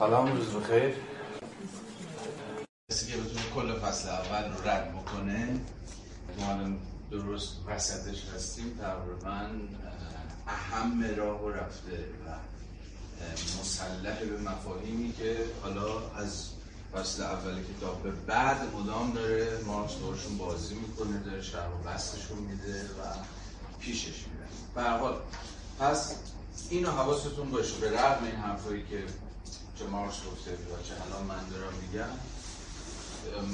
سلام روز بخیر. کسی که بتونه کل فصل اول رو رد بکنه ما درست وسطش هستیم. تقریبا اهم راه رفته و مسلح به مفاهیمی که حالا از فصل اول کتاب به بعد مدام داره. مارکس باشون بازی می‌کنه داره شرح و بستشون میده و پیشش میره به حال پس اینو حواستون باشه. به رغم این حرفایی که چه مارکس گفته و چه الان من دارم میگم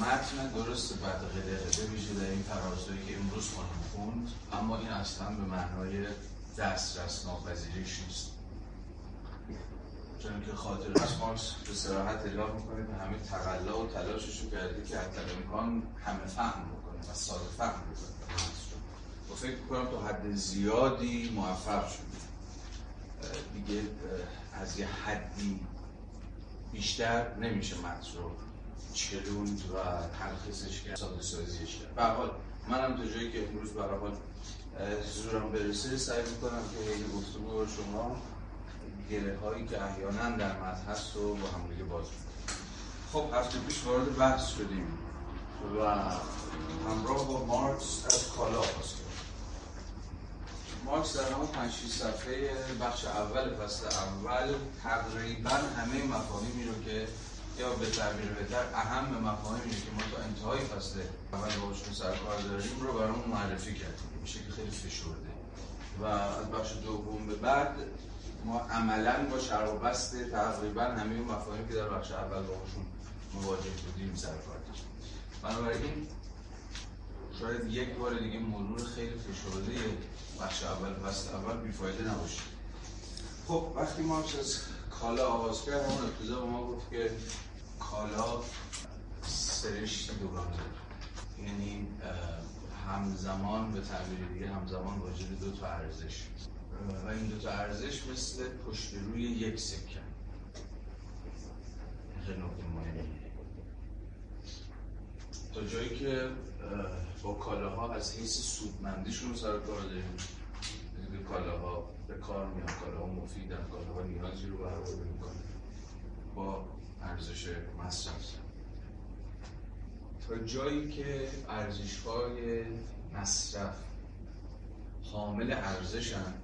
متن درست بعد قده قده میشه در این فرازهایی که امروز خواهیم خوند اما این اصلا به معنای دسترس ناپذیریش نیست. چون که خاطر از مارکس به سراحت اعلام می‌کنه که همه تقلا و تلاشش رو کرده که حتی امکان همه فهم بکنه و ساده فهم بکنه. و فکر می‌کنم تا حد زیادی موفق شده. دیگه از یه حدی بیشتر نمیشه متن رو چلوند و تلخیصش کرد ساده سازیش کرد. به حال منم تا جایی که امروز برای حال زورم برسه سعی می‌کنم که این گفتگو شما گره هایی که احیانا در متن هست رو با هم دیگه باز خب هفته پیش وارد بحث شدیم و همراه با مارکس از کالا مارکس در همون 5 صفحه بخش اول فصل اول تقریبا همه مفاهیمی رو که یا به تعبیر بهتر اهم مفاهیمی که ما تا انتهای فصل اول باشون سرکار داریم رو برامون معرفی کردیم. به شکل خیلی فشرده و از بخش دوم به بعد ما عملا با شرح و بست تقریبا همه مفاهیمی که در بخش اول باشون مواجه بودیم سرکار داریم. بنابراین شاید یک بار دیگه مرور خیلی فشرده بخش اول فصل اول بیفایده نباشه. خب وقتی ما از کالا آغاز کرد همون ابتدا ما گفت که کالا سرشتی دوران داره. یعنی همزمان به تعبیر دیگه همزمان واجد دو تا ارزش. و این دو تا ارزش مثل پشت روی یک سکه. خیلی نکته مهمی تا جایی که با کالاها از حیث سودمندیشون سر کار داریم. که کالاها به کار میان. کالاها مفیدن کالاها نیازی رو برآورده می‌کنن. با ارزش مصرف. تا جایی که ارزش های مصرف حامل ارزشن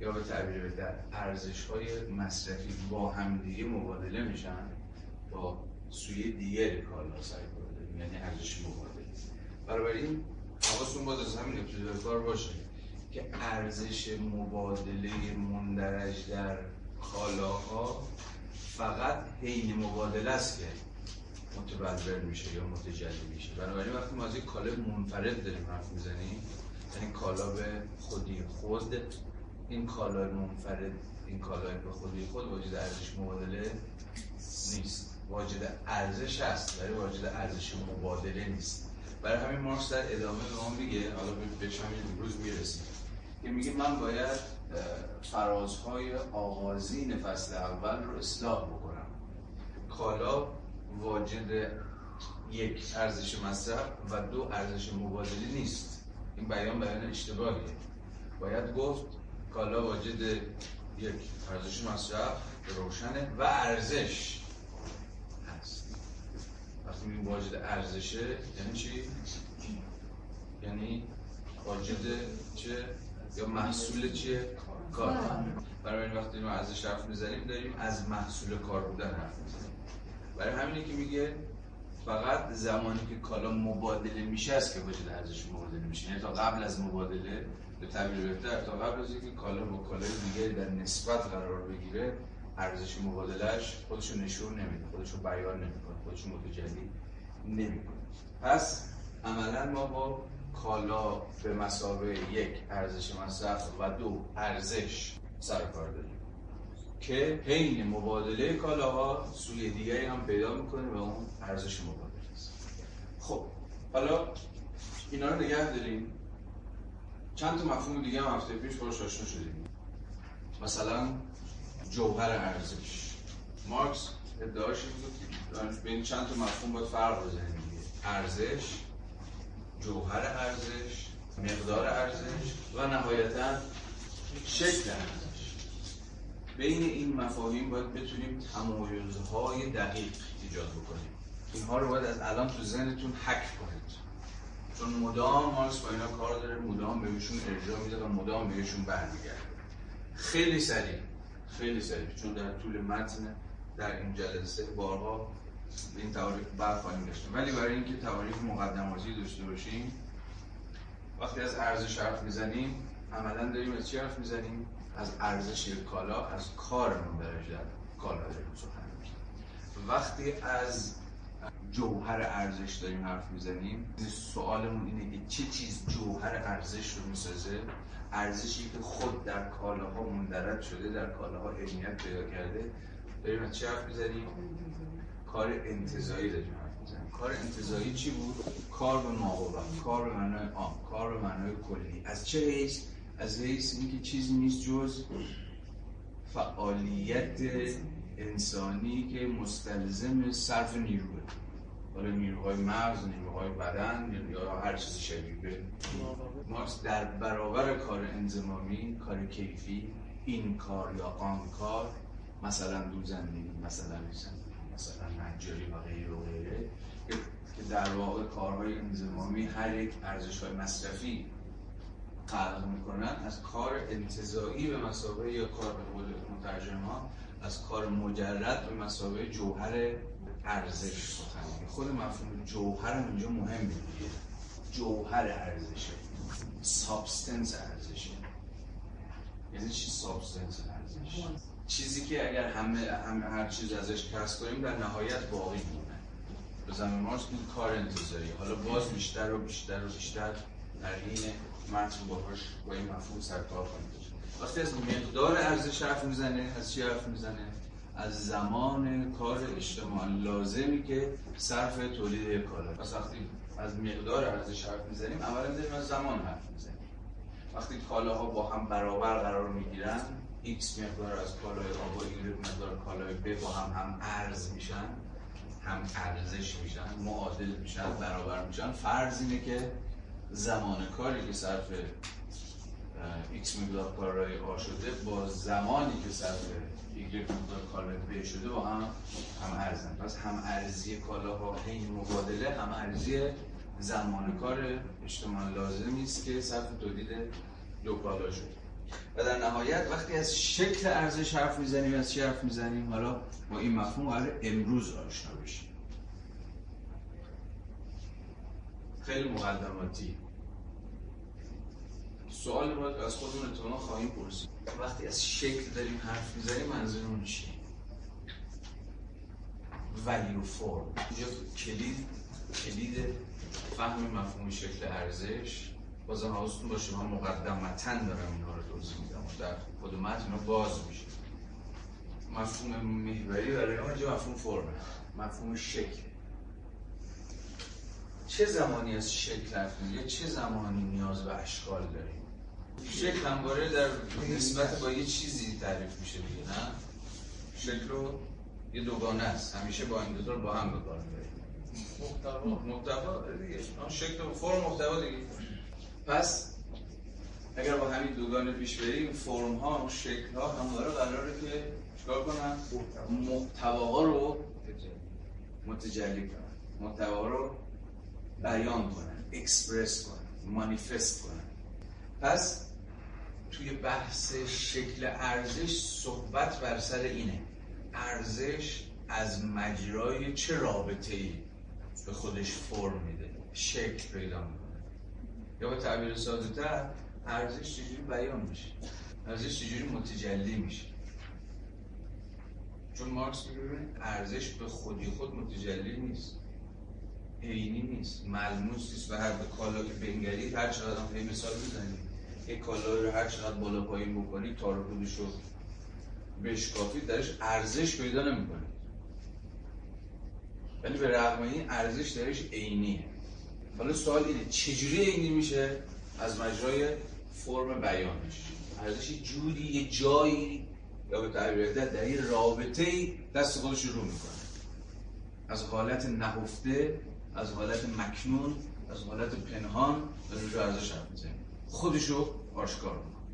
یا به تعبیر بهتر ارزش های مصرفی با همدیگه مبادله میشن با سوی دیگر کالا کنید یعنی ارزش مبادله. بنابراین حواستون باید از همین ابتدای کار باشه که ارزش مبادله مندرج در کالاها فقط حین مبادله است که متبلور میشه یا متجلی میشه. بنابراین وقتی ما از یک کالا منفرد داریم حرف می‌زنیم یعنی کالا به خودی خود این کالا منفرد این کالا به خودی خود واجد ارزش مبادله نیست. واجد ارزش هست ولی واجد ارزش مبادله نیست. برای همین مارکس در ادامه به ما میگه حالا بهش همین امروز می‌رسیم که میگه من باید فرازهای آغازین فصل اول رو اصلاح بکنم. کالا واجد یک ارزش مصرف و دو ارزش مبادله نیست. این بیان بیان اشتباهیه. باید گفت کالا واجد یک ارزش مصرف روشنه و ارزش واجد ارزشه یعنی چی؟ یعنی واجد چه؟ یا محصول چیه؟ کار برای این وقتی ما ارزش حرف می‌زنیم داریم از محصول کار بودن حرف برای همینه که میگه فقط زمانی که کالا مبادله میشه است که واجد ارزش مبادله میشه یعنی تا قبل از مبادله به تعبیر بهتر تا قبل از اینکه کالا با کالای دیگه در نسبت قرار بگیره ارزش مبادلهش خودشو نشون نمیده خودشو بیان نمی‌کنه خودشو متجلی نمی‌کنه. پس عملا ما با کالا به مسابقه یک ارزش مصرف و دو ارزش سر کار داریم. که حین مبادله کالاها سوی دیگری هم پیدا می‌کنه و اون ارزش مبادله است. خب حالا اینا رو نگه داریم. چند تا مفهوم دیگه هم هفته پیش باش آشنا شدیم. مثلا جوهر ارزش. مارکس ادعاش بود بین چند تا مفهوم باید فرق بزنیم ارزش جوهر ارزش مقدار ارزش و نهایتا شکل ارزش. بین این مفاهیم باید بتونیم تمایزهای دقیق ایجاد بکنیم. اینها رو باید از الان تو ذهنتون حک کنید. چون مدام مارکس با اینا کار داره مدام بهشون ارجاع میده و مدام بهشون برمیگرده. خیلی سریع خیلی سریع چون در طول متن در این جلسه بارها این تعاریف برخواهیم داشتیم. ولی برای اینکه تعاریف مقدماتی داشته باشیم وقتی از ارزش حرف می‌زنیم عملا داریم از چی حرف می‌زنیم؟ از ارزش کالا از کارمون در کالا داریم سخن وقتی از جوهر ارزش داریم حرف می‌زنیم سوالمون اینه که چه چیز جوهر ارزش رو می‌سازه؟ ارزشی که خود در کالاها مندرد شده در کالاها علمیت پیدا کرده داریم از چه حرف کار انتظایی داریم حرف می‌زنیم. کار انتظایی چی بود؟ کار به ماقبت کار به معنای عام کار به معنای کلی. از چه حیث؟ از حیث اینکه چیزی نیست جز فعالیت انسانی که مستلزم صرف نیروه. حالا نیروهای مغز، نیروهای بدن یا هر چیزی شبیه به مارکس در برابر کار انزمامی، کار کیفی، این کار یا آن کار مثلا دوزندگی، مثلا مثلا نجاری و غیره و غیره که در واقع کارهای انزمامی هر یک ارزش های مصرفی خلق می‌کنن از کار انتزاعی به مثابه یا کار به قول مترجمان از کار مجرد به مثابه جوهر ارزش سخن خود مفهوم جوهر هم اینجا مهمه دیگه. جوهر ارزشه substance ارزشه یعنی چی substance ارزش؟ چیزی که اگر همه, همه هر چیز ازش کسر کنیم در نهایت باقی می‌مونه به زعم مارکس این کار انتزاعی حالا باز بیشتر و بیشتر و بیشتر در این متن باهاش با این مفهوم سرکار کنید وقتی از مقدار ارزش حرف می‌زنه از چی حرف می‌زنه؟ از زمان کار اجتماع لازمی که صرف تولید کالا. پس وقتی از مقدار ارزش حرف می‌زنیم اولا داریم از زمان حرف می‌زنیم. وقتی کالاها با هم برابر قرار می‌گیرن x مقدار از کالای A با y مقدار کالای B با هم هم ارز میشن هم ارزش میشن معادل میشن برابر میشن. فرض اینه که زمان کاری که صرف x مقدار کالای A شده با زمانی که صرف y مقدار کالای B شده با هم هم ارزن. پس هم ارزی کالاها این مبادله هم ارزی زمان کار اجتماع لازمی است که صرف تولید دو کالا شده و در نهایت وقتی از شکل ارزش حرف می‌زنیم از چی حرف می‌زنیم؟ حالا با این مفهوم قرار امروز آشنا بشیم. خیلی مقدماتی. سوال باید از خودمون اتمانا خواهیم پرسید. وقتی از شکل داریم حرف می‌زنیم منظورمون چیه؟ ولیو فرم اینجا کلید کلید فهم مفهوم شکل ارزش. بازم حواستون باشه من مقدمتن دارم اینها رو توضیح میدم و در خود متن باز میشه. مفهوم محوری برای ما اینجا مفهوم فرمه. مفهوم شکل. چه زمانی از شکل حرف یا چه زمانی نیاز به اشکال داریم شکل همواره در نسبت با یه چیزی تعریف میشه دیگه نه؟ شکل رو یه دوگانه است. همیشه با این دو با هم به کار محتوا. محتوا دیگه. شکل و فرم محتوا دیگه. پس اگر با همین دوگانه پیش بریم فرم ها و شکل ها همواره قراره که چیکار کنن؟ محتوا رو متجلی کنن. محتوا رو بیان کنن اکسپرس کنن مانیفست کنن. پس توی بحث شکل ارزش صحبت بر سر اینه. ارزش از مجرای چه رابطه ای به خودش فرم میده؟ شکل پیدا می‌کنه. یا با تعبیر ساده تر ارزش چجوری بیان میشه؟ ارزش چجوری متجلی میشه؟ چون مارکس میگه ارزش به خودی خود متجلی نیست. عینی نیست. ملموس نیست و هر به کالای بنگری هر چقدر هم مثال بزنید یک کالای رو هر چقدر بالا پایین بکنید تار خودش رو بشکافید درش ارزش پیدا نمی‌کنید ولی به رغم این ارزش درش عینیه. حالا سوال اینه چجوری عینی میشه؟ از مجرای فرم بیانش. ارزش جوری یه جایی یا به تعبیر در این رابطه دست خودش رو می‌کنه. از حالت نهفته از حالت مکنون از حالت پنهان به رجوع ارزش حرف خودش رو آشکار می‌کنه.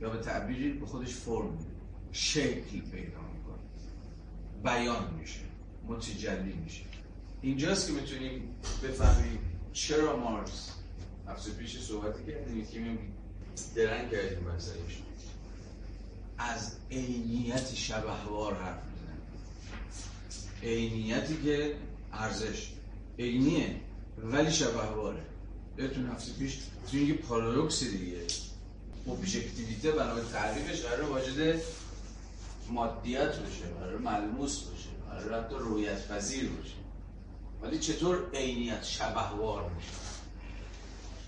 یا به تعبیری به خودش فرم میده. شکل پیدا می‌کنه. بیان میشه. متجلی میشه. اینجاست که می‌تونیم بفهمیم چرا مارکس هفته پیش صحبتی کردیم که درنگ کردیم مسئلهش از عینیت شبهوار حرف می‌زنه عینیتی که ارزش. عینیه ولی شبهواره بهتون هفته پیش تو یه پارادوکس دیگه. ابژکتیویته بنا به تعریفش قرار واجد مادیت باشه قرار ملموس باشه قرار حتی رویت پذیر باشه. ولی چطور عینیت شبهوار میشه؟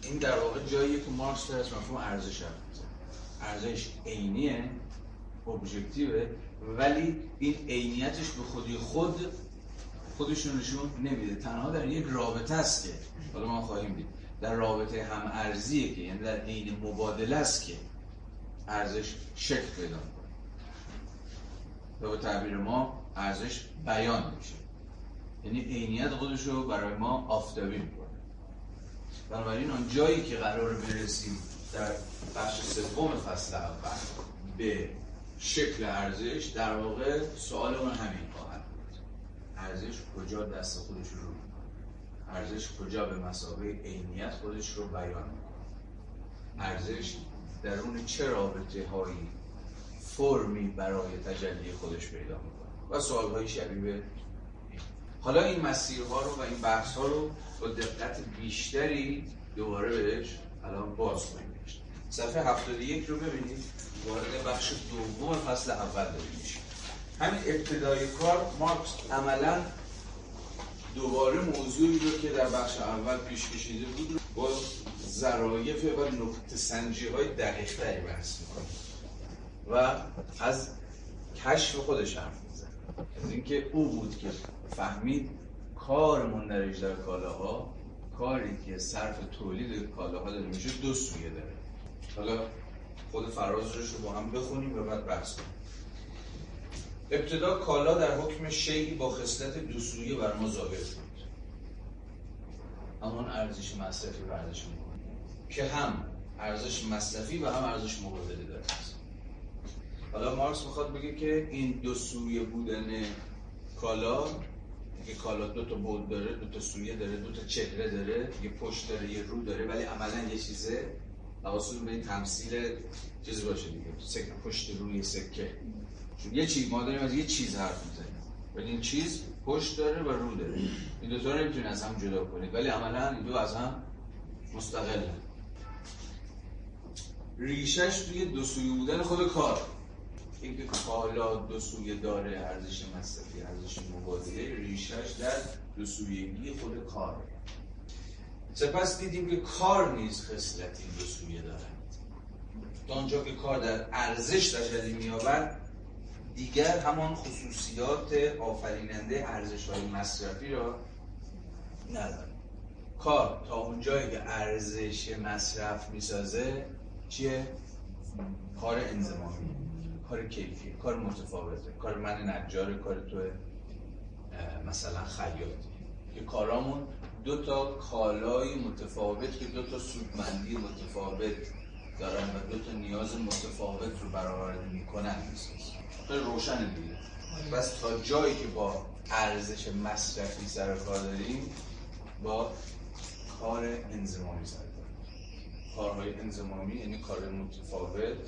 این در واقع جاییه که مارکس در از مفهوم ارزش ارزش عینیه ابژکتیوه ولی این عینیتش به خودی خود خودش نشون نمیده. تنها در یک رابطه است که حالا ما خواهیم دید. در رابطه هم ارزیه که یعنی در عین مبادله است که ارزش شکل پیدا می‌کنه. به تعبیر ما ارزش بیان میشه. یعنی عینیت خودش رو برای ما آفتابی می‌کنه. بنابراین آن جایی که قرار برسیم در بخش سوم فصل اول به شکل ارزش در واقع سوال اون همین خواهد بود. ارزش کجا دست خودش رو می‌کنه؟ ارزش کجا به مسابقه عینیت خودش رو بیان می‌کنه؟ ارزش درون چه رابطه هایی فرمی برای تجلی خودش پیدا می‌کنه؟ و سوال های شبیه حالا این مسیرها رو و این بحث ها رو با دقت بیشتری دوباره بهش الان باز کنیم صفحه 71 رو ببینید. وارد بخش دوم فصل اول داریم میشه همین ابتدای کار مارکس عملا دوباره موضوعی رو که در بخش اول پیش کشیده بود با ظرایف و نقطه سنجی های دقیق بحث می‌کنه. و از کشف خودش حرف از اینکه او بود که فهمید کار مندرج در کالاها کاری که صرف تولید کالاها داره میشه دو سویه داره. حالا خود فرازش رو با هم بخونیم و بعد بحث کنیم. ابتدا کالا در حکم شیعی با خصلت دو سویه بر ما ظاهر شد. همان ارزش مصرفی و ارزش که هم ارزش مصرفی و هم ارزش مبادله داره. حالا مارکس می‌خواد بگه که این دو سویه بودن کالا که کالا دو تا بود داره دو تا سویه داره دو تا چهره داره یه پشت داره یه رو داره ولی عملا یه چیزه. حواستون به این تمثیل چیز باشه دیگه. سکه پشت روی سکه. چون یه چیز ما داریم از یه چیز حرف می‌زنیم. ولی این چیز پشت داره و رو داره. این دو تا رو از هم جدا کنید. ولی عملا این دو از هم مستقل ریشش توی دو سوی بودن خود کار. اینکه کالا دو سویه داره ارزش مصرفی ارزش مبادله ریشش در دو سویگی خود کاره سپس دیدیم که کار نیز خصلتی دو سویه دارد تا آنجا که کار در ارزش تجلی مییابد دیگر همان خصوصیات آفریننده ارزش های مصرفی را نداره کار تا اونجایی که ارزش مصرف می‌سازه چیه؟ کار انزمامی. کار کیفی کار متفاوته کار من نجار کار تو مثلا خیاطی که کارامون دو تا کالای متفاوت که دو تا سودمندی متفاوت دارن و دو تا نیاز متفاوت رو برآورده می‌کنن. خیلی روشن دیگه. بس تا جایی که با ارزش مصرفی سر کار داریم با کار انزمامی سر کارهای انزمامی یعنی کار متفاوت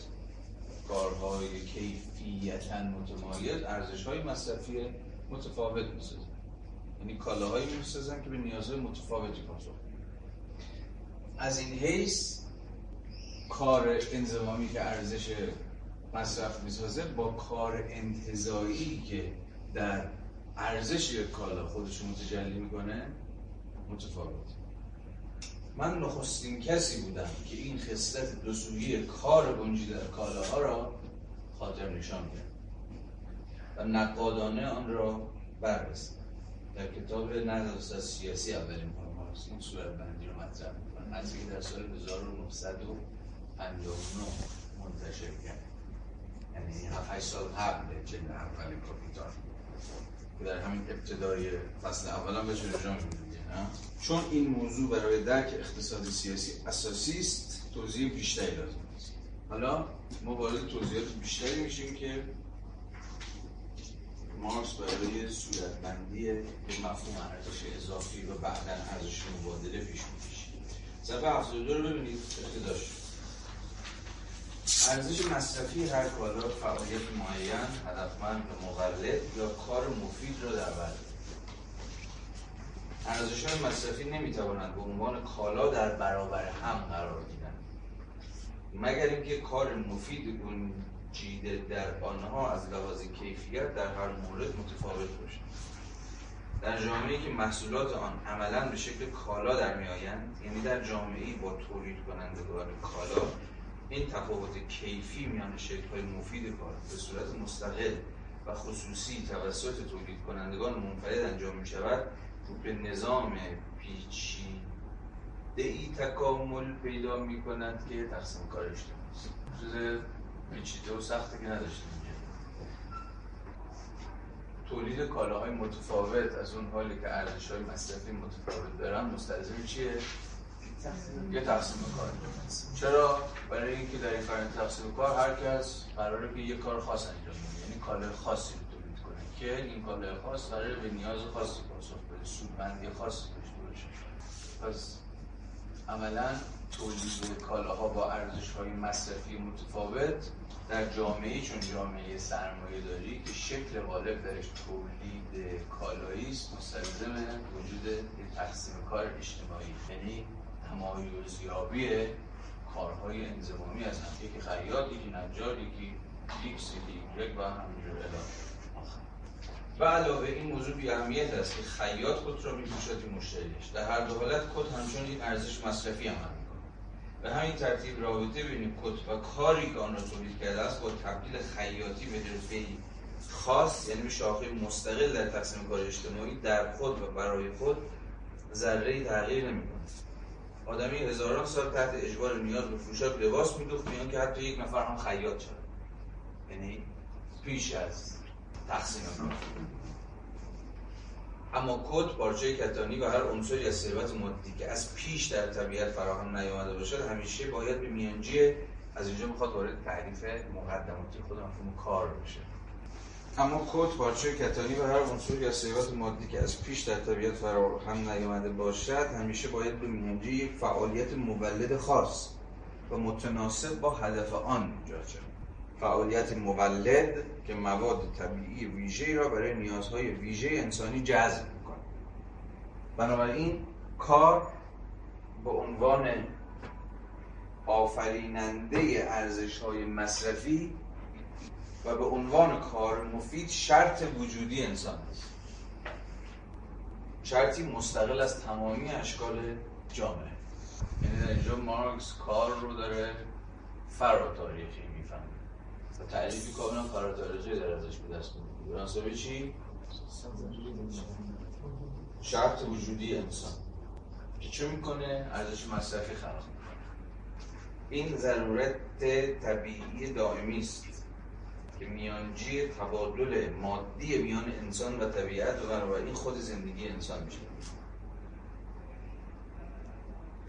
کارهای کیفیتا متمایز ارزش های مصرفی متفاوت می‌سازن. یعنی کالاهایی می‌سازن که به نیازهای متفاوتی پاسخ از این حیث کار انزمامی که ارزش مصرف می‌سازه با کار انتظایی که در ارزش کالا خودش متجلی می‌کنه متفاوت. من نخستین کسی بودم که این خصلت دو کار گنجی در کالاها را خاطر نشان کرد و نقادانه آن را بررسید در کتاب نظر سیاسی اولین بار مارکس این صورت بندی رو مطرح می‌کنه از در سال 1959 منتشر کرد. یعنی 7 سال قبل جلد اول کاپیتال که در همین ابتدای فصل اول هم بهش رجوع چون این موضوع برای درک اقتصاد سیاسی اساسی است توضیح بیشتری لازم است حالا ما وارد توضیحات بیشتری میشیم که مارکس برای صورتبندی به مفهوم ارزش اضافی و بعدا ارزش مبادله پیش می‌کشه. صفحه 72 رو ببینید داشت ارزش مصرفی هر کالا فعالیت معین هدفمند و مولد یا کار مفید را در بر ارزش های مصرفی نمی‌توانند به عنوان کالا در برابر هم قرار گیرند مگر اینکه کار مفید گنجیده در آنها از لحاظ کیفیت در هر مورد متفاوت باشد؟ در جامعه که محصولات آن عملا به شکل کالا در میآیند یعنی در جامعه با تولید کنندگان کالا این تفاوت کیفی میان های مفید کار به صورت مستقل و خصوصی توسط تولید کنندگان منفرد انجام می شود به نظام پیچیده ای تکامل پیدا می کند که تقسیم کار اجتماعی است چیز پیچیده و سختی که نداشتیم. تولید کالاهای متفاوت از اون حالی که ارزش های مصرفی متفاوت دارن مستلزم چیه؟ یه تقسیم کار. چرا؟ برای اینکه در این فرآیند تقسیم کار هر کس قراره که یه کار خاص انجام بده. یعنی کالای خاصی رو تولید کنه. که این کالای خاص قراره به نیاز خاصی پاسخ سودمندی خاصی داشته باشه پس عملا تولید کالاها با ارزش های مصرفی متفاوت در جامعه چون جامعه سرمایه داری که شکل غالب درش تولید کالایی است مستلزم وجود تقسیم کار اجتماعی. یعنی تمایزیابی کارهای انضمامی از هم یکی خیاط یکی نجار یکی X یکی و همینجور و علاوه این موضوع بی اهمیت است که خیاط خود را میپوشد مشتریش در هر دو حالت کت همچون یک ارزش مصرفی عمل می‌کنه به همین ترتیب رابطه بین کد و کاری که آن را تولید کرده است با تبدیل خیاطی به حرفه خاص یعنی به شاخه مستقل در تقسیم کار اجتماعی در خود و برای خود ذره تغییر نمی‌کنه آدمی هزاران سال تحت اجبار نیاز به پوشاک لباس میدوخت میان که حتی یک نفر هم خیاط شد یعنی پیش از تقسیم کار اما کد پارچه کتانی و هر عنصری از ثروت مادی که از پیش در طبیعت فراهم نیامده باشد همیشه باید به میانجی از اینجا می‌خواد وارد تعریف مقدماتی خود مفهوم کار بشه. اما کد پارچه کتانی و هر عنصری از ثروت مادی که از پیش در طبیعت فراهم نیامده باشد همیشه باید به میانجی یک فعالیت مولد خاص و متناسب با هدف آن ایجاد شد فعالیت مولد که مواد طبیعی ویژه را برای نیازهای ویژه انسانی جذب می‌کنه بنابراین کار به عنوان آفریننده ارزش های مصرفی و به عنوان کار مفید شرط وجودی انسان است. شرطی مستقل از تمامی اشکال جامعه. یعنی در اینجا مارکس کار رو داره فراتاریخی. تعریفی کاملا فراتاریخی در ازش به دست میده چی؟ شرط وجودی انسان که چه می‌کنه؟ ارزش مصرفی خلق این ضرورت طبیعی دائمی است که میانجی تبادل مادی میان انسان و طبیعت و بنابراین خود زندگی انسان میشه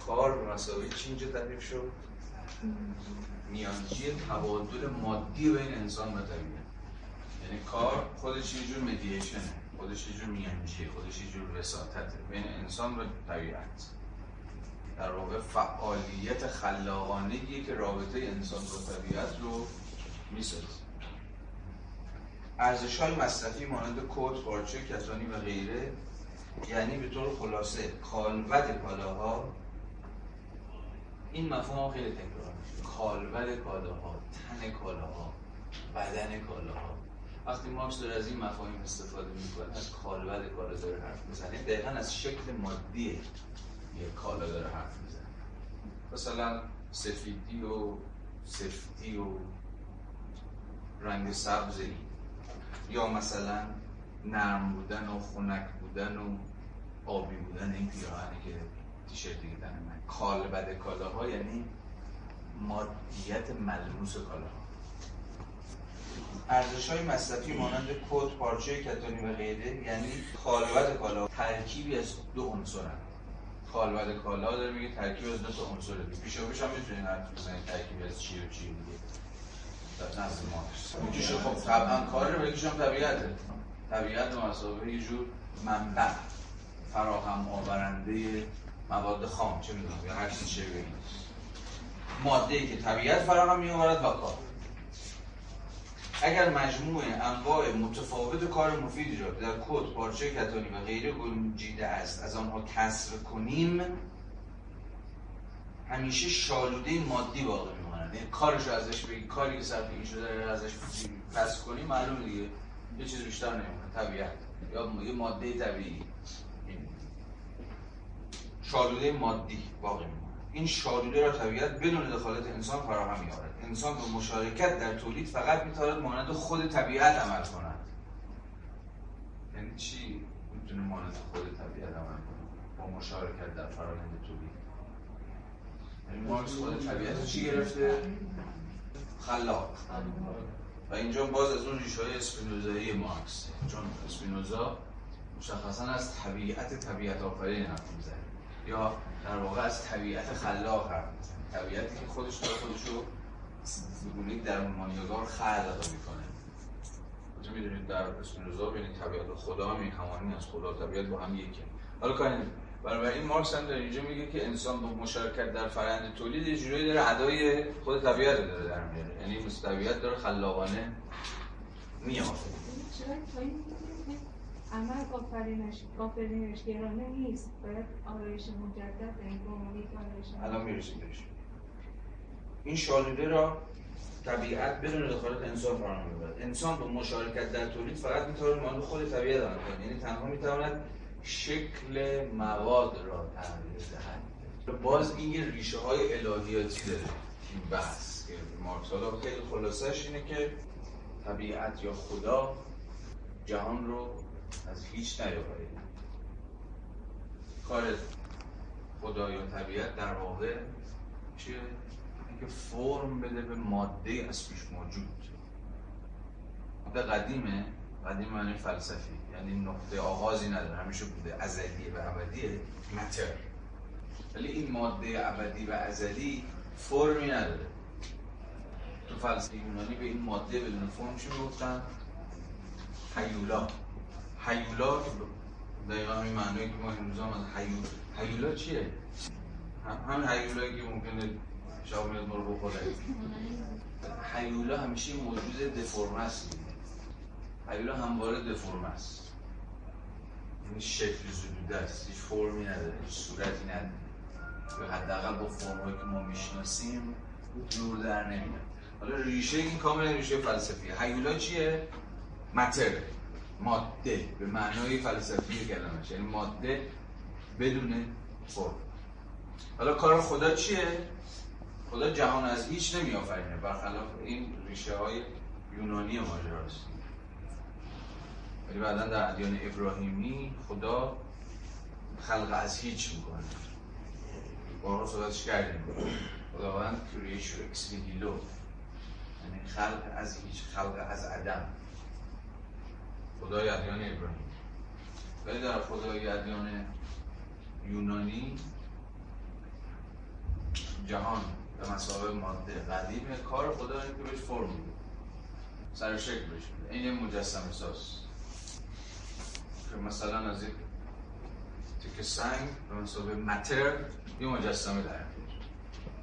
کار به مسابقه چی اینجا تعریف شد؟ میانجی تبادل مادی بین انسان و طبیعت. یعنی کار خودش یه جور مدییشنه خودش یه جور میانجی خودش یه جور وساطته بین انسان و طبیعت. در واقع فعالیت خلاقانه که رابطه انسان با طبیعت رو می‌سازه. ارزش های مصرفی مانند کد، پارچه، کتانی و غیره یعنی به طور خلاصه کالبد کالاها این مفهوم خیلی تکرار کالبد کالاها تن کالاها بدن کالاها. وقتی مارکس داره از این مفاهیم استفاده می‌کنه از کالبد کالا داره حرف می‌زنه. دقیقا از شکل مادی یه کالا داره حرف می‌زنه. مثلا سفیدی و سفتی و رنگ سبزی یا مثلا نرم بودن و خنک بودن و آبی بودن این پیراهنی که تیشرتی که من. کالبد کالاها یعنی مادیت ملموس کالا ارزش های مصرفی مانند کد پارچه کتانی و غیره یعنی کالبد کالا. ترکیبی از دو عنصر کالبد کالا داره میگه ترکیب از دو تا عنصر پیش پیش هم می‌تونین حرف بزنید ترکیب از چی و چی دیگه در نزد ما. میگه خب طبعا کار رو بگیشم طبیعته طبیعت مسابقه یه جور منبع. فراهم آورنده مواد خام چه می‌دونم یا هر چیز چه بگیم ماده ای که طبیعت فراهم می آورد و کار. اگر مجموع انواع متفاوت کار مفیدی را در کد، پارچه کتانی و غیره گنجیده است از آنها کسر کنیم همیشه شالوده مادی باقی میمانند یعنی کارش ازش بگی کاری که صرف این شده ازش پس کنیم معلوم دیگه یه چیز بیشتر نمیمونه طبیعت. یا یه ماده طبیعی. شالوده مادی باقی میمونه. این شالوده را طبیعت بدون دخالت انسان فراهم میآورد. انسان به مشارکت در تولید فقط می‌تواند مانند خود طبیعت عمل کند. یعنی چی می‌تونه مانند خود طبیعت عمل کنه با مشارکت در فرآیند تولید. یعنی مارکس خود طبیعت چی گرفته؟ خلاق. و اینجا باز از اون ریشه های اسپینوزایی مارکس. چون اسپینوزا مشخصا از طبیعت طبیعت آفرین حرف می‌زنه. یا در واقع از طبیعت خلاق حرف طبیعتی که خودش داره خودشو بگونه در مانیادار خلق می‌کنه. کجا می‌دونید در اسپینوزا بینید طبیعت خدا هم همانی از خدا طبیعت با هم یکی حالا کاری بنابراین مارکس هم در اینجا میگه که انسان با مشارکت در فرآیند تولید یه جورایی داره ادای خود طبیعت رو داره در میاره. یعنی مثل طبیعت داره خلاقانه میاد عمل آفرینش آفرینش گرانه نیست. باید آرایش مجدد این آرایش الان می‌رسیم بهش. این شالوده را طبیعت بدون دخالت انسان فراهم می‌کند. انسان با مشارکت در تولید فقط می‌تواند مانند خود طبیعت عمل کند. یعنی تنها می‌تواند شکل مواد را تغییر دهد. باز این یه ریشه های الهیاتی داره. این بحث مارکس حالا خیلی خلاصش اینه که طبیعت یا خدا جهان رو از هیچ نیاورید کار خدا یا طبیعت در واقع چیه؟ اینکه فرم بده به ماده از پیش موجود. ماده قدیمه. قدیم معنی فلسفی. یعنی نقطه آغازی نداره. همیشه بوده ازلی و ابدیه متر ولی این ماده ابدی و ازلی فرمی نداره. تو فلسفه یونانی به این ماده بدون فرم چی می‌گفتن؟ حیولا حیولا دقیقا همین معنی که ما امروز هم از حیول حیولا چیه؟ هم حیولایی که ممکنه شما میاد ما رو بخوره. حیولا همیشه موجود دفرمه است حیولا همواره دفرمه است این شکل زدوده است. هیچ فرمی نداره هیچ صورتی نداره. یا حداقل با فرمایی که ما می‌شناسیم جور در نمیاد. حالا ریشه این کاملا ریشه فلسفیه. حیولا چیه؟ متر. ماده به معنای فلسفی کلمش یعنی ماده بدون فرم حالا کار خدا چیه؟ خدا جهان از هیچ نمیآفرینه. برخلاف این ریشه های یونانی ماجراست. ولی بعدا در ادیان ابراهیمی خدا خلق از هیچ می‌کنه. بارها صحبتش کردیم؟ خداوند کریشو اکس یعنی خلق از هیچ خلق از عدم. خدای ادیان ابراهیم ولی در خدای ادیان یونانی جهان به مسابقه ماده قدیمه. کار خدا که بهش فرم میده. سر شکل بهش این یه مجسم ساز. که مثلا از یک تیک سنگ به مسابقه متر یه مجسمه در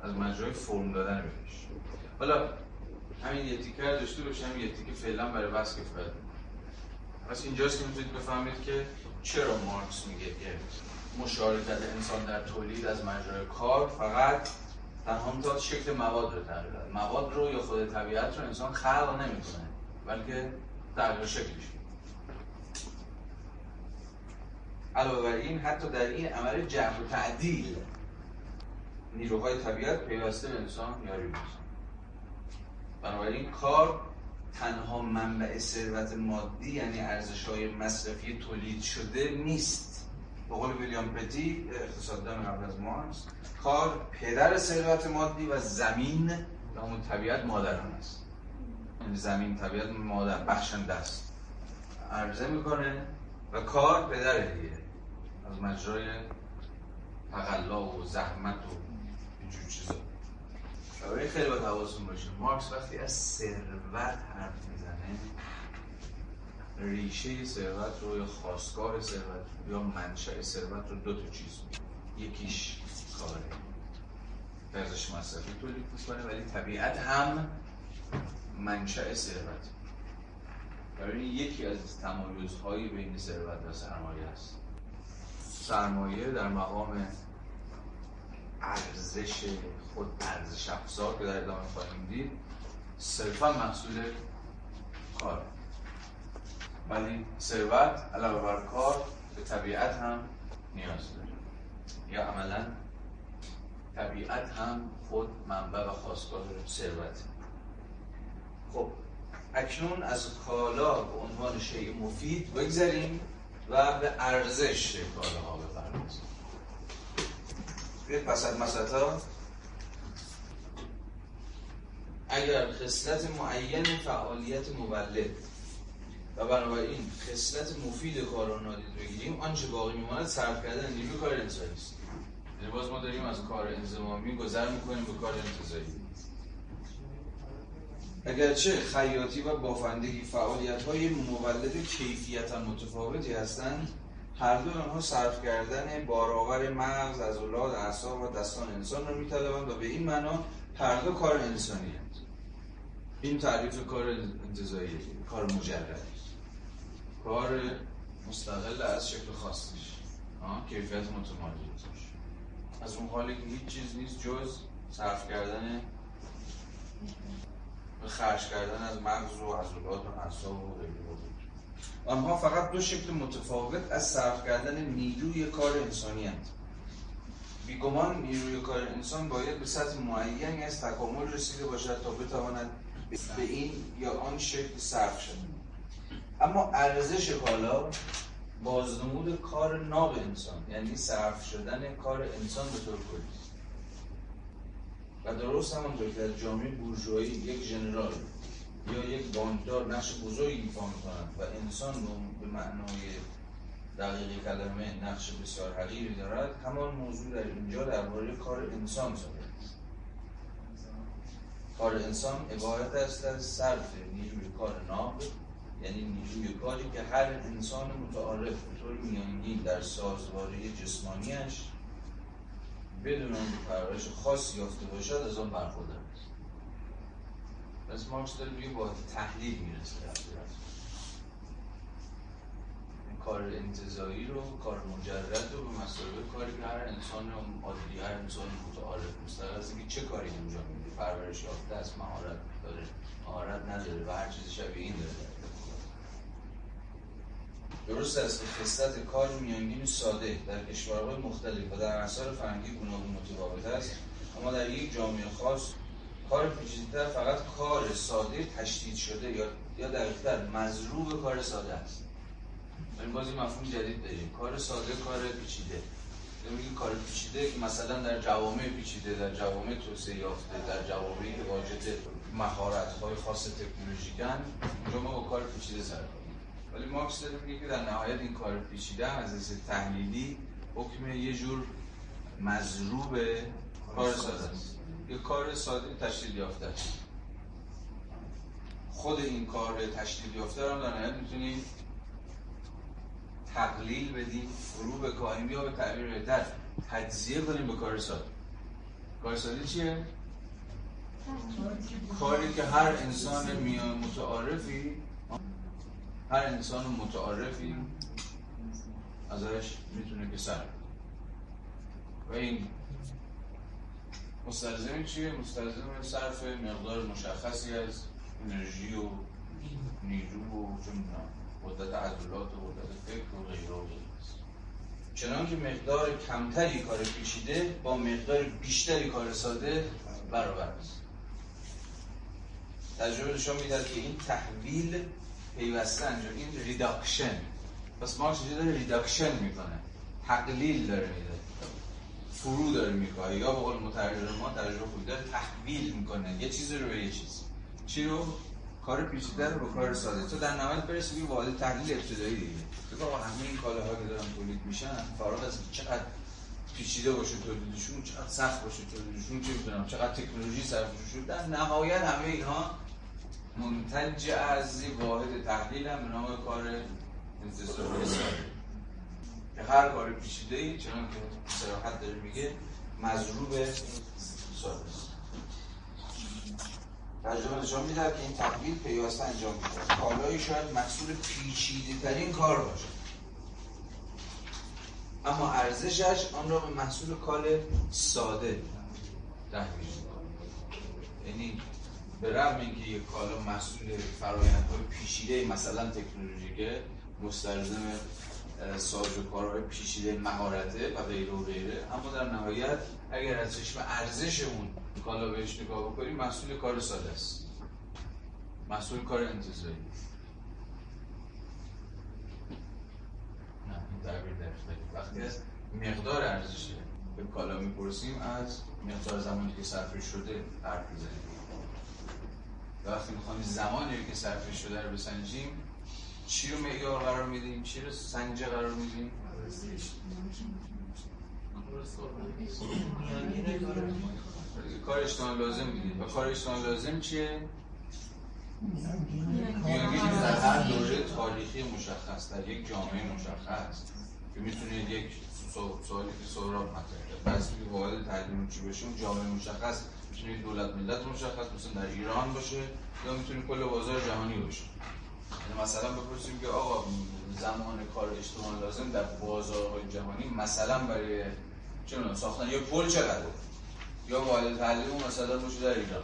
از مجرای فرم دادن بهش. حالا همین یه تیکه داشته باشم یه تیکه فعلا برای بس کفایت پس اینجاست که می‌تونید بفهمید که چرا مارکس میگه که مشارکت انسان در تولید از مجرای کار فقط تنها می‌تواند شکل مواد رو تغییر داد مواد رو یا خود طبیعت رو انسان خلق نمی‌کنه بلکه تغییر شکلش علاوه بر این حتی در این عمل جبر و تعدیل نیروهای طبیعت پیوسته به انسان یاری می‌کنه. بنابراین کار تنها منبع ثروت مادی یعنی ارزش های مصرفی تولید شده نیست. به قول ویلیام پتی اقتصاددان قبل از مارکس کار پدر ثروت مادی و زمین و اون طبیعت مادران است. یعنی زمین طبیعت مادر بخشنده است. عرضه می‌کنه و کار پدر دیگه از مجرای تقلا و زحمت و اینجور چیزا. برای خیلی باید حواستون باشه. مارکس وقتی از ثروت حرف می‌زنه ریشه ثروت رو یا خواستگاه ثروت یا منشأ ثروت رو دو تا چیز یکیش کاره. ارزش مصرفی تولید می‌کنه ولی طبیعت هم منشأ ثروت برای یکی از تمایزهای بین ثروت و سرمایه است. سرمایه در مقام ارزش خود ارزش افزار که در ادامه خواهیم دید. صرفا محصول کار. ولی ثروت علاوه بر کار به طبیعت هم نیاز داره. یا عملا طبیعت هم خود منبع و خواستگاه ثروت. خب اکنون از کالا به عنوان شیء مفید بگذاریم و به ارزش کالاها بپردازیم. بیاید پس از اگر خصلت معین فعالیت مولد و بنابراین خصلت مفید کار رو نادید بگیریم آنچه باقی میماند؟ صرف کردن نیروی کار انسانی است. یعنی باز ما داریم از کار انزمامی گذر می‌کنیم به کار انتظایی. اگرچه خیاطی و بافندگی فعالیت های مولد کیفیتا متفاوتی هستند هر دو آنها صرف کردن بارآور مغز از اولاد اعصاب و دستان انسان را میطلبند و به این معنا هر دو کار انسانی هست. این تعریف کار انتظایی کار مجرد. کار مستقل از شکل خاصش کیفیت متمایز از اون حالی که هیچ چیز نیست جز صرف کردن خرج کردن از مغز و عضلات و اعصاب و غیره. آنها فقط دو شکل متفاوت از صرف کردن نیروی کار انسانی هست بیگمان نیروی کار انسان باید به سطح معینی از تکامل رسیده باشد تا بتواند به این یا آن شکل صرف شد اما ارزش کالا بازنمود کار ناب انسان یعنی صرف شدن کار انسان به طور کلی. و درست همانطور که در جامعه بورژوایی یک ژنرال یا یک بانکدار نقش بزرگی ایفا می‌کنند و انسان به معنای دقیق کلمه نقش بسیار حقیری دارد. همان موضوع در اینجا درباره کار انسان صادر کار انسان عبارت است از صرف نیروی کار ناب یعنی نیروی کاری که هر انسان متعارف به طور میانگین در سازواری جسمانیش بدون اون پرورش خاصی یافته باشد از آن برخوردار است. پس مارکس داره میگه با تحلیل می‌رسه. کار انتظایی رو کار مجرد رو به مسابقه کاری که هر انسان عادی هر انسان متعارف مستقل از اینکه چه کاری انجام میده. پرورش یافته است مهارت داره. مهارت نداره و هر چیز شبیه این داره. درست است که خصلت کار میانگین ساده در کشورهای مختلف و در اثار فرنگی گوناگون متفاوت است. اما در یک جامعه خاص کار پیچیده‌تر فقط کار ساده تشدید شده یا یا دقیقتر مضروب کار ساده است. این بازی مفهوم جدید داریم. کار ساده کار پیچیده. میگه کار پیچیده که مثلا در جوامع پیچیده در جوامع توسعه یافته در جوامعی که مهارت های خاص تکنولوژیکن اونجا ما با کار پیچیده سر ولی مارکس داره میگه که در نهایت این کار پیچیده از از تحلیلی حکم یه جور مضروب کار ساده است. یه کار ساده تشکیل یافته خود این کار تشکیل یافته رو در نهایت می‌تونیم تقلیل بدیم فرو بکاهیم یا به تعبیر بهتر تجزیه کنیم به کار ساده کار ساده چیه؟ کاری که هر انسان متعارفی هر انسان متعارفی ازش می‌تونه که سر و این مستلزم چیه؟ مستلزم صرف مقدار مشخصی از انرژی و نیرو و قدرت عضلات و قدرت فکر و غیره و چنان که مقدار کمتری کار پیچیده با مقدار بیشتری کار ساده برابر است. تجربه نشان می‌دهد که این تحویل پیوسته انجام این reduction پس مارکس داره؟ reduction می‌کنه. تقلیل داره میده. فرو داره می‌کنه یا به قول مترجم ما ترجمه خوبی داره تحویل می‌کنه. یه چیزی رو به یه چیز. چی رو؟ کار پیچیده رو به کار ساده. تو در نهایت برسی به واحد تحلیل ابتدایی دیگه. تو همه این کالاها که دارن تولید میشن فارغ از چقدر پیچیده باشه تولیدشون چقدر سخت باشه تولیدشون چه می‌دونم چقدر تکنولوژی صرف شده در نهایت همه اینها منتج ارزی واحد تحلیل هم به نام کار انتصابی ساده. که هر کار پیچیده ای چنان که سراحت داره میگه مضروب ساده تجربه نشان میده که این تحویل پیوسته انجام میده کالایی شاید محصول پیچیده ترین کار باشه اما ارزشش آن را به محصول کال ساده تحویل یعنی به رغم اینکه یک کالا محصول فرایندهای پیچیده مثلا تکنولوژیکه مستلزم ساز و کارهای پیچیده مهارته و غیره و غیره. اما در نهایت اگر از چشم ارزش اون کالا بهش نگاه بکنیم محصول کار ساده است. محصول کار انتظاری نه این دقیقه وقتی از مقدار ارزش به کالا می‌پرسیم از مقدار زمانی که صرفش شده حرف می‌زنیم. وقتی می‌خوایم زمانی که صرفش شده رو بسنجیم چی رو معیار قرار میدیم؟ چی رو سنجه قرار میدیم؟ کار اجتماع لازم میدیم و کار اجتماع لازم چیه؟ میانگینی در هر دوره تاریخی مشخص در یک جامعه مشخص که می‌تونه یک سوالی که سهراب مطرح بس که واحد تعلیم چی بشه اون جامعه مشخص می‌تونه دولت ملت مشخص مثلا در ایران باشه یا می‌تونه کل بازار جهانی باشه. مثلا بپرسیم که آقا زمان کار اجتماع لازم در بازارهای جهانی مثلا برای چه ساختن یا پل چقدره یا واحد تعلیم مثلا باشه در ایران؟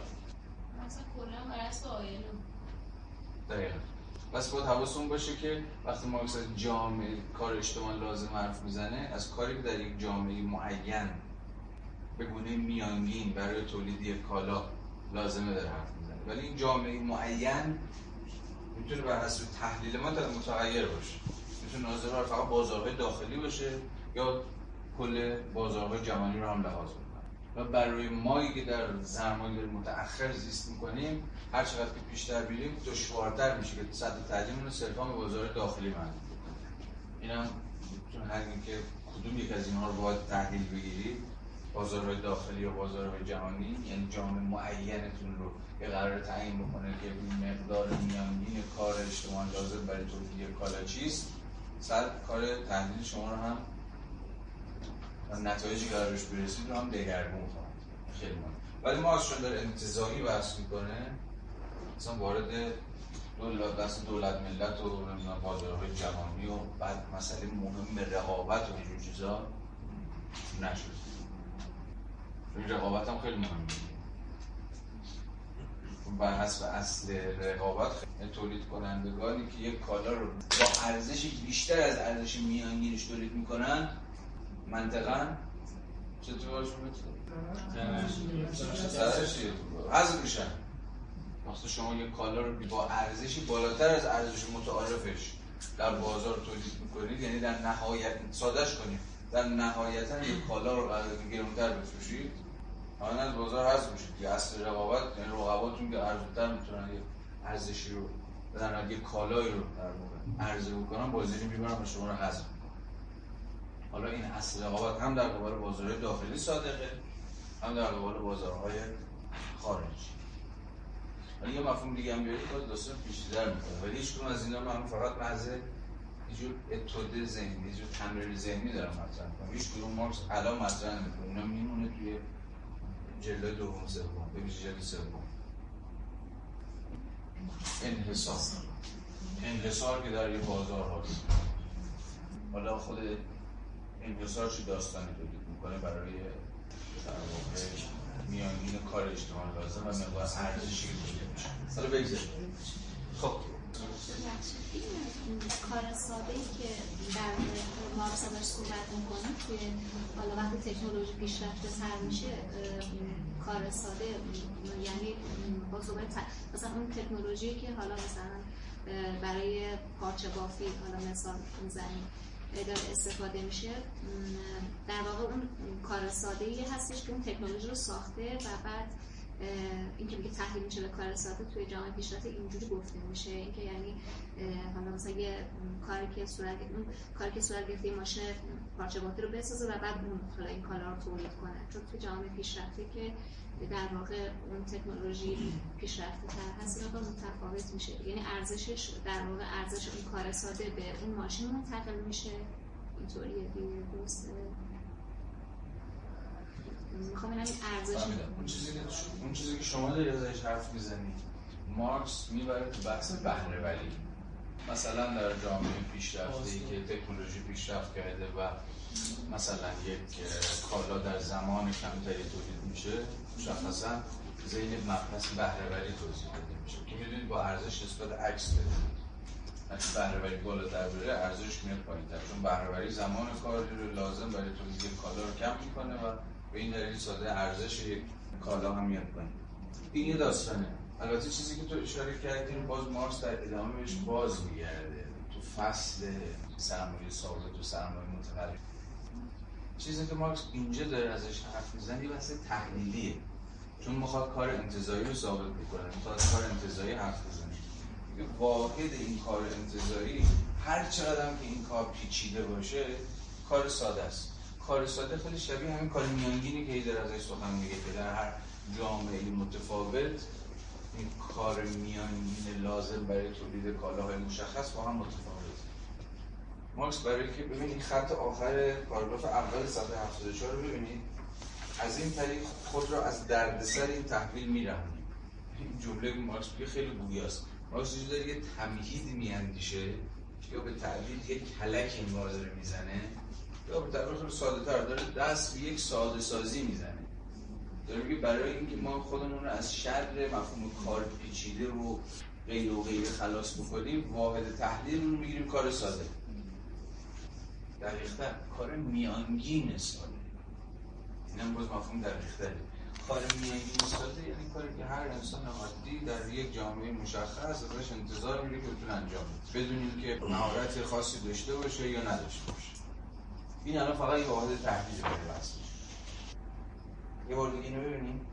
مثلا کلا برای آیلو دقیقا. بس باید باشه که وقتی ما مثلا جامعه کار اجتماع لازم حرف می‌زنه از کاری که در یک جامعه معین به گونه میانگین برای تولید یک کالا لازمه داره حرف می‌زنه. ولی این جامعه معین می‌تونه بر حسب تحلیل ما متغیر باشه. می‌تونه ناظر بر فقط بازارهای داخلی باشه یا کل بازارهای جهانی رو هم لحاظ و برای مایی که در زمانی متأخر زیست می‌کنیم هر چقدر که پیشتر بیریم دشوارتر میشه که سطح تعلیم رو صرفا به بازار داخلی محدود این هم هر که کدوم یک از اینها رو باید تحلیل بگیرید بازارهای داخلی و بازارهای جهانی یعنی جامعه معینتون رو یه قرار تعیین بکنه که مقدار میانگین کار اجتماع لازم برای تولید یک کالا چیست؟ سر کار تحلیل شما رو هم و نتایجی که قرارش برسید رو هم دگرگون خواهد خیلی مهم ولی ما از داره انتظایی بحث می‌کنه. مثلا وارد دولت دست دولت ملت و بازارهای جهانی و بعد مسئله مهم رقابت و اینجور چیزا نشد. این رقابت هم خیلی مهمه. بر حسب اصل رقابت تولید کنندگانی که یک کالا رو با ارزش بیشتر از ارزش میانگینش تولید می‌کنن منطقا چطور؟ حذف میشن وقتی شما یک کالا رو با ارزشی بالاتر از ارزش متعارفش در بازار تولید می‌کنید یعنی در نهایت سادش کنید در نهایتا یک کالا رو قرار گرونتر بفروشید. آن از بازار حذف میشید که اصل رقابت یعنی رقباتون که ارزونتر می‌تونن یه ارزشی رو بدن یه کالایی رو در واقع عرضه بکنن بازاری می‌برن و شما رو حذف حالا این اصل رقابت هم در قبال بازارهای داخلی صادقه هم در قبال بازارهای خارجی. ولی یه مفهوم دیگه هم بیارید باز داستان پیچیده‌تر می‌کنه. ولی هیچ از اینا من فقط محض یه جور ذهنی یه تمرین ذهنی دارم مطرح کنم هیچ کدوم مارکس الان مطرح نمی‌کنه. اینا میمونه توی جلد دوم سوم. به جلد سوم. انحصار. انحصار که در یه بازار هاست. حالا خود انحصار چی داستانی تولید می‌کنه برای در واقع میانگین کار اجتماع لازم و مقدار ارزشی که میشه حالا بگذاریم. خب. کار ساده ای که در ما ازش صحبت می‌کنیم توی حالا وقتی تکنولوژی پیشرفته تر میشه کار ساده یعنی با صحبت مثلا اون تکنولوژی که حالا مثلا برای پارچه بافی حالا مثال می‌زنیم استفاده میشه در واقع اون کار ساده ای هستش که اون تکنولوژی رو ساخته و بعد اینکه میگه تحلیل میشه به کار ساده توی جامعه پیشرفته اینجوری گفته میشه. اینکه یعنی حالا مثلا یه کاری که صورت اون کاری که صورت گرفته ماشین پارچه باطی رو بسازه و بعد اون حالا این کالا رو تولید کنه. چون توی جامعه پیشرفته که در واقع اون تکنولوژی پیشرفته تر هست و متفاوت میشه. یعنی ارزشش در واقع ارزش اون کار ساده به اون ماشین منتقل میشه. اینطوریه دیگه درسته؟ می‌خوام این ارزش اون چیزی که اون چیزی که شما داری ازش حرف می‌زنید. مارکس می‌بره تو بحث بهره ولی. مثلا در جامعه پیشرفته ای که تکنولوژی پیشرفت کرده و مثلا یک کالا در زمان کمتری تولید میشه مشخصا زین مبحث بهرهوری توضیح داده میشه. که می‌دونید با ارزش نسبت عکس بده. وقتی بهرهوری بالاتر بره ارزش میاد پایینتر. چون بهرهوری زمان کاری رو لازم برای تولید کالا رو کم می‌کنه و به این دلیل ساده ارزش یک کالا هم میاد پایین این یه داستانه. البته چیزی که تو اشاره کردی باز مارکس در ادامه بهش باز میگرده. تو فصل سرمایه ثابت و سرمایه متقلب چیزی که مارکس اینجا داره ازش حرف می‌زنه یه تحلیلیه. چون می‌خواد کار انتظایی رو ثابت بکنه می‌خواد کار انتظایی حرف بزنه. واحد این کار انتظایی هر چقدر که این کار پیچیده باشه کار ساده است. کار ساده خیلی شبیه همین کار میانگینی که ایدر ازش سخن میگه که در هر جامعه متفاوت این کار میانگین لازم برای تولید کالاهای مشخص با هم متفاوت. مارکس برای که ببینید خط آخر پاراگراف اول صفحه 74 رو ببینید از این طریق خود را از دردسر این تحویل میرهانیم این جمله مارکس خیلی گویاست مارکس داره یه تمهید میاندیشه یا به تعبیر یک کلک این داره می‌زنه. یا به تعبیر ساده تر داره دست به یک ساده سازی می‌زنه. داره میگه برای اینکه ما خودمون رو از شر مفهوم کار پیچیده و غیر و غیر خلاص بکنیم واحد تحلیل رو می‌گیریم کار ساده. دقیقتر کار میانگین ساده. این هم باز مفهوم دقیقتره. کار میانگین ساده یعنی کاری که هر انسان عادی در یک جامعه مشخص ازش انتظار میره که بتونه انجام بده. بدون اینکه مهارت خاصی داشته باشه یا نداشته باشه. این الان فقط یه واحد تحلیل برای بحث یه بار دیگه اینو ببینیم.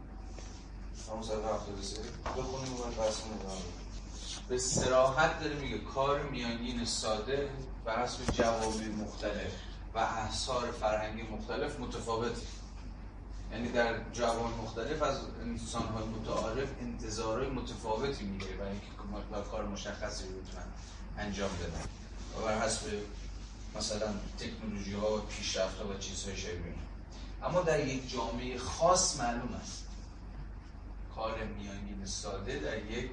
همون صفحه 73 بخونیم و بحث به سراحت داره میگه کار میانگین ساده بر حسب جوابی مختلف و احصار فرهنگی مختلف متفاوت یعنی در جواب مختلف از انسان‌های متعارف انتظارهای متفاوتی می‌گیره برای اینکه کار مشخصی رو انجام بدن. و بر حسب مثلا تکنولوژی ها پیشرفت ها و چیزهای شبیه اما در یک جامعه خاص معلوم است. کار میانگین ساده در یک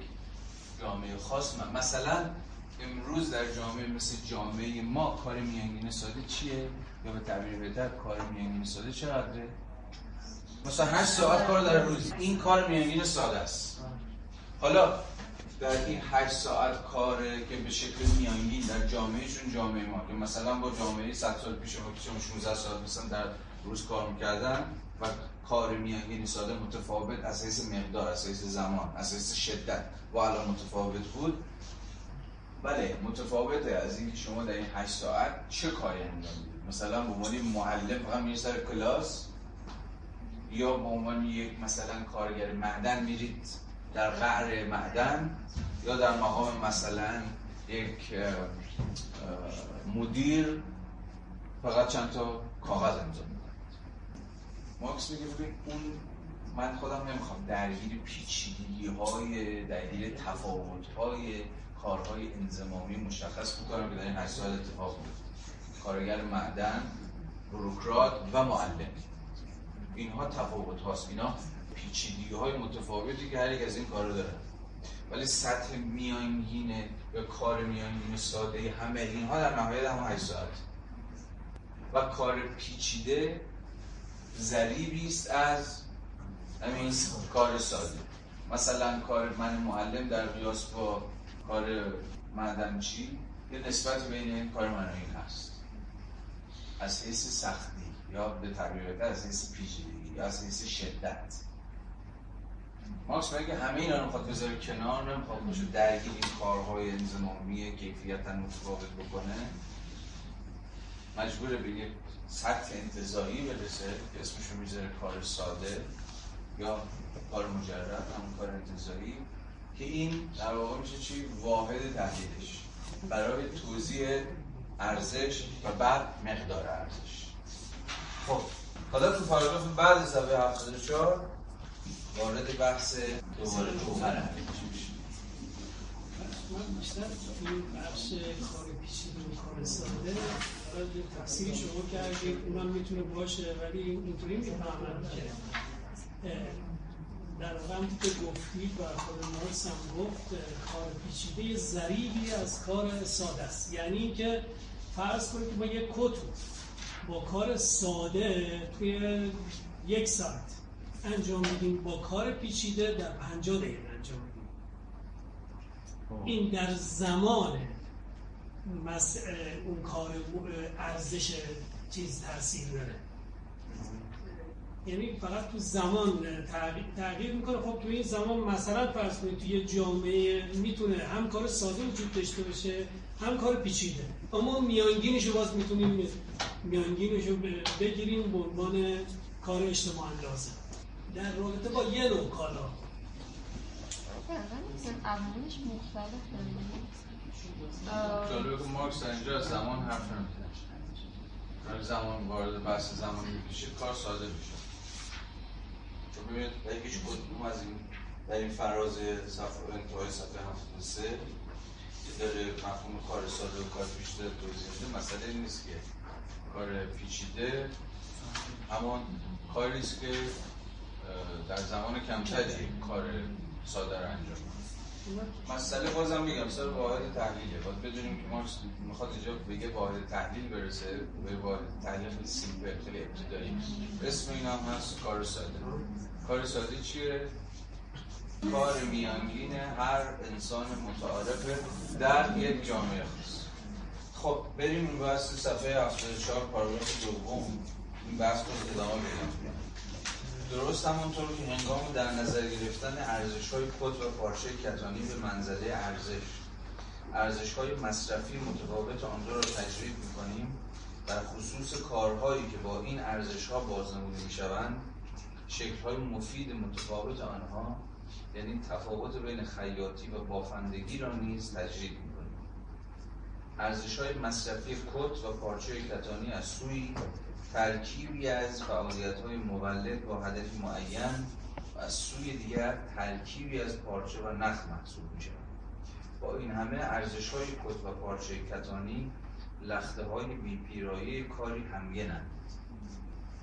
جامعه خاص من. مثلا امروز در جامعه مثل جامعه ما کار میانگین ساده چیه؟ یا به تعبیر بهتر کار میانگین ساده چقدره؟ مثلا 8 ساعت کار در روز. این کار میانگین ساده است. حالا در این 8 ساعت کاره که به شکل میانگین در جامعهشون جامعه ما. که مثلا با جامعه 100 سال پیش ما که 16 ساعت مثلا در روز کار می‌کردن و کار میانگین ساده متفاوت از حیث مقدار از حیث زمان از حیث شدت و الان متفاوت بود. بله متفاوته از اینکه شما در این 8 ساعت چه کاری انجام می‌دید؟ مثلا به عنوان معلم فقط میرید سر کلاس یا به عنوان یک مثلا کارگر معدن میرید؟ در قعر معدن یا در مقام مثلا یک مدیر فقط چند تا کاغذ امضا مارکس میگه ببین اون من خودم نمی‌خوام درگیر پیچیدگی های درگیر تفاوت های کارهای انزمامی مشخص بکنم که در این 8 سال اتفاق بود کارگر معدن بروکرات و معلم. اینها تفاوت هاست اینا پیچیدگی های متفاوتی که هر از این کارو دارن. ولی سطح میانگین یا کار میانگین ساده همه اینها در نهایت هم 8 ساعت. و کار پیچیده ذریبی است از همین کار ساده. مثلا کار من معلم در قیاس با کار معدنچی یه نسبت بین کار من این هست. از حیث سختی یا به تعبیر از حیث پیچیدگی یا از حیث شدت. مارکس میگه همه اینا رو می‌خواد بذاره کنار نمی‌خواد باشه درگیر این کارهای انزمامی کیفیت متفاوت بکنه. مجبور به یک سطح انتظایی برسه که اسمشو می‌ذاره کار ساده یا کار مجرد همون کار انتظایی که این در واقع میشه چی؟ واحد تحلیلش برای توضیح ارزش و بعد مقدار ارزش. خب حالا تو پاراگراف بعد صفحه 74 وارد بحث دوباره جوهر من بیشتر این بخش کار پیچیده و کار ساده حالا تفسیری شما کردید اونم می‌تونه باشه ولی اینطوری می‌فهمم که در واقع که گفتید و خود مارکس هم گفت کار پیچیده ضریبی از کار ساده است. یعنی اینکه فرض کنید که ما یک کت با کار ساده توی یک ساعت انجام میدیم با کار پیچیده در 50 دقیقه انجام میدیم. این در زمان مس... اون کار ارزش چیز تاثیر داره. یعنی فقط تو زمان تغییر, تغییر می‌کنه. خب تو این زمان مثلا فرض کنید تو یه جامعه می‌تونه هم کار ساده وجود داشته باشه هم کار پیچیده. اما میانگینش رو باز می‌تونیم میانگینش رو بگیریم به عنوان کار اجتماعا لازم. در رابطه با یه نوع کالا. اولش مختلفه جالبه که مارکس در اینجا از زمان حرف نمی‌زنه. ولی زمان وارد بحث زمان میشه کار ساده میشه. چون ببینید در هیچ کدوم از این در این فراز صفحه انتهای صفحه 73 که داره مفهوم کار ساده و کار پیچیده توضیح میده مسئله این نیست که کار پیچیده همان کاری است که در زمان کمتری کار ساده رو انجام مسئله بازم میگم سر واحد تحلیله. باید بدونیم که مارکس می‌خواد اینجا بگه واحد تحلیل برسه به واحد تحلیل خیلی سیمپل خیلی ابتدایی. اسم این هم هست کار ساده. کار ساده چیه؟ کار میانگین هر انسان متعارف در یک جامعه خاص. خب بریم این بحث صفحه 74 پاراگراف دوم. این بحث رو ادامه بدیم درست همونطور که هنگام در نظر گرفتن ارزش های کت و پارچه کتانی به منزله ارزش ارزش های مصرفی متفاوت آن را تجرید می‌کنیم در خصوص کارهایی که با این ارزش ها بازنموده می‌شوند شکل های مفید متفاوت آنها یعنی تفاوت بین خیاطی و بافندگی را نیز تجرید می‌کنیم. ارزش های مصرفی کت و پارچه کتانی از سوی ترکیبی از فعالیت های مولد با هدفی معین و از سوی دیگر ترکیبی از پارچه و نخ محسوب می شود. با این همه ارزش های کت و پارچه کتانی لخته های بیپیرایه کاری همگنند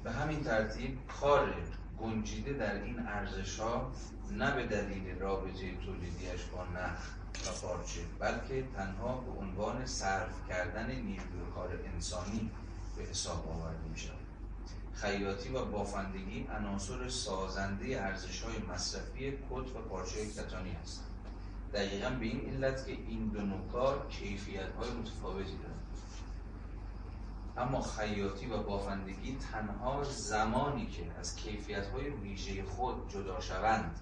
به همین ترتیب کار گنجیده در این ارزش ها نه به دلیل رابطه تولیدیش با نخ و پارچه بلکه تنها به عنوان صرف کردن نیروی کار انسانی به حساب آورده می شود خیاطی و بافندگی عناصر سازنده ارزش های مصرفی کت و پارچه کتانی هستند. دقیقا به این علت که این دو نوع کیفیت های متفاوتی دارند. اما خیاطی و بافندگی تنها زمانی که از کیفیت های ویژه خود جدا شوند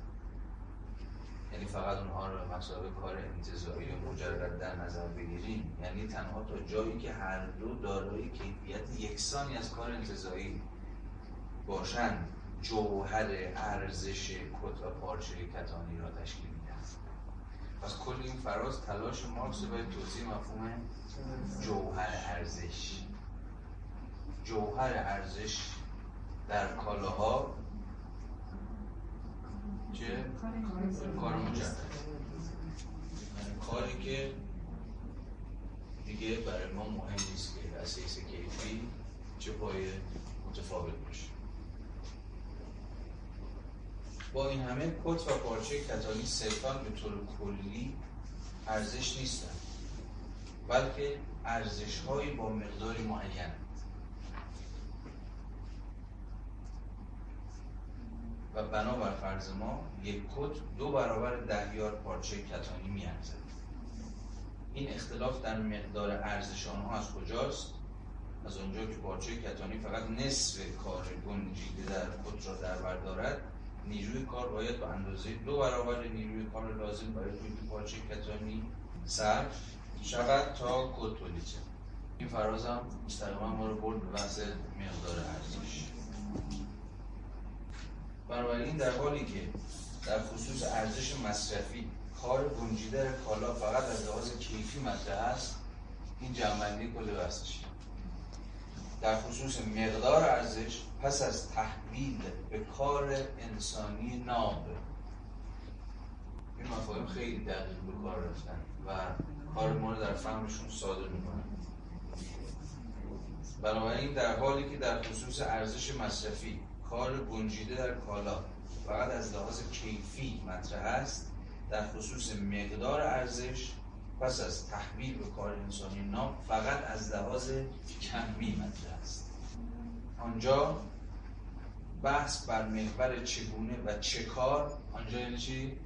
یعنی فقط اونها رو به مسابقه کار انتظاری مجرد در نظر بگیریم. یعنی تنها تا جایی که هر دو دارای کیفیت یکسانی از کار انتظاری باشند جوهر ارزش کت و پارچه کتانی را تشکیل پس کل این فراز تلاش مارکس به توضیح مفهوم جوهر ارزش. جوهر ارزش در کالاها چه؟ کار یعنی کاری که دیگه برای ما مهم نیست که از حیث کیفی چه پای متفاوت باشه با این همه کت و پارچه کتانی صرفا به طور کلی ارزش نیستند بلکه ارزش هایی با مقداری معین و بنابر فرض ما یک کت دو برابر ده یار پارچه کتانی میارزد. این اختلاف در مقدار ارزش آنها از کجاست؟ از آنجا که پارچه کتانی فقط نصف کار گنجیده در کت را در بر دارد نیروی کار باید به اندازه دو برابر نیروی کار لازم برای تولید پارچه کتانی صرف شود تا کت تولید شود. این فراز هم مستقیما ما رو برد به بحث مقدار ارزش. بنابراین در حالی که در خصوص ارزش مصرفی کار گنجیده کالا فقط از لحاظ کیفی مطرح است این جنبندی کل بحثشه در خصوص مقدار ارزش پس از تحویل به کار انسانی ناب این مفاهیم خیلی دقیق به کار رفتن و کار ما رو در فهمشون ساده می‌کنن. بنابراین در حالی که در خصوص ارزش مصرفی کار گنجیده در کالا. فقط از لحاظ کیفی مطرح است. در خصوص مقدار ارزش پس از تحویل به کار انسانی نام فقط از لحاظ کمی مطرح است. آنجا بحث بر محور چگونه و چه کار. آنجا یعنی چی؟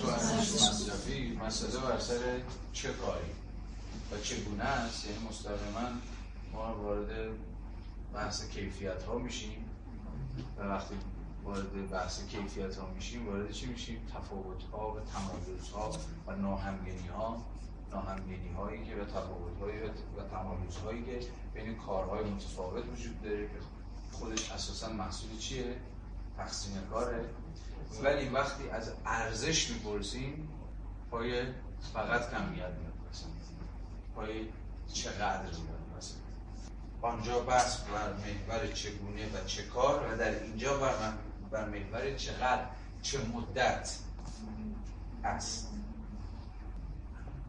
تو ارزش مصرفی مسئله بر سر چه کاری و چگونه است؟ یعنی مستقیما ما وارد بحث کیفیت ها میشیم. و وقتی وارد بحث کیفیت ها میشیم وارد چی میشیم؟ تفاوت ها و تمایز ها و ناهمگنی ها ناهمگنی هایی که و تفاوت هایی و تمایز هایی که بین کارهای متفاوت وجود داره که خودش اساسا محصول چیه؟ تقسیم کاره. ولی وقتی از ارزش می‌پرسیم پای فقط کمیت میاد پای چقدر مثلا آنجا بحث بر محور چگونه و چه کار و در اینجا بر, بر محور چقدر چه مدت است.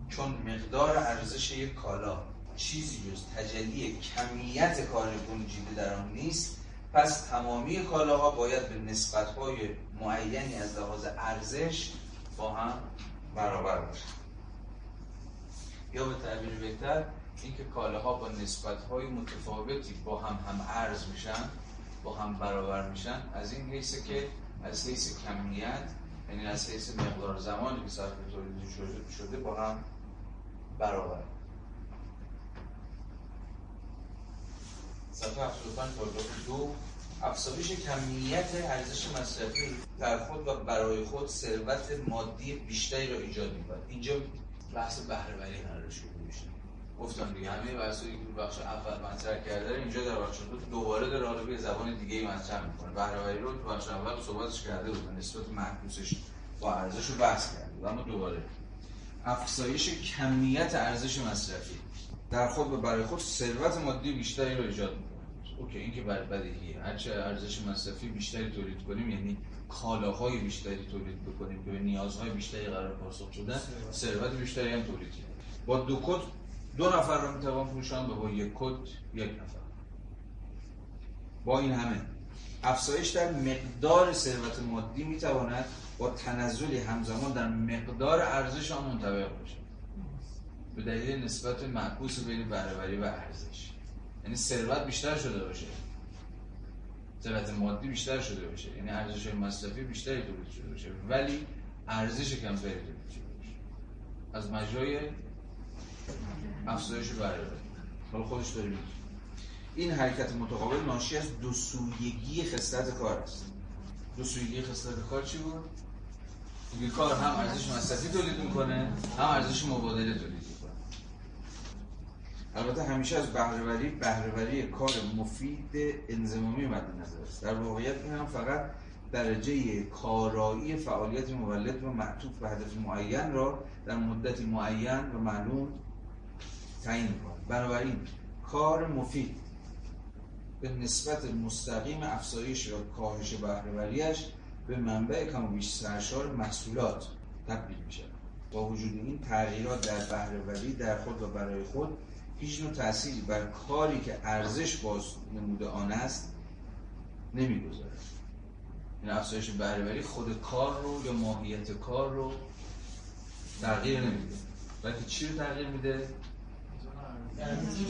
چون مقدار ارزش یک کالا چیزی جز تجلی کمیت کار گنجیده در آن نیست پس تمامی کالاها باید به نسبت‌های معینی از لحاظ ارزش با هم برابر باشند. یا به تعبیر بهتر اینکه کالاها با نسبت‌های متفاوتی با هم هم ارز میشن با هم برابر میشن از این حیث که از حیث کمیت یعنی از حیث مقدار زمانی که صرف تولید شده با هم برابر. صفحه 75 پاراگراف دو افزایش کمیت ارزش مصرفی در خود و برای خود ثروت مادی بیشتری را ایجاد می‌کند. اینجا بحث بهره وری قرار میشه گفتم دیگه همه بحثایی که بخش اول مطرح کرده اینجا در بخش دو دوباره در حالا به زبان دیگه ای مطرح می‌کنه. وری رو تو بخش اول صحبتش کرده بود نسبت معکوسش با ارزش رو بحث کرده اما دوباره. افزایش کمیت ارزش مصرفی. در خود و برای خود ثروت مادی بیشتری رو ایجاد می‌کنه. اوکی این که بدیهیه. هرچه ارزش مصرفی بیشتری تولید کنیم یعنی کالاهای بیشتری تولید بکنیم که به نیازهای بیشتری قرار پاسخ شدن ثروت. بیشتری هم تولید کنیم. با دو کد دو نفر رو می‌توان فروشان و با یک کد یک نفر. با این همه افزایش در مقدار ثروت مادی می‌تواند با تنزلی همزمان در مقدار ارزش آن منطبق باشد. به دلیل نسبت معکوس بین بهرهوری و ارزش. یعنی ثروت بیشتر شده باشه. ثروت مادی بیشتر شده باشه. یعنی ارزش مصرفی بیشتری تولید شده باشه. ولی ارزش کمتری تولید شده از مجرای افزایش بهره حالا خودش داره این حرکت متقابل ناشی از دو سویگی خصلت کار است. دو سویگی خصلت کار چی بود؟ دیگه کار هم ارزش مصرفی تولید می‌کنه هم ارزش مبادله تولید می‌کنه. البته همیشه از بهرهوری بهرهوری کار مفید انضمامی مد نظر است در واقعیت این هم فقط درجه کارایی فعالیت مولد و معطوف به هدف معین را در مدتی معین و معلوم تعیین می‌کنه. بنابراین کار مفید به نسبت مستقیم افزایش و کاهش بهرهوریش به منبع کم و بیش سرشار محصولات تبدیل میشه. با وجود این تغییرات در بهرهوری در خود و برای خود هیچ نوع تأثیری بر کاری که ارزش باز نموده آن است نمی‌گذارد. این افزایش بهرهوری خود کار رو یا ماهیت کار رو تغییر نمیده. بلکه چی رو تغییر میده؟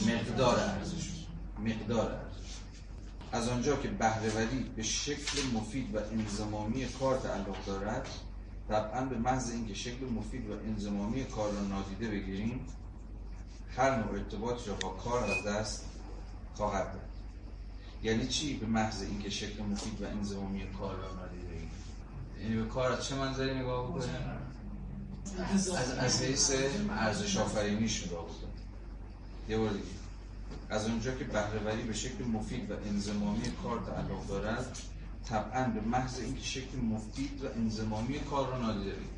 مقدار ارزش مقدار ارزش. از آنجا که بهرهوری به شکل مفید و انضمامی کار تعلق دارد طبعا به محض اینکه شکل مفید و انضمامی کار را نادیده بگیریم هر نوع ارتباطی را با کار از دست خواهد داد. یعنی چی؟ به محض اینکه شکل مفید و انضمامی کار را نادیده بگیریم یعنی به کار از چه منظری نگاه بکنیم؟ از از حیث ارزش آفرینیش نگاه بکنیم. یه بار دیگه. از اونجا که بهرهوری به شکل مفید و انضمامی کار تعلق دارد طبعا به محض اینکه شکل مفید و انضمامی کار رو نادیده بگیریم.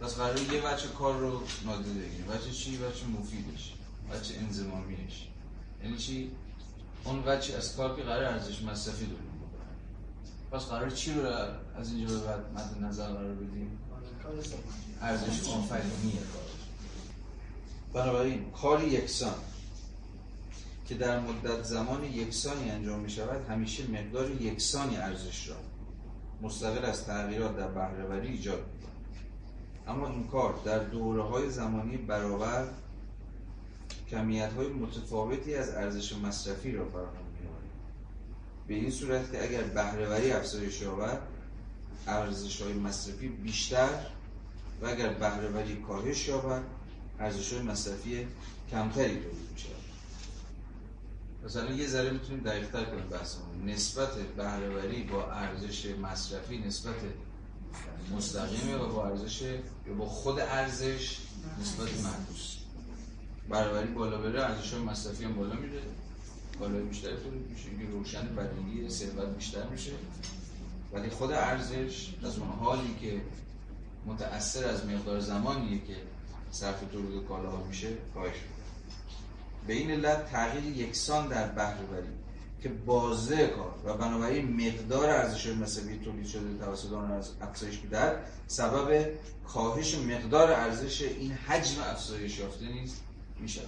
پس قرار یه بچه کار رو نادیده بگیریم. بچه چی؟ بچه مفیدش. بچه انضمامیش. یعنی چی؟ اون بچه از کار که قرار ارزش مصرفی داریم پس قرار چی رو از اینجا به بعد مد نظر قرار بدیم؟ ارزش آفرینی کار. بنابراین کار یکسان که در مدت زمان یکسانی انجام می شود همیشه مقدار یکسانی ارزش را مستقل از تغییرات در بهرهوری ایجاد می اما این کار در دوره های زمانی برابر کمیت های متفاوتی از ارزش مصرفی را فراهم می به این صورت که اگر بهرهوری افزایش یابد ارزش های مصرفی بیشتر و اگر بهرهوری کاهش یابد ارزش مصرفی کمتری تولید می شود مثلا یه ذره می‌تونیم دقیق تر کنیم بحثمون. نسبت بهرهوری با ارزش مصرفی نسبت مستقیمه و با ارزش یا با خود ارزش نسبت معکوس بهرهوری بالا بره ارزش مصرفی هم بالا میره. بالا بیشتر تولید میشه که روشن بدیهی ثروت بیشتر میشه. ولی خود ارزش از اون حالی که متأثر از مقدار زمانیه که صرف تولید کالاها میشه کاهش به این علت تغییر یکسان در بهرهوری که بازه کار. و بنابراین مقدار ارزش مصرفی تولید شده توسط آن از افزایش در سبب کاهش مقدار ارزش این حجم افزایش یافته نیست. میشه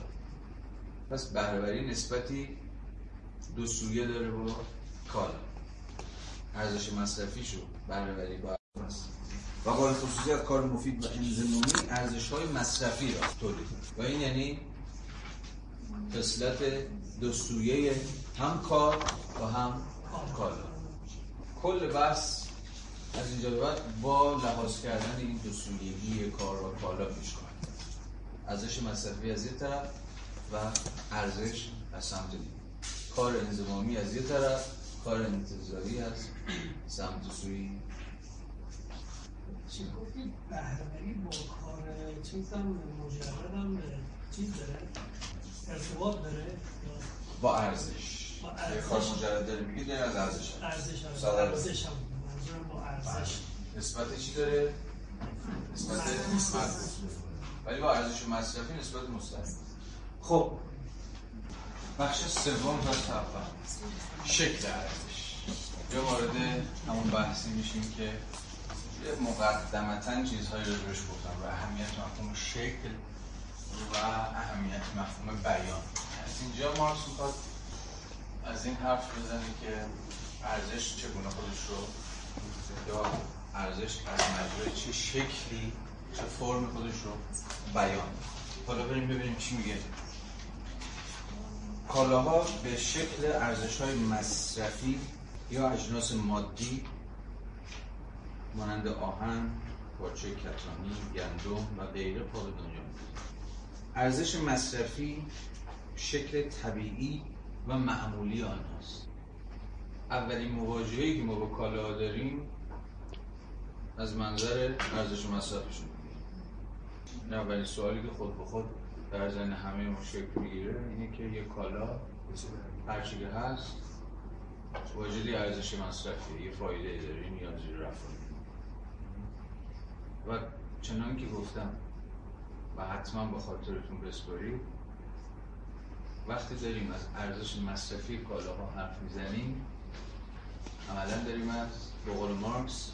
پس بهرهوری نسبتی دو سویه داره با کالا ارزش مصرفی شو بهرهوری با و با خصوصیت کار مفید و انضمامی ارزش های مصرفی را تولید و این یعنی خصلت دو سویه هم کار و هم کالا کل بحث از اینجا به بعد با لحاظ کردن این دو سویگی کار و کالا پیش خواهد ارزش مصرفی از یه طرف و ارزش از سمت دیگه. کار انضمامی از یه طرف کار انتظاری از سمت سوی چی گفتی؟ بهرهوری با کار چیزم مجرد هم چیز داره؟ ارتباط داره؟ با ارزش. یه. کار مجرد داره میگه داره از ارزش هم. ارزش. ارزش. هم منظورم با ارزش. نسبت چی داره؟ نسبت. ولی با ارزش مصرفی نسبت مستقیم. خب. بخش سوم و تفهم شکل ارزش. یا وارد همون بحثی میشیم که مقدمتا چیزهایی رو روش گفتم. و اهمیت مفهوم شکل و اهمیت مفهوم بیان. از اینجا مارکس می‌خواد از این حرف بزنه که ارزش چگونه خودش رو یا ارزش از مجموعه چه شکلی چه فرم خودش رو بیان. حالا بریم ببینیم چی میگه. کالاها به شکل ارزش های مصرفی یا اجناس مادی مانند آهن، پارچه کتانی، گندم و غیره پا دنیا. ارزش مصرفی شکل طبیعی و معمولی آنهاست اولین مواجهه‌ای که ما با کالاها داریم از منظر ارزش مصرفشون. این اولین سوالی که خود به خود در ذهن همه ما شکل می‌گیره اینه که یه کالا هرچی که هست واجدی ارزش مصرفیه. یه فایده داره نیازی رو رفع و چنان که گفتم و حتما با خاطرتون بسپارید وقتی داریم از ارزش مصرفی کالاها حرف می‌زنیم عملا داریم از به قول مارکس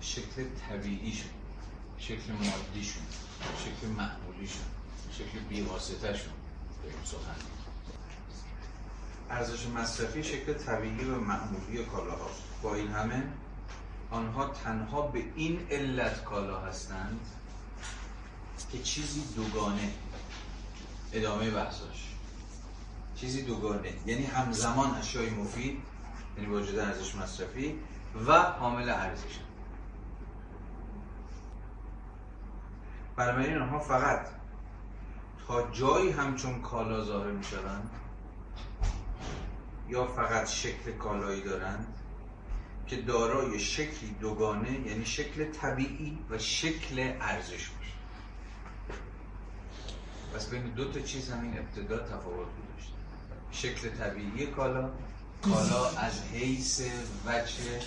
شکل طبیعیشون شکل مادیشون شکل معمولیشون شکل بیواسطه شون داریم سخن ارزش مصرفی شکل طبیعی و معمولی کالاها با این همه آنها تنها به این علت کالا هستند که چیزی دوگانه ادامه بحثاش چیزی دوگانه یعنی همزمان اشیای مفید یعنی واجد ارزش مصرفی و حامل ارزش. بنابراین آنها فقط تا جایی همچون کالا ظاهر می شوند یا فقط شکل کالایی دارند که دارای شکلی دوگانه یعنی شکل طبیعی و شکل ارزش باشه. پس بین دو تا چیز همین ابتدا تفاوت گذاشته. شکل طبیعی کالا کالا از حیث وجه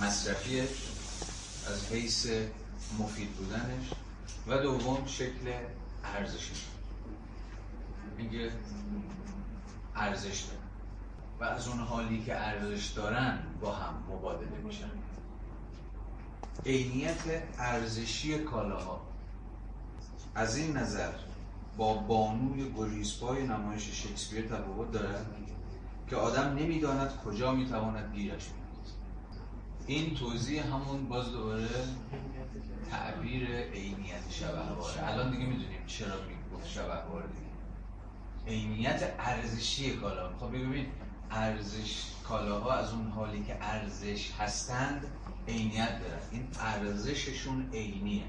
مصرفیش از حیث مفید بودنش و دوم شکل ارزشش میگه ارزش داره. و از اون حالی که ارزش دارن با هم مبادله میشن. عینیت ارزشی کالاها. از این نظر با بانوی گریزپای نمایش شکسپیر تفاوت دارد که آدم نمی‌داند کجا می‌تواند گیرش بیند این توضیح همون باز دوباره تعبیر عینیت شبهواره. الان دیگه می‌دونیم چرا می‌گفت شبهواره دیگه. عینیت ارزشی کالا خب ببین ارزش کالاها از اون حالی که ارزش هستند عینیت دارن. این ارزششون عینیه.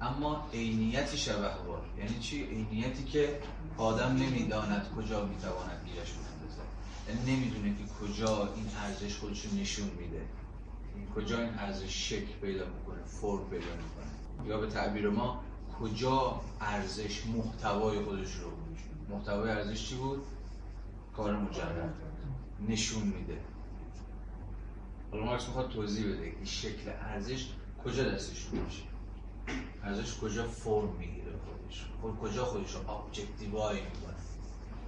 اما عینیت شبهوار. یعنی چی؟ عینیتی که آدم نمی‌داند کجا می‌تواند گیرش بندازه یعنی نمی‌دونه که کجا این ارزش خودش نشون میده. کجا این ارزش شکل پیدا می‌کنه فرم پیدا می‌کنه. یا به تعبیر ما کجا ارزش محتوای خودش رو محتوای ارزش چی بود؟ کار مجرد نشون میده. حالا مارکس می‌خواد توضیح بده این شکل ارزش کجا دستش میشه. ارزش کجا فرم می‌گیره خودش. خود کجا خودش رو objectify می‌کنه.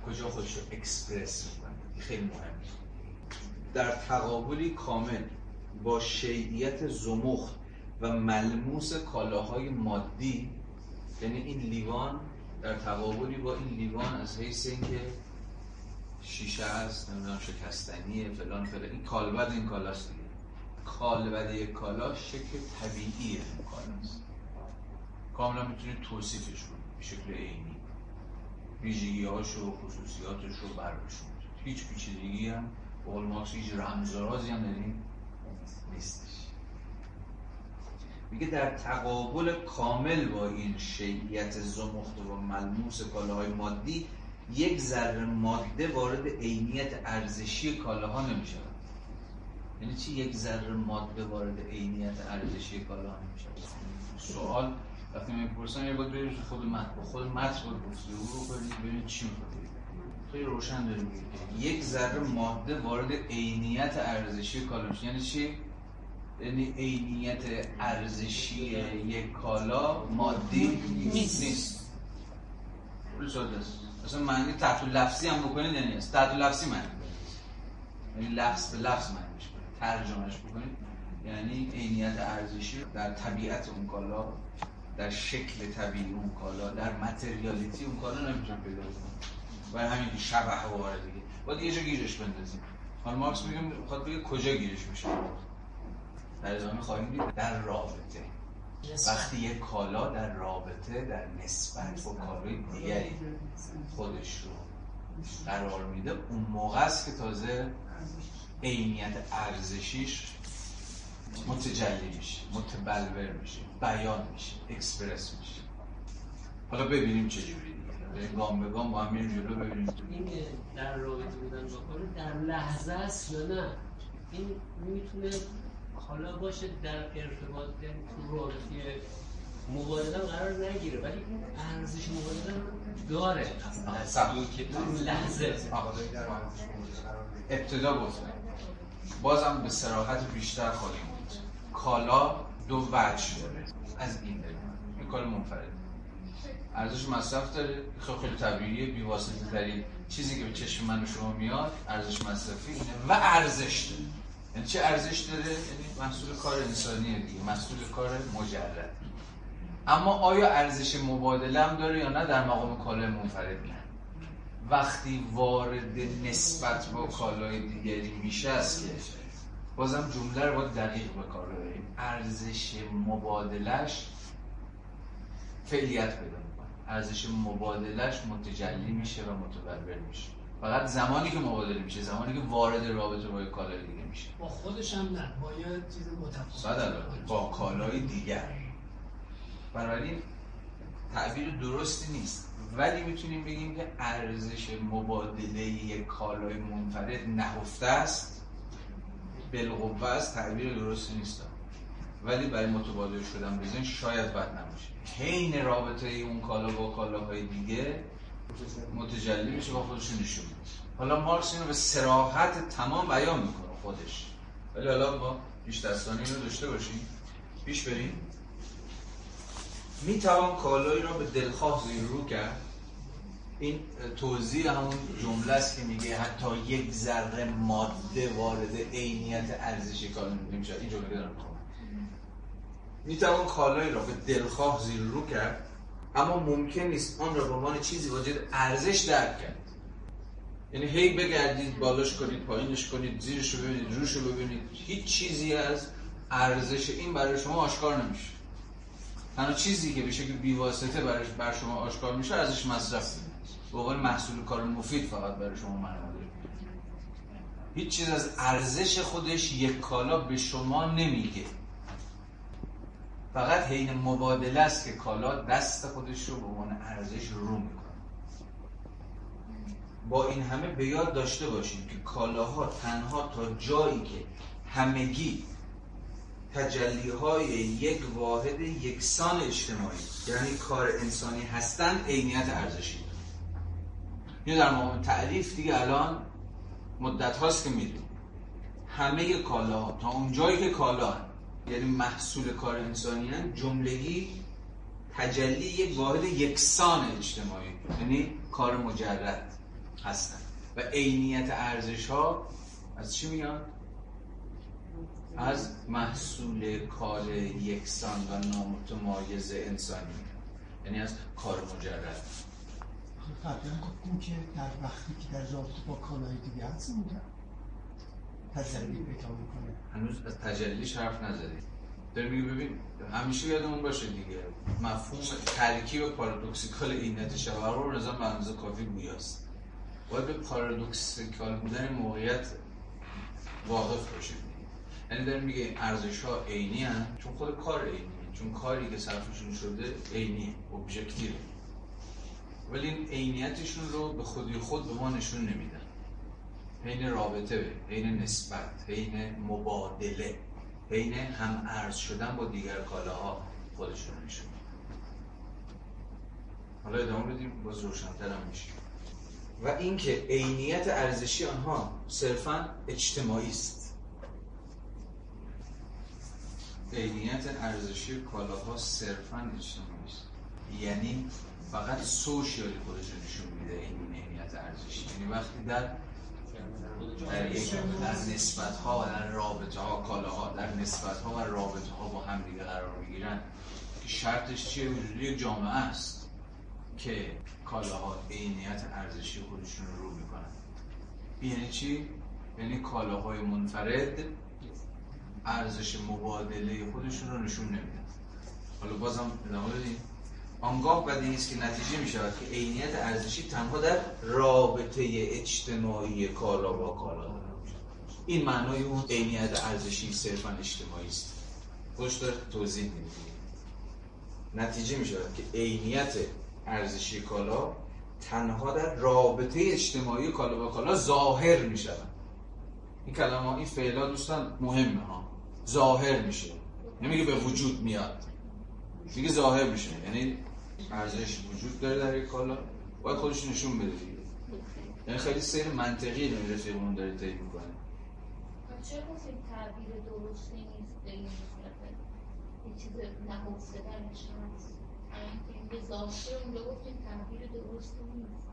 کجا خودش رو اکسپرس می‌کنه. خیلی مهمه. در تقابلی کامل با شیئیت زمخت و ملموس کالاهای مادی یعنی این لیوان در تقابلی با این لیوان از حیث اینکه شیشه است نمی‌دونم شکستنیه فلان فلان. این کالبد این کالاست دیگه. کالبد یک کالا شکل طبیعی این کالاست کاملا می‌تونید توصیفش کنید. به شکل عینی. ویژگی هاشو و خصوصیاتش رو برشون هیچ پیچیدگی هم قول ماکس هیچ رمزرازی هم این نیستش. میگه در تقابل کامل با این شیعیت زمخت و ملموس کالاهای مادی یک ذره ماده وارد عینیت ارزشی کالاها نمیشه یعنی چی یک ذره ماده وارد عینیت ارزشی کالاها نمیشه سوال وقتی می‌پرسن یه باید برید خود متن خود متن باید گفتگو رو ببینید چی می‌خواد خیلی روشن داره میگه. یک ذره ماده وارد عینیت ارزشی کالا میشه. یعنی چی؟ یعنی عینیت ارزشی یک کالا مادی نیست. نیست. مثلا معنی تحت لفظی هم بکنید یعنی است تحت لفظی معنی یعنی لفظ به لفظ معنیش کنید ترجمهش بکنید. یعنی عینیت ارزشی در طبیعت اون کالا در شکل طبیعی اون کالا در متریالیتی اون کالا نمی‌تونم پیدا کنم. و همین شبه واره دیگه. باید یه جا گیرش بندازیم. حالا مارکس میگه می‌خواد بگه کجا گیرش میشه؟ در ادامه خواهیم دید در رابطه. وقتی یک کالا در رابطه در نسبت با کالای دیگری خودش رو قرار میده اون موقع است که تازه عینیت ارزشیش متجلی میشه متبلور میشه بیان میشه اکسپرس میشه. حالا ببینیم چجوری دیگه. گام به گام با هم میریم جلو ببینیم این در رابطه بودن با در لحظه است یا نه؟ این می‌تونه حالا باشه در ارتباط یعنی تو رابطه مبادله قرار نگیره ولی اون ارزش مبادله داره. سب. که اون لحظه. ابتدا گفتم بازم به سراحت بیشتر خواهیم بود. کالا دو وجه داره. از این داره. این کار منفرد ارزش مصرف داره. خیلی خیلی طبیعیه بیواسطه ترین چیزی که به چشم من و شما میاد ارزش مصرفی اینه و ارزش داره. یعنی چه ارزش داره؟ یعنی محصول کار انسانیه دیگه محصول کار مجرد. اما آیا ارزش مبادله هم داره یا نه؟ در مقام کالای منفرد نه. وقتی وارد نسبت با کالای دیگری میشه است که بازم جمله رو باید دقیق به کار ببریم. ارزش مبادلش فعلیت پیدا می‌کنه. ارزش مبادلش متجلی میشه و متبلور میشه. فقط زمانی که مبادله میشه زمانی که وارد رابطه با کالای دیگه میشه. با خودش هم نه با یه چیز متفاوت با کالای دیگر. بنابراین تعبیر درستی نیست. ولی می‌تونیم بگیم که ارزش مبادله یک کالای منفرد نهفته است. بالقوه است تعبیر درستی نیست. ولی برای متبادل شدن بزنین شاید بد نباشه. حین رابطه اون کالا با کالاهای دیگه متجلی میشه با خودشون نشون حالا مارکس اینو به سراحت تمام بیان می‌کنه خودش. ولی حالا ما پیش دستانی اینو داشته باشیم. پیش بریم. می‌توان کالایی را به دلخواه زیر رو کرد. این توضیح همون جمله است که میگه حتی یک ذره ماده وارد عینیت ارزشی کالا نمیشه این جمله دارم می‌توان کالایی را به دلخواه زیر رو کرد. اما ممکن نیست آن را به عنوان چیزی واجد ارزش درک کرد. یعنی هی بگردید بالاش کنید پایینش کنید زیرش رو ببینید روش رو ببینید. هیچ چیزی از ارزش این برای شما آشکار نمیشه. تنها چیزی که به شکل بیواسطه برای بر شما آشکار میشه ارزش مصرف. به عنوان محصول کار مفید فقط برای شما معنا هیچ چیز از ارزش خودش یک کالا به شما نمیگه. فقط حین مبادله است که کالا دست خودش رو به عنوان ارزش رو می‌کنه با این همه به یاد داشته باشید که کالاها تنها تا جایی که همگی تجلی های یک واحد یکسان اجتماعی یعنی کار انسانی هستند عینیت ارزشی اینو در مقام تعریف دیگه الان مدت هاست که می‌دونیم همه کالاها تا اون جایی که کالا. یعنی محصول کار انسانی جملگی تجلی یک واحد یکسان اجتماعی. یعنی کار مجرد هستن. و عینیت ارزش ها از چی میاد؟ از محصول کار یکسان و نامتمایز انسانی. یعنی از کار مجرد. قبلا گفتیم که در وقتی که در رابطه با کالای دیگه هست میگم تجلی پیدا می‌کنه. هنوز از تجلیش حرف نزدیم. داره میگه ببین همیشه یادمون باشه دیگه. مفهوم ترکیب پارادوکسیکال عینیت شبه رو نظام به کافی گویاست باید به پارادوکسیکال بودن موقعیت واقف باشید یعنی داره میگه این ارزش ها عینی چون خود کار عینیه چون کاری که صرفشون شده عینیه ابژکتیو ولی این عینیتشون رو به خودی خود به ما نشون نمیدن. حین رابطه حین نسبت حین مبادله حین هم ارز شدن با دیگر کالاها خودشون نشون حالا ادامه بدیم باز روشنتر هم میشه. و اینکه عینیت ارزشی آنها صرفا اجتماعی است. عینیت ارزشی کالاها صرفا اجتماعی است. یعنی فقط سوشیالی خودش نشون میده این عینیت ارزشی. یعنی وقتی در در در نسبت ها و در رابطه ها کالاها در نسبت ها و رابطه ها با هم دیگه قرار می‌گیرن. که شرطش چیه؟ وجود یک جامعه است که کالاها عینیت ارزشی خودشون رو رو می‌کنن. یعنی چی؟ یعنی کالاهای منفرد ارزش مبادله خودشون رو نشون نمیدن. حالا بازم ادامه بدیم. آنگاه بدی است که نتیجه می شود که عینیت ارزشی تنها در رابطه اجتماعی کالا با کالا این معنای اون عینیت ارزشی صرفا اجتماعی است. خوش داره توضیح میده نتیجه می شود که عینیت ارزشی کالا تنها در رابطه اجتماعی کالا با کالا ظاهر می شود این کلمه این فعلا دوستان مهمه ها. ظاهر میشه. نمیگه به وجود میاد. میگه ظاهر میشه. یعنی ارزش وجود داره در یک کالا باید خودش نشون بده دیگه. یعنی خیلی سیر منطقی رو رفیقمون داره طی می‌کنه. چرا گفتیم تعبیر درستی نیست به این صورت؟ یه چیز نهفته درش هست اینکه به ظاهر اونجا گفتیم تعبیر درستی نیست.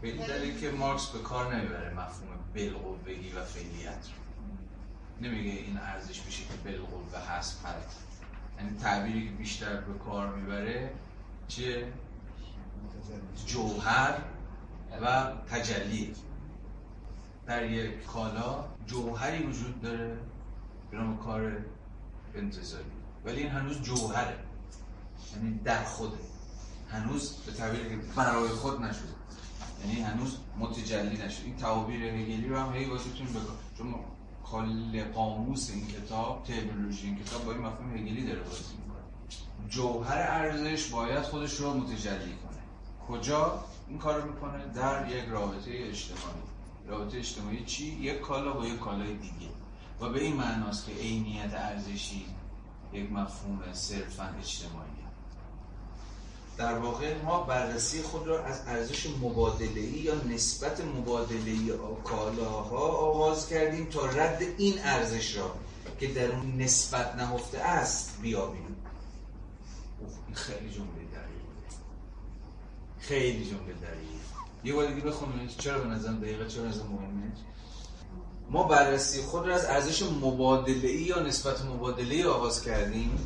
به این دلیل که مارکس به کار نمی‌بره مفهوم بالقوگی و فعلیت رو. نمیگه این ارزش میشه که بالقوه هست هست یعنی تعبیری که بیشتر به کار می‌بره چیه؟ جوهر و تجلی. در یک کالا جوهری وجود داره به نام کار انتظاری ولی این هنوز جوهره. یعنی در خوده هنوز به تعبیری که برای خود نشده. یعنی هنوز متجلی نشده. این تعابیر هگلی رو هم هی واسهتون بگم چون کل قاموس این کتاب ترمینولوژی این کتاب با این مفهوم هگلی داره بازی جوهر ارزش باید خودش رو متجلی کنه. کجا این کار رو می‌کنه؟ در یک رابطه اجتماعی. رابطه اجتماعی چی؟ یک کالا با یک کالای دیگه. و به این معناست که عینیت ارزشی یک مفهوم صرفا اجتماعی در واقع ما بررسی خود را از ارزش مبادله‌ای یا نسبت مبادله‌ای کالاها آغاز کردیم تا رد این ارزش را که در اون نسبت نهفته است بیابیم. خیلی جمله بوده. خیلی جمله دقیقی یه بار دیگه بخونید چرا به نظرم دقیقه چرا نظرم مهمه. ما بررسی خود را از ارزش مبادله‌ای یا نسبت مبادله‌ای آغاز کردیم.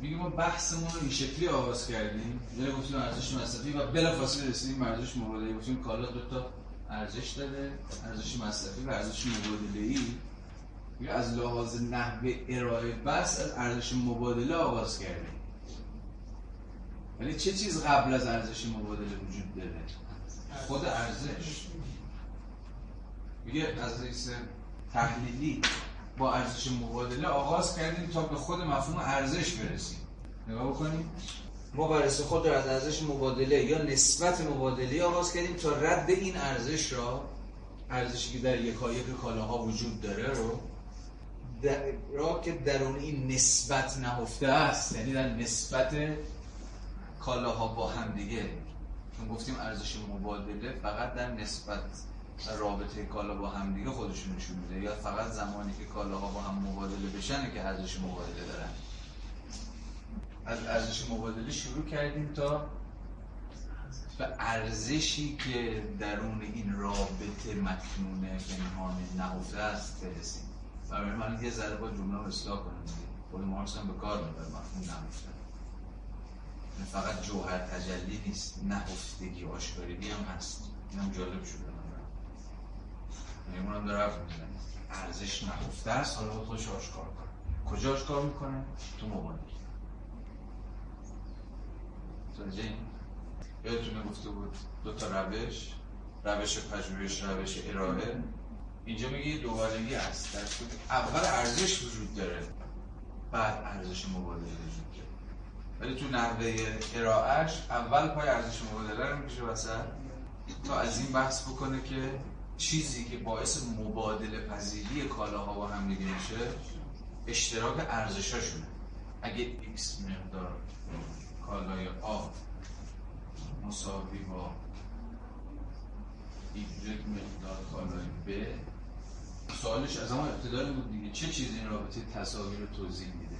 میگه ما بحثمون رو این شکلی آغاز کردیم. یعنی گفتیم ارزش مصرفی و بلافاصله رسیدیم ارزش مبادله‌ای. گفتیم کالا دو تا ارزش داده ارزش مصرفی و ارزش مبادله‌ای. میگه از لحاظ نحوه ارائه بحث از ارزش مبادله آغاز کردیم. ولی چه چیز قبل از ارزش مبادله وجود داره؟ خود ارزش. میگه از حیث تحلیلی با ارزش مبادله آغاز کردیم تا به خود مفهوم ارزش برسیم. نگاه بکنیم. ما بررسی خود را از ارزش مبادله یا نسبت مبادله آغاز کردیم تا رد این ارزش را ارزشی که در یکایک کالاها وجود داره رو در را که درون این نسبت نهفته است یعنی در نسبت کالاها با هم دیگه. چون گفتیم ارزش مبادله فقط در نسبت و رابطه کالا با هم دیگه خودشون نشون میده یا فقط زمانی که کالاها با هم مبادله بشن که ارزش مبادله دارن. از ارزش مبادله شروع کردیم تا به ارزشی که درون این رابطه مکنون پنهان نهفته است برسیم. و برای من یه ذره با جمله رو اصلاح کنم. خود مارکس هم به کار می‌بره مفهوم یعنی فقط جوهر تجلی نیست نهفتگی آشکاریگی هم هست. این هم جالب شده. من یعنی اونم داره ارزش نهفته است حالا باید خودش آشکار کنه. کجا آشکار می‌کنه؟ تو متوجه این؟ یادتونه گفته بود دو تا روش روش پژوهش روش ارائه. اینجا میگه یه دوبارگی هست. در اول ارزش وجود داره بعد ارزش مبادله وجود داره. ولی تو نحوه ارائهش اول پای ارزش مبادله رو می‌کشه وسط تا از این بحث بکنه که چیزی که باعث مبادله پذیری کالاها با هم دیگه میشه اشتراک ارزشاشونه. اگه x مقدار کالای آ مساوی با y مقدار کالای ب سوالش از همون ابتدا بود دیگه. چه چیزی این رابطه تساوی رو توضیح میده؟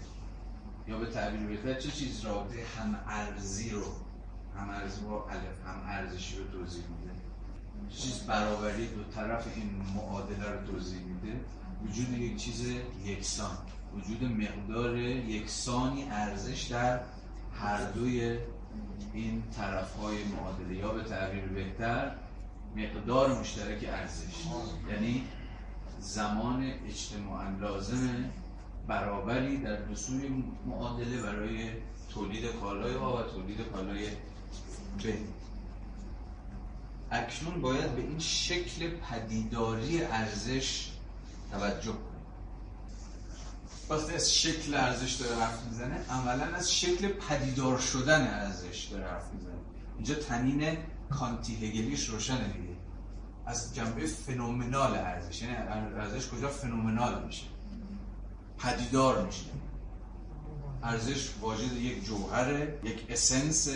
یا به تعبیر بهتر چه چیز رابطه هم ارزی رو هم ارزی با الف هم ارزشی رو توضیح میده؟ چه چیز برابری دو طرف این معادله رو توضیح میده؟ وجود یک چیز یکسان. وجود مقدار یکسانی ارزش در هر دوی این طرف های معادله. یا به تعبیر بهتر مقدار مشترک ارزش. یعنی زمان اجتماعا لازم برابری در دو معادله برای تولید کالای آ و تولید کالای ب اکنون باید به این شکل پدیداری ارزش توجه کنیم. وقتی از شکل ارزش داره حرف می‌زنه عملا از شکل پدیدار شدن ارزش داره حرف می‌زنه. اینجا تنین کانتی هگلیش روشنه دیگه. از جنبه فنومنال ارزش. یعنی ارزش کجا فنومنال میشه؟ پدیدار میشه. ارزش واجد یک جوهره یک اسنس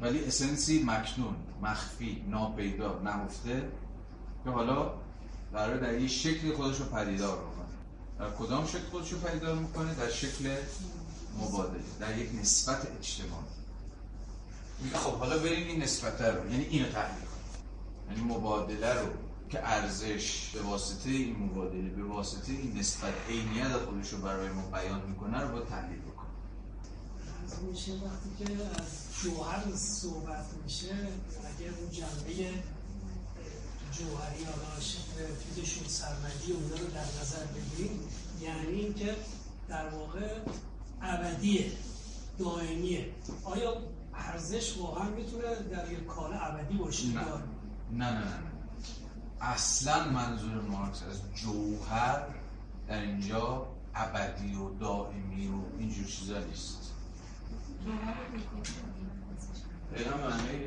ولی اسنسی مکنون مخفی ناپیدا نهفته که حالا قرار در یک شکل خودش رو پدیدار بکنه. در کدام شکل خودش رو پدیدار می‌کنه؟ در شکل مبادله در یک نسبت اجتماعی. خب حالا بریم این نسبت رو. یعنی اینو تحلیل یعنی مبادله رو که ارزش به واسطه این مبادله به واسطه این نسبت عینیت خودش رو برای ما بیان می‌کنه رو با تحلیل از میشه وقتی که از جوهر صحبت میشه اگر اون جنبه جوهری شکل فیزشون سرمدی اونا رو در نظر بگیریم یعنی اینکه در واقع ابدیه دائمیه. آیا ارزش واقعا می‌تونه در یک کالا ابدی باشه؟ نه. یا نه نه نه. اصلا منظور مارکس از جوهر در اینجا ابدی و دائمی و اینجور چیزا نیست. دقیقا معنی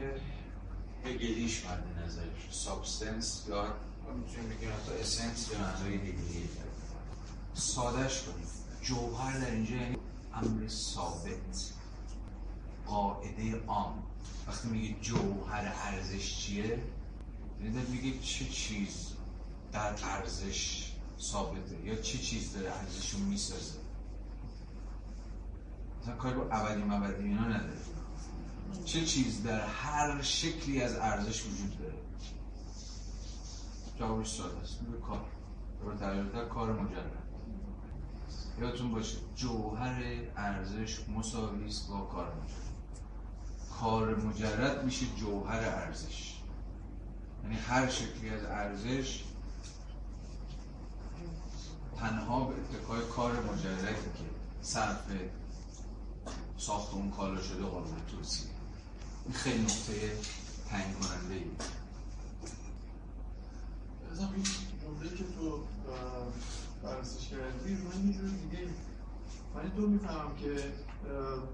هگلیش مد نظرش. substance یا می‌تونیم بگیم حتی اسنس به معنای هگلی سادش کنیم. جوهر در اینجا یعنی امر ثابت قاعده عام. وقتی میگه جوهر ارزش چیه؟ یعنی میگه چه چیز در ارزش ثابته یا چه چیز داره ارزش رو می‌سازه؟ مثلا کاری با اولی مبدی اینا نداره. چه چیز در هر شکلی از ارزش وجود داره؟ جوابش ساده است میگه کار. رو تعریفتر کار مجرد. یادتون باشه جوهر ارزش مساوی است با کار مجرد. کار مجرد میشه جوهر ارزش. یعنی هر شکلی از ارزش تنها به اتکای کار مجردی که صرف ساخت اون کالا شده قابل توصیه این خیلی نقطه تعیین کننده ای این جمله که تو بررسیش کردی من یه دیگه من تو می‌فهمم که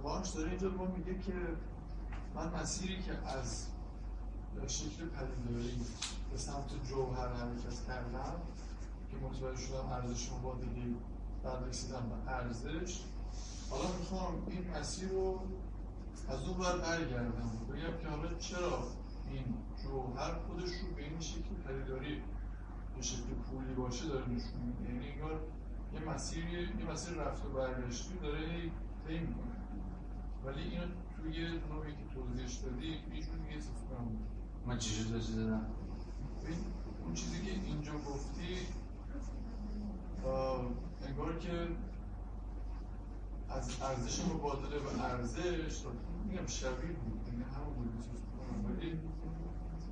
مارکس داره اینجا با میگه که من مسیری که از شکل پدیداری به سمت جوهر حرکت کردم که متوجه شدم ارزش مبادلی بعد رسیدم به ارزش. حالا می‌خوام این مسیر رو از اون بر برگردم. بگم که حالا چرا این جوهر خودش رو به این شکل پدیداری به شکل پولی باشه داره نشون میده. یعنی انگار یه مسیری یه مسیر رفت و برگشتی داره طی می‌کنه. ولی اینو توی نوعی که توضیحش دادی یه من چجور توضیح دادم؟ اون چیزی که اینجا گفتی انگار که از ارزش مبادله به ارزش میگم شبیه بود یعنی همون بود ولی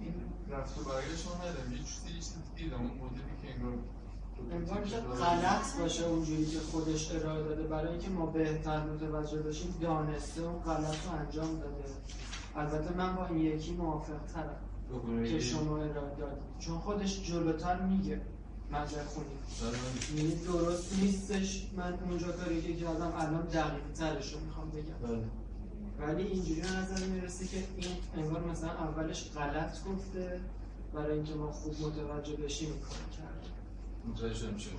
این رفت و برگشت رو ندارم یه چیزی یه چیزی دیدم اون مدلی که انگار انگار که غلط باشه اونجوری که خودش ارائه داده. برای اینکه ما بهتر متوجه بشیم دانسته اون غلط رو انجام داده. البته من با این یکی موافق ترم که شما ارائه دادید چون خودش جلوتر میگه مجر خونی. یعنی درست نیستش. من اونجا کاری که کردم الان دقیق ترش رو می‌خوام بگم. ولی اینجوری نظر می‌رسه که این انگار مثلا اولش غلط گفته برای اینکه ما خوب متوجه بشیم این کار کرد. متوجه شدم چی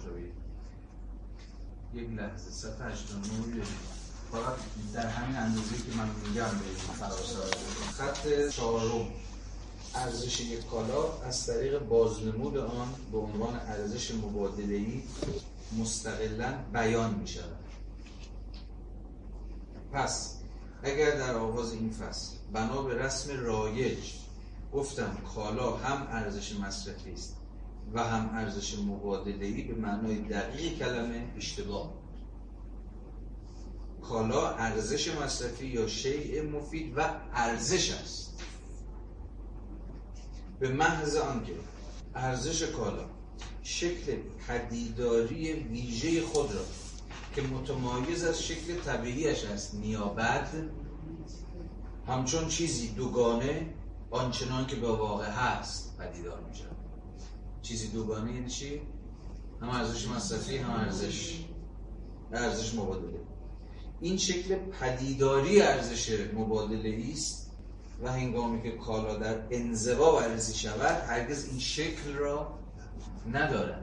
یک لحظه صفحه 89 فقط در همین اندازه که من میگم به فراسا خط چهارم. ارزش یک کالا از طریق بازنمود آن به عنوان ارزش مبادله‌ای مستقلا بیان می شود پس اگر در آغاز این فصل بنا به رسم رایج گفتم کالا هم ارزش مصرفی است و هم ارزش مبادله‌ای به معنای دقیق کلمه اشتباه کالا ارزش مصرفی یا شیء مفید و ارزش است. به محض آنکه ارزش کالا شکل پدیداری ویژه خود را که متمایز از شکل طبیعیش است نیابد همچون چیزی دوگانه آنچنان که به واقع هست پدیدار می شود چیزی دوگانه یعنی چی؟ هم ارزش مصرفی هم ارزش ارزش مبادله این شکل پدیداری ارزش مبادله است و هنگامی که کالا در انزوا بررسی شود هرگز این شکل را ندارد.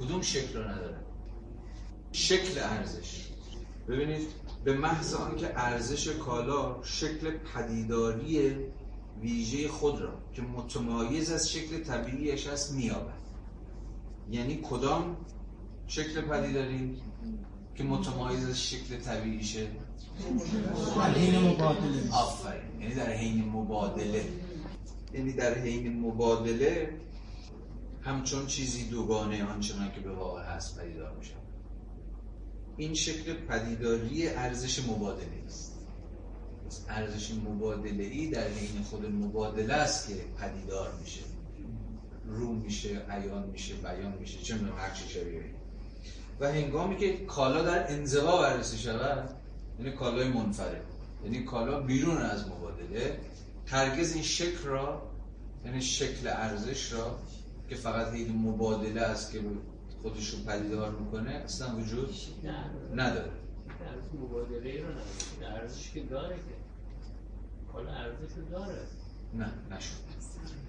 کدوم شکل را ندارد؟ شکل ارزش. ببینید به محض آنکه ارزش کالا شکل پدیداری ویژه خود را که متمایز از شکل طبیعیش است مییابد. یعنی کدام شکل پدیداری که متمایز از شکل طبیعیشه؟ در حین مبادله. آفرین. یعنی در حین مبادله. یعنی در حین مبادله همچون چیزی دوگانه آنچنان که به واقع هست پدیدار میشه. این شکل پدیداری ارزش مبادله است. ارزش مبادله ای در حین خود مبادله است که پدیدار میشه. رو میشه عیان میشه بیان میشه چه می‌دونم هر چی شبیه. و هنگامی که کالا در انزوا بررسی شود یعنی کالای منفرد. یعنی کالا بیرون از مبادله. هرگز این شکل را یعنی شکل ارزش را که فقط حین مبادله است که خودش رو پدیدار می‌کنه اصلا وجود نداره. ارزش مبادله رو نداره. ارزش که داره که. کالا ارزش داره. نه نشد.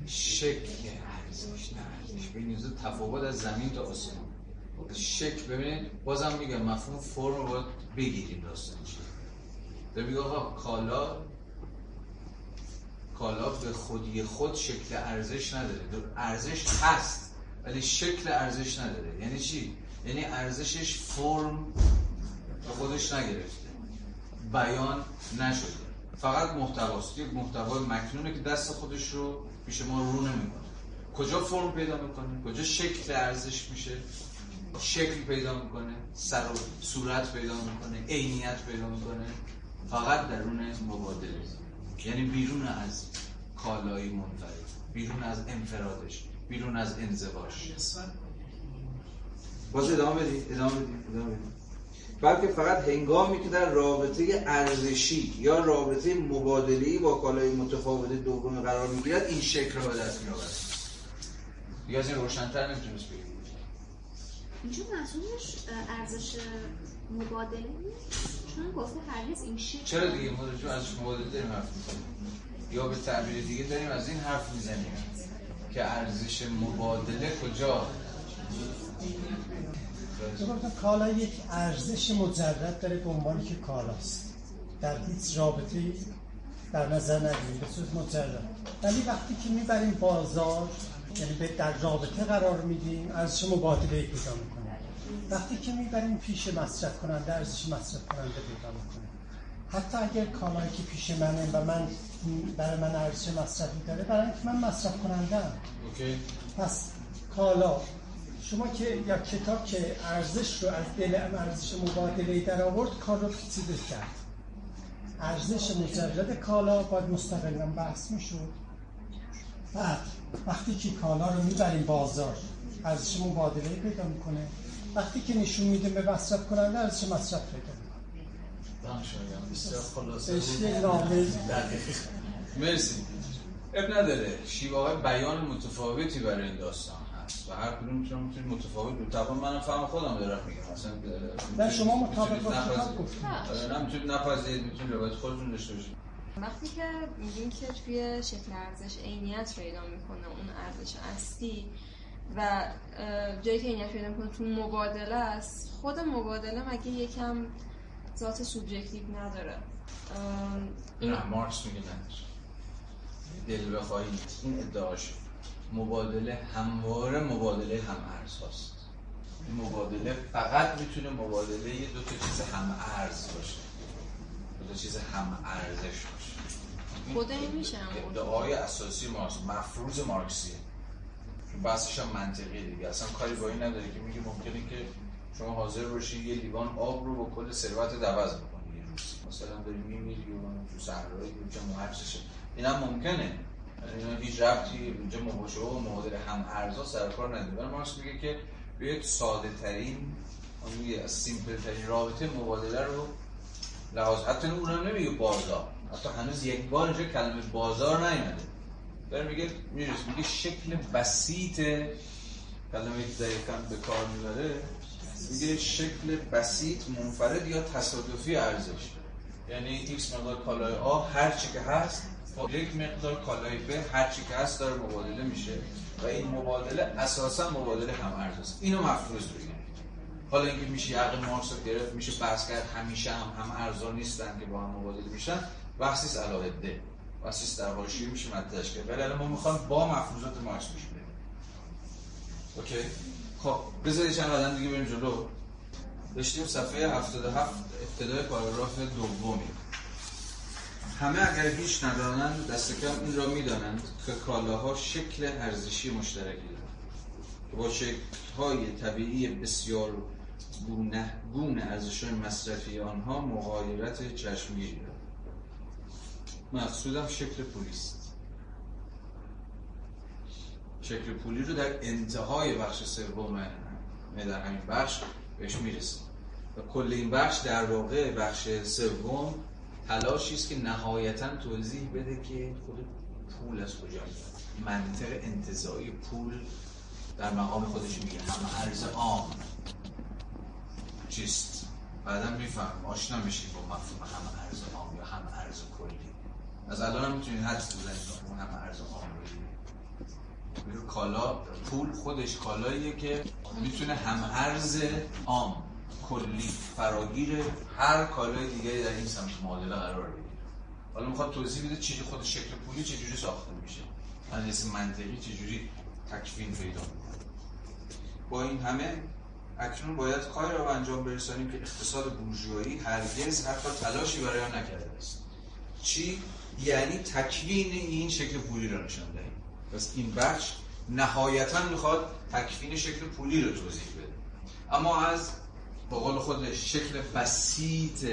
شکل ارزش نه ارزش. ببینید تفاوت از زمین تا آسمان. شکل ببینید. بازم میگم مفهوم فرم رو باید بگیریم داستانش داره میگه آقا کالا کالا به خودی خود شکل ارزش نداره. ارزش هست ولی شکل ارزش نداره. یعنی چی؟ یعنی ارزشش فرم به خودش نگرفته. بیان نشده. فقط محتواست. یک محتوای مکنونه که دست خودش رو پیش ما رو نمی‌کنه. کجا فرم پیدا می‌کنه؟ کجا شکل ارزش میشه؟ شکل پیدا می‌کنه سر و صورت پیدا می‌کنه عینیت پیدا می‌کنه. فقط درون مبادله. یعنی بیرون از کالایی منفرد بیرون از انفرادش بیرون از انزواش. باز ادامه بدید ادامه بدید ادامه بدید بلکه فقط هنگامی که در رابطه ارزشی یا رابطه مبادله‌ای با کالای متفاوت دوم قرار می‌گیرد این شکل را به دست می‌یابد دیگه از این روشن‌تر بگید اینجا منظورش ارزش مبادله نیست. چون گفته هرگز این شکل چرا دیگه؟ ما جو ارزش مبادله داریم حرف می‌زنیم. یا به تعبیر دیگه داریم از این حرف می‌زنیم که ارزش مبادله کجا؟ گفتم کالا یک ارزش مجرد داره به عنوانی که کالاست. در هیچ رابطه در نظر نگیریم به صورت مجرد. ولی وقتی که می‌بریم بازار یعنی در رابطه قرار میدیم ارزش مبادله پیدا می‌کنه؟ وقتی که می‌بریم پیش مصرف کننده ارزش مصرف کننده پیدا می‌کنه. حتی اگر کالایی که پیش منه و من برای من ارزش مصرفی داره برای اینکه من مصرف کننده اوکی. پس کالا شما که یا کتاب که ارزش رو از دل ارزش مبادله در آورد کار رو پیچیده کرد. ارزش مجرد کالا باید مستقلا بحث می‌شد. بعد وقتی که کالا رو می‌بریم بازار ارزش مبادله پیدا می‌کنه. وقتی که نشون میده به مصرف کننده ارزش مصرف پیدا می‌کنه؟ مرسی. اب نداره. شیوه های بیان متفاوتی برای این داستان هست و هر کدوم می‌تونه می‌تونه متفاوت بود طبعا منم فهم خودم دارم میگم. مثلا نه شما مطابق با کتاب گفتید نه می‌تونید نپذیرید می‌تونید روایت خودتون داشته باشید. وقتی که میگین که توی شکل ارزش عینیت پیدا می‌کنه اون ارزش اصلی و جایی که عینیت پیدا می‌کنه تو مبادله است. خود مبادله مگه یکم ذات سوبژکتیو نداره؟ نه مارکس میگه نداره دل بخواهید این ادعاش. مبادله همواره مبادله هم ارز هاست. این مبادله فقط می‌تونه مبادله یه دو تا چیز هم ارز باشه. دو تا چیز هم ارزش باشه. خود این میشه ادعای اساسی مارکس. مفروض مارکسیه. بحثش هم منطقیه دیگه. اصلا کاری با این نداره که میگه ممکنه که شما حاضر باشی یه لیوان آب رو با کل ثروت عوض بکنی. یه روز مثلا داری میمیری و تو صحرایی که محرسشه این هم ممکنه. اینا هیچ ربطی اینجا مباشه و معادل هم ارزا سرکار نداره. ولی مارکس میگه که بیاید ساده ترین از سیمپل ترین رابطه مبادله رو لحاظ حتی اون نمیگه بازار. حتی هنوز یک بار اینجا کلمه بازار نیومده. داره میگه میگه شکل بسیط کلمه دقیقا به کار می‌بره میگه شکل بسیط منفرد یا تصادفی ارزش. یعنی X مقدار کالای آ هر چی که هست با یک مقدار کالای ب هر چی که هست داره مبادله میشه و این مبادله اساسا مبادله هم ارز است. اینو مفروض بگیریم. حالا اینکه میشه یقه مارکس رو گرفت میشه بحث کرد همیشه هم هم ارزا نیستن که با هم مبادله میشن. بحثی علی‌حده. بحثی در حاشیه میشه مطرحش کرد. ولی الان ما می‌خوایم با مفروضات مارکس بریم اوکی؟ خب بذارید چند قدم دیگه بریم جلو. داشتیم صفحه 77 ابتدای پاراگراف دومی. همه اگر هیچ ندانند دست کم این را می‌دانند که کالاها شکل ارزشی مشترکی دارند. که با شکل‌های طبیعی بسیار گونه گونه ارزش‌های مصرفی آنها مغایرت چشمگیری دارد مقصودم شکل پولی است. شکل پولی رو در انتهای بخش سوم در همین بخش بهش می‌رسیم. و کل این بخش در واقع بخش سوم تلاشی است که نهایتا توضیح بده که خود پول از کجا میاد. منطق انتظایی پول در مقام خودش میگه. همه ارز عام چیست؟ بعدا میفهم. آشنا میشید با مفهوم همه ارز عام یا همه ارز کلی. از الان هم می‌تونید حدس بزنید اون همه ارز کالا پول خودش کالاییه که می‌تونه هم ارز عام کلی فراگیر هر کالای دیگه در این سمت معادله قرار بگیره. حالا می‌خواد توضیح بده چیزی خود شکل پولی چجوری ساخته میشه. از منطقی چجوری تکوین پیدا می‌کنه. با این همه اکنون باید کاری را انجام برسانیم که اقتصاد بورژوایی هرگز حتی تلاشی برای آن نکرده است. چی؟ یعنی تکوین این شکل پولی را نشان دهیم. پس این بخش نهایتا می‌خواد تکوین شکل پولی رو توضیح بده. اما از با قول خودش شکل بسیط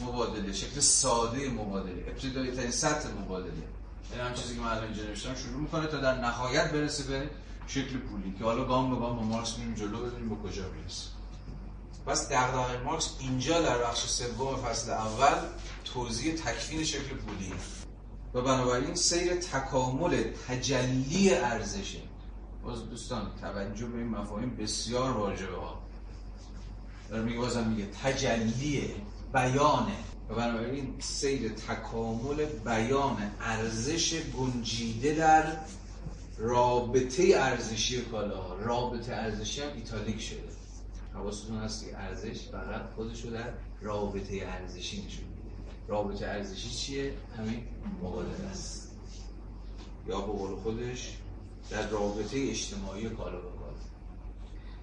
مبادله شکل ساده مبادله ابتدایی ترین سطح مبادله. این هم چیزی که من الان اینجا نوشتم شروع می‌کنه تا در نهایت برسه به شکل پولی که حالا گام به گام با مارکس میریم جلو ببینیم به کجا می‌رسه. پس دغدغه مارکس اینجا در بخش سوم فصل اول توضیح تکوین شکل پولی و بنابراین سیر تکامل تجلی ارزشه. باز دوستان توجه به این مفاهیم بسیار واجبه ها. داره میگه بازم میگه تجلی بیانه و بنابراین سیر تکامل بیان ارزش گنجیده در رابطه ارزشی کالاها رابطه ارزشی هم ایتالیک شده. حواستون هست که ارزش فقط خودشو در رابطه ارزشی نشون میده. رابطه ارزشی چیه؟ همین مبادله است. یا به قول خودش در رابطه اجتماعی کالا با کالا.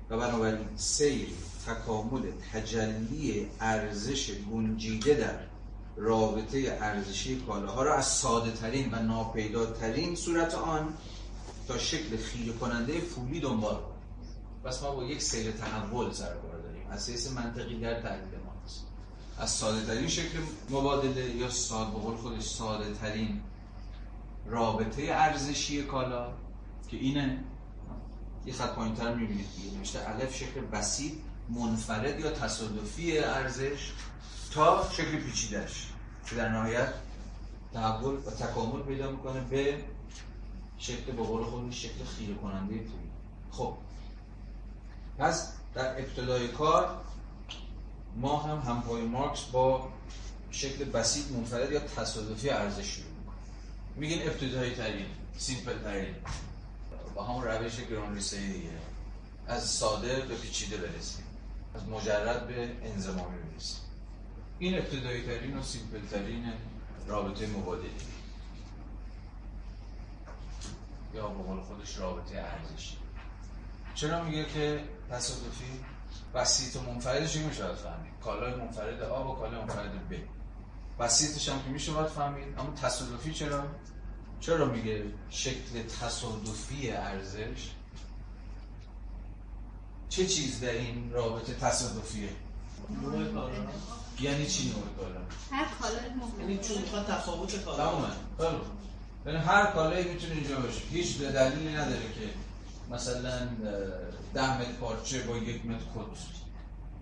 و بنابراین سیر تکامل تجلی ارزش گنجیده در رابطه ارزشی کالاها را از ساده ترین و ناپیداترین صورت آن تا شکل خیره کننده پولی دنبال پس ما با یک سیر تحول سر کار داریم. اساس منطقی در تحلیل ما هست از ساده ترین شکل مبادله یا ساده به قول خودش ساده ترین رابطه ارزشی کالا که اینه. یه خط پایینتر می‌بینید دیگه. نوشته الف شکل بسیط منفرد یا تصادفی ارزش تا شکل پیچیدش که در نهایت تحول و تکامل پیدا می‌کنه به شکل به قول خودش شکل خیره کننده خب پس در ابتدای کار ما هم همپای مارکس با شکل بسیط منفرد یا تصادفی ارزش شروع میگین ابتدایی ترین سیمپل ترین. با همون روش گران ریسه دیگه. از ساده به پیچیده برسیم. از مجرد به انزمامی برسیم. این ابتدایی ترین و سیمپل ترین رابطه مبادلی یا به خودش رابطه ارزشی چرا میگه که تصادفی بسیط و منفردش میشه باید فهمید؟ کالای منفرد آ و کالای منفرد ب. بسیطش هم که میشه باید فهمید. اما تصادفی چرا؟ چرا میگه شکل تصادفی ارزش؟ چه چیز در این رابطه تصادفیه؟ نوع کالا. یعنی چی نوع کالا؟ هر کالای یعنی چون می‌خواد تفاوت کالا. خوب. یعنی هر کالایی می‌تونه اینجا باشه. هیچ دلیلی نداره که مثلا ده متر پارچه با یک متر کت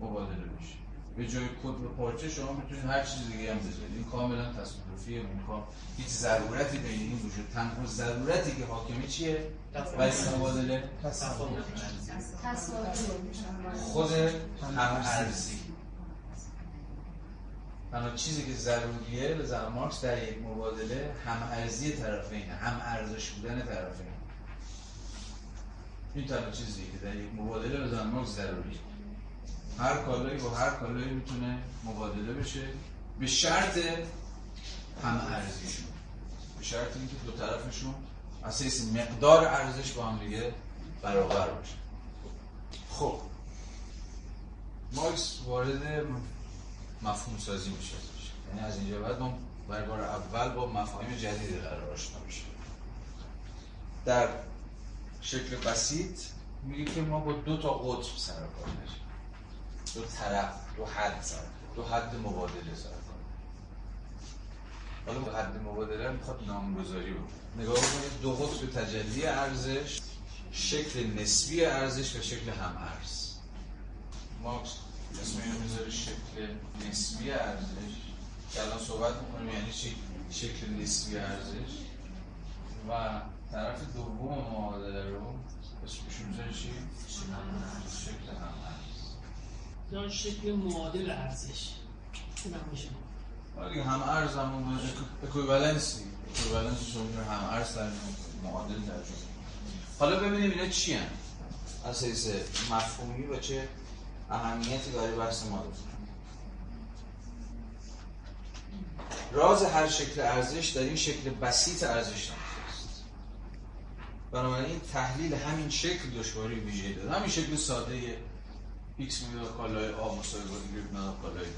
مبادله بشه. به جای کت و پارچه شما می‌تونید هر چیز دیگه هم بذارید. این کاملا تصادفیه. کام هیچ ضرورتی بین این وجود تنها ضرورتی که حاکمی چیه؟ برای مبادله؟ خود هم ارزی تنها چیزی که ضروریه به زمان مارکس در یک مبادله هم ارزی طرفین هم ارزش بودن طرفین این تنها چیزی که در یک مبادله به زمان ضروریه. هر کالایی با هر کالایی می‌تونه مبادله بشه به شرط هم ارزیشون به شرط اینکه دو طرفشون اساس مقدار ارزش با هم دیگه برابر باشه. خب. مارکس وارد مفهوم سازی میشه. یعنی از اینجا بعد ما برای بار اول با مفاهیم جدیدی قرار آشنا میشه. در شکل بسیط میگه که ما با دو تا قطب سر کار داریم دو طرف دو حد سر دو حد مبادله سر کار حالا دو حد مبادله می‌خواد نامگذاری بود نگاه کنید دو قطب تجلی ارزش شکل نسبی ارزش و شکل هم ارز. مارکس اسم اینو می‌ذاره شکل نسبی ارزش که الان صحبت می‌کنیم یعنی چی؟ شکل نسبی ارزش و طرف دوم معادله رو اسمش می‌ذاره چی شکل هم یا شکل معادل ارزش اونم میشه ولی هم ارز همون equivalency equivalency شما هم ارز در معادل ترجمه حالا ببینیم اینا چی هم اساس مفهومی و چه اهمیتی برای بحث ما راز هر شکل ارزش در این شکل بسیط ارزش بنابراین تحلیل همین شکل دشواری ویژه داره. همین شکل ساده x مقدار کالای آ مساوی با y مقدار کالای ب.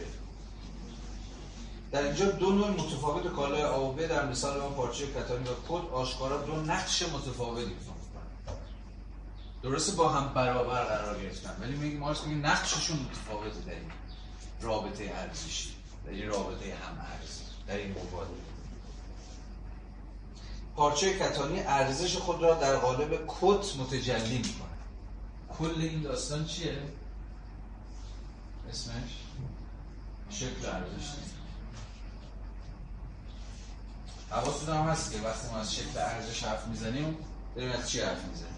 در اینجا دو نوع متفاوت کالای آ و ب در مثال ما پارچه کتانی و کد آشکارا دو نقش متفاوتی ایفا می‌کنند درسته با هم برابر قرار گرفتن ولی میگیم مارکس میگه نقششون متفاوته در این رابطه ارزشی در این رابطه هم ارز در این مبادله. پارچه کتانی ارزش خود را در قالب کت متجلی می‌کنه کل این داستان چیه؟ اسمش؟ شکل ارزش حواستون هم هست که وقتی ما از شکل ارزش حرف می‌زنیم داریم از چی حرف می‌زنیم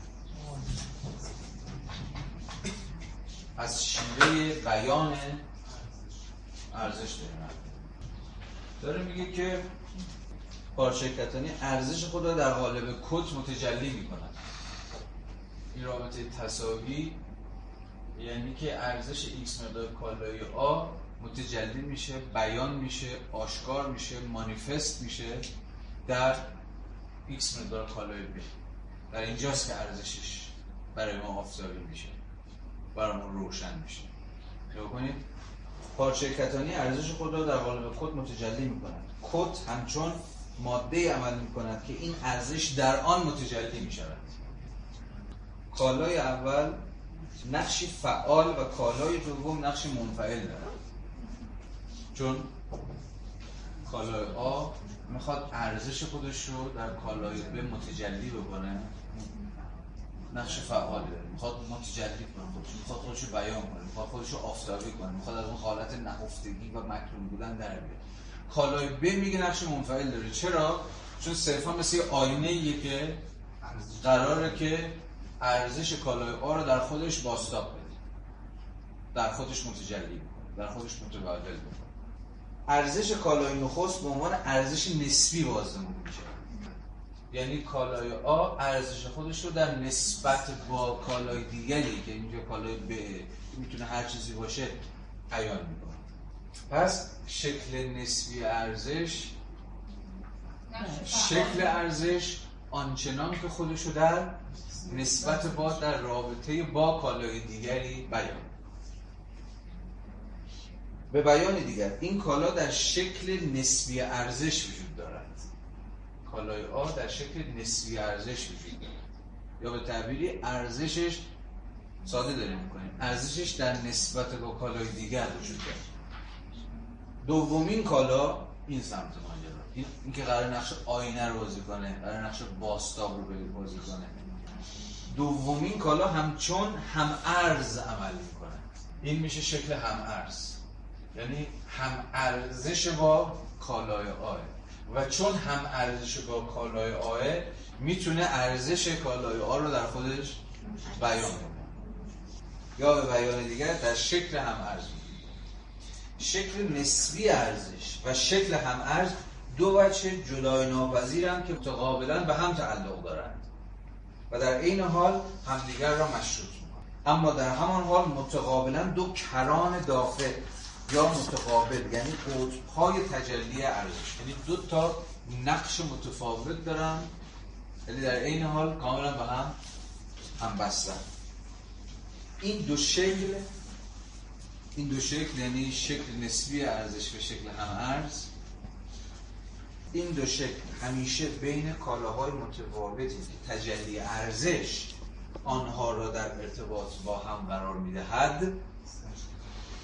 از شیوه بیان ارزش داریم داره میگه که پارچه کتانی ارزش خود را در قالب کت متجلی می‌کنند. این رابطه تساوی یعنی که ارزش x مقدار کالای آ متجلی میشه بیان میشه آشکار میشه مانیفست میشه در x مقدار کالای ب در اینجاست که ارزشش برای ما آفتابی میشه. برای ما روشن میشه. نگاه کنید. پارچه کتانی ارزش خود را در قالب کد متجلی می‌کنند. کد همچون ماده عمل می‌کند که این ارزش در آن متجلی می‌شود. کالای اول نقشی فعال و کالای دوم نقشی منفعل دارد. چون کالای آ می‌خواد ارزش خودش رو در کالای ب متجلی بکنه نقش فعال داره. می‌خواد متجلی کنه خودش می‌خواد خودش رو بیان کنه می‌خواد خودش رو آفتابی کنه می‌خواد از اون حالت نهفتگی و مکرون بودن در بیاد. کالای ب میگه نقش منفعل داره. چرا؟ چون صرفا مثل آینه ایه که قراره که ارزش کالای آ رو در خودش باستاب بده. در خودش متجلی در خودش متبادل بکنه. ارزش کالای نخست به عنوان ارزش نسبی بازنمون میشه. یعنی کالای آ ارزش خودش رو در نسبت با کالای دیگری که اینجا کالای ب می‌تونه هر چیزی باشه بیان می‌کنه. پس شکل نسبی ارزش شکل ارزش آنچنان که خودش رو در نسبت با در رابطه با کالای دیگری بیان. به بیان دیگر این کالا در شکل نسبی ارزش وجود دارد. کالای آ در شکل نسبی ارزش وجود دارد. یا به تعبیری ارزشش ساده داریم می‌کنیم. ارزشش در نسبت با کالای دیگر وجود دارد. دومین کالا این سمت ماجرا این, این که قرار نقش آینه رو بازی کنه قرار نقش باستاب رو بازی کنه. دومین کالا همچون هم ارز عمل می‌کنه. این میشه شکل هم ارز یعنی هم ارزش با کالای آه. و چون هم ارزش با کالای آه می‌تونه ارزش کالای آ رو در خودش بیان کنه. یا به بیان دیگر در شکل هم ارز شکل نسبی ارزش و شکل هم ارز دو وجه جدای ناپذیرند که متقابلا به هم تعلق دارند و در این حال همدیگر را مشروط می‌کنند. اما در همان حال متقابلا دو کران داخل یا متقابل یعنی قطبهای تجلی ارزش یعنی دو تا نقش متفاوت دارن ولی در این حال کاملا به هم هم بستن این دو شکل این دو شکل یعنی شکل نسبی ارزش و شکل هم ارز. این دو شکل همیشه بین کالاهای متفاوتی که تجلی ارزش آنها را در ارتباط با هم قرار می‌دهد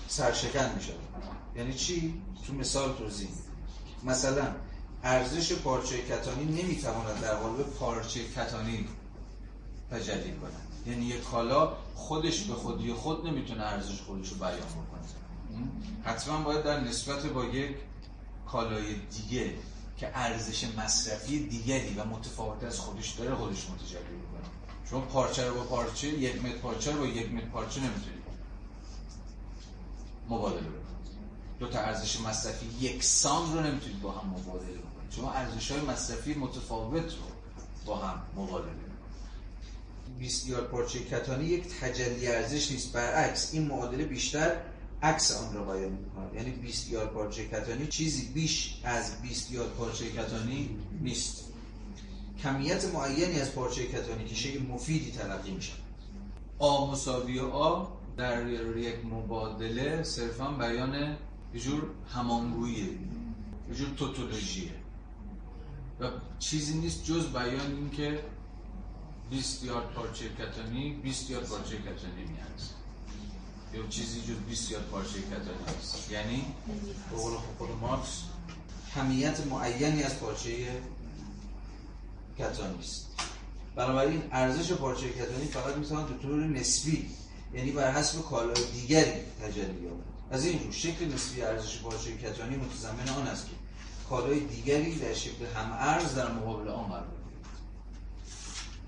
سرشکن میشه یعنی چی؟ تو مثال توضیح مثلا ارزش پارچه کتانی نمی‌تواند در قالب پارچه کتانی تجلی کند. یعنی یک کالا خودش به خودی خود نمی‌تونه ارزش خودش رو بیان بکنه. حتما باید در نسبت با یک کالای دیگه که ارزش مصرفی دیگری و متفاوت از خودش داره خودش متجلی بکنه. شما پارچه رو با پارچه یک متر پارچه رو با یک متر پارچه نمی‌تونید مبادله بکنید دو تا ارزش مصرفی یکسان رو نمی‌تونید با هم مبادله بکنید شما ارزش های مصرفی متفاوت رو با هم مبادله بکنید بیست یار پارچه کتانی یک تجلی ارزش نیست. برعکس این معادله بیشتر عکس آن را بیان می‌کند. یعنی 20 یارد پارچه کتانی چیزی بیش از 20 یارد پارچه کتانی نیست. کمیت معینی از پارچه کتانی که شکل مفیدی تلقی میشه آ مساوی آ در یک مبادله صرفا بیان یه جور همانگوییه یه جور توتولوژیه. و چیزی نیست جز بیان این که 20 یارد پارچه کتانی 20 یارد پارچه کتانی میارزه یا چیزی جز 20 یارد پارچه کتانی نیست یعنی؟ به قول خود مارکس کمیت معینی از پارچه کتانی است. بنابراین ارزش پارچه کتانی فقط می‌تواند به طور نسبی یعنی بر حسب کالای دیگری تجلی یابد. از این رو شکل نسبی ارزش پارچه کتانی متضمن آن است که کالای دیگری در شکل هم ارز در مقابل آن قرار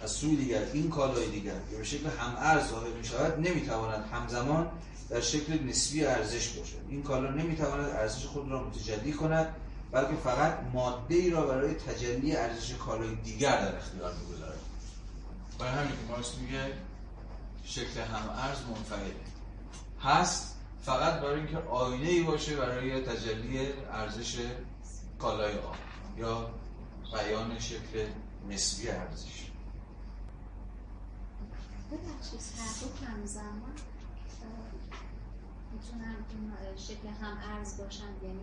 از سوی دیگر این کالای دیگر که به شکل هم ارز ظاهر می شود نمی‌تواند همزمان در شکل نسبی ارزش باشد. این کالا نمی‌تواند ارزش خود را متجلی کند بلکه فقط ماده ای را برای تجلی ارزش کالای دیگر در اختیار می‌گذارد. برای همین که مارکس میگه شکل هم ارز منفعله. هست فقط برای اینکه آینه ای باشه برای تجلی ارزش کالای آن یا بیان شکل نسبی ارزش. ببخشید هر دو همزمان می‌تونن اون شکل هم ارز باشن یعنی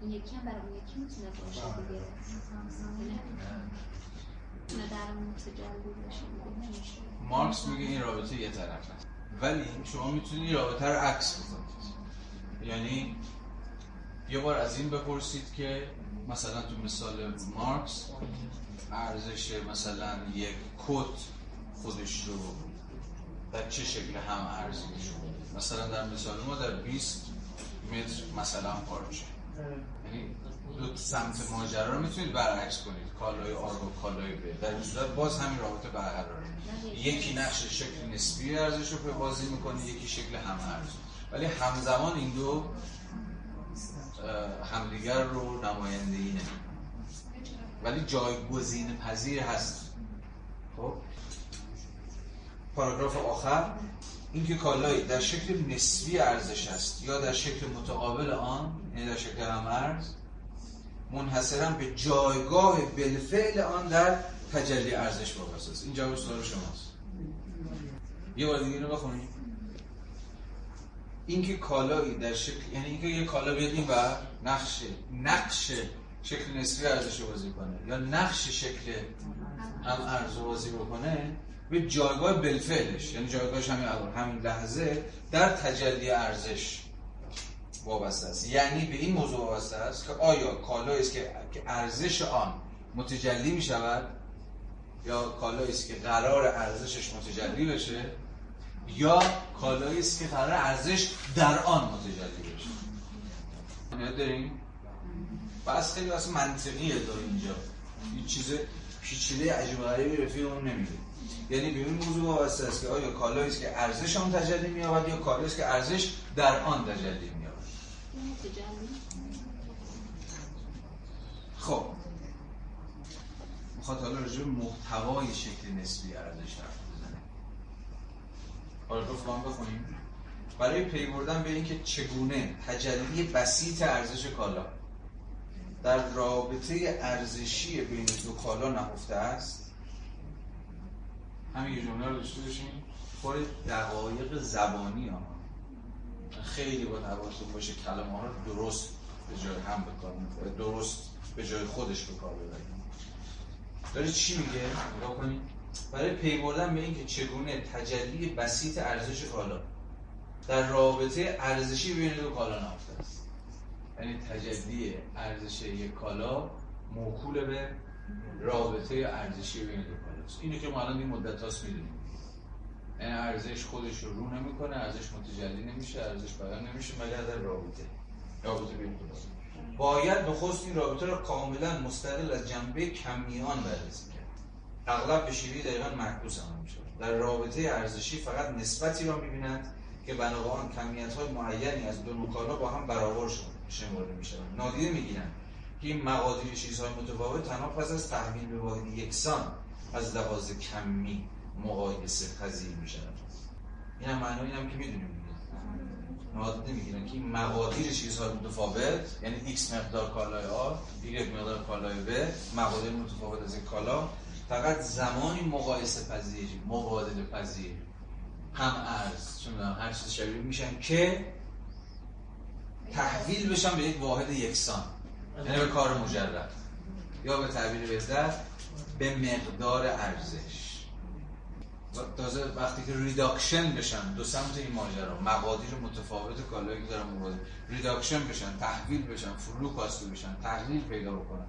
این یکی هم برای اون یکی می‌تونه باشه دیگه. می‌تونه در اون متجلی باشه دیگه نمیشه مارکس میگه این رابطه یه طرف هست ولی شما می‌تونید این رابطه رو عکس بکنید. یعنی یه بار از این بپرسید که مثلا تو مثال مارکس ارزش مثلا یک کت خودش رو در چه شکل هم ارزی میشه. مثلا در مثال ما در 20 متر مثلا پارچه یعنی دو سمت ماجرا رو می‌تونید برعکس کنید. کالای آر و کالای ب. در این صورت باز همین رابطه برقراره یکی نقش شکل نسبی ارزش رو بازی می‌کنه یکی شکل هم ارز ولی همزمان این دو همدیگر رو نمایندگی نمی‌کنن ولی جایگزین پذیر هست. پاراگراف آخر اینکه کالایی در شکل نسبی ارزش است یا در شکل متقابل آن یعنی در شکل هم ارز منحصرا به جایگاه بالفعل آن در تجلی ارزش وابسته است. این جواب سوال شماست. یه بار دیگه اینو بخونید. اینکه کالایی در شکل یعنی اینکه یه کالا بیاد و نقش نقش شکل نسبی ارزش رو بازی کنه یا نقش شکل هم ارز رو بازی بکنه به جایگاه بلفعلش یعنی جایگاهش همین الان همین لحظه در تجلی ارزش وابسته است. یعنی به این موضوع وابسته است که آیا کالایی است که ارزش آن متجلی می شود؟ یا کالایی است که قرار ارزشش متجلی بشه؟ یا کالایی است که قرار ارزش در آن متجلی بشه؟ یاد داریم؟ بس خیلی واسه منطقیه داره اینجا. این چیز پیچیده عجیب غریبی رفیق اون نمیده یعنی به این موضوع وابسته است که آیا کالایی است که ارزش آن تجلی می‌یابد یا کالایی است که ارزش در آن تجلی می‌یابد؟ خب. می‌خواد حالا راجع محتوای شکل نسبی ارزش حرف بزنه. پاراگراف رو بخونیم. برای پی بردن به اینکه چگونه تجلی بسیط ارزش کالا در رابطه ارزشی بین دو کالا نهفته است همین یه جمله رو داشته باشیم پر دقایق زبانی ها. خیلی باید حواستون باشه کلمه ها رو درست به جای هم بکار درست به جای خودش به کار داره چی میگه؟ نگاه برای پی بردن به اینکه چگونه تجلی بسیط ارزش کالا در رابطه ارزشی بین دو کالا نهفته است. یعنی تجلی ارزش یک کالا موکول به رابطه ارزشی بین دو کالاست اینو که ما الان این مدت هاست می‌دونیم. یعنی ارزش خودش رو رو نمی‌کنه ارزش متجلی نمیشه ارزش بیان نمیشه مگر در رابطه. رابطه بین باید نخست این رابطه را کاملا مستقل از جنبه کمیان بررسی کرد. اغلب به شیوه دقیقا معکوس عمل میشه در رابطه ارزشی فقط نسبتی را می‌بیند که بنا آن کمیت های معینی از دو نکالا با هم برابر شمرده می‌شوند. نادیده می‌گیرند که این مقادیر چیزهای متفاوت تنها پس از تحمیل به واحد یکسان از لحاظ کمی مقایسه پذیر می‌شوند این هم معنی اینم که می‌دونیم نادیده نمی‌گیرن که این مقادیر چیزهای متفاوت یعنی ایکس مقدار کالای آ یک مقدار کالای ب مقادیر متفاوت از یک کالا. فقط زمانی مقایسه پذیر مبادله پذیر هم ارز چون هر چیز شبیه میشن که تحویل بشن به یک واحد یکسان. یعنی به کار مجرد. یا به تعبیر بهتر به مقدار ارزش. تازه وقتی که reduction بشن دو سمت این ماجرا مقادیر متفاوت کالایی که دارن مبادله reduction بشن تحویل بشن فرو کاسته بشن تحلیل پیدا بکنن.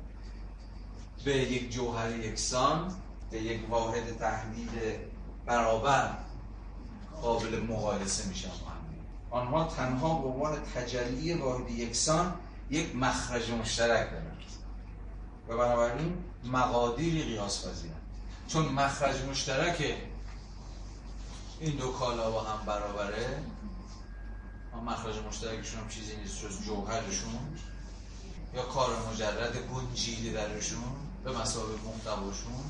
به یک جوهر یکسان به یک واحد تحلیل برابر قابل مقایسه میشن آنها تنها به عنوان تجلی واحد یکسان یک مخرج مشترک دارند و بنابراین مقادیری قیاس پذیرند چون مخرج مشترک این دو کالا با هم برابره مخرج مشترکشون هم چیزی نیست جز جوهرشون یا کار مجرد گنجیده درشون به مسابقه محتواشون.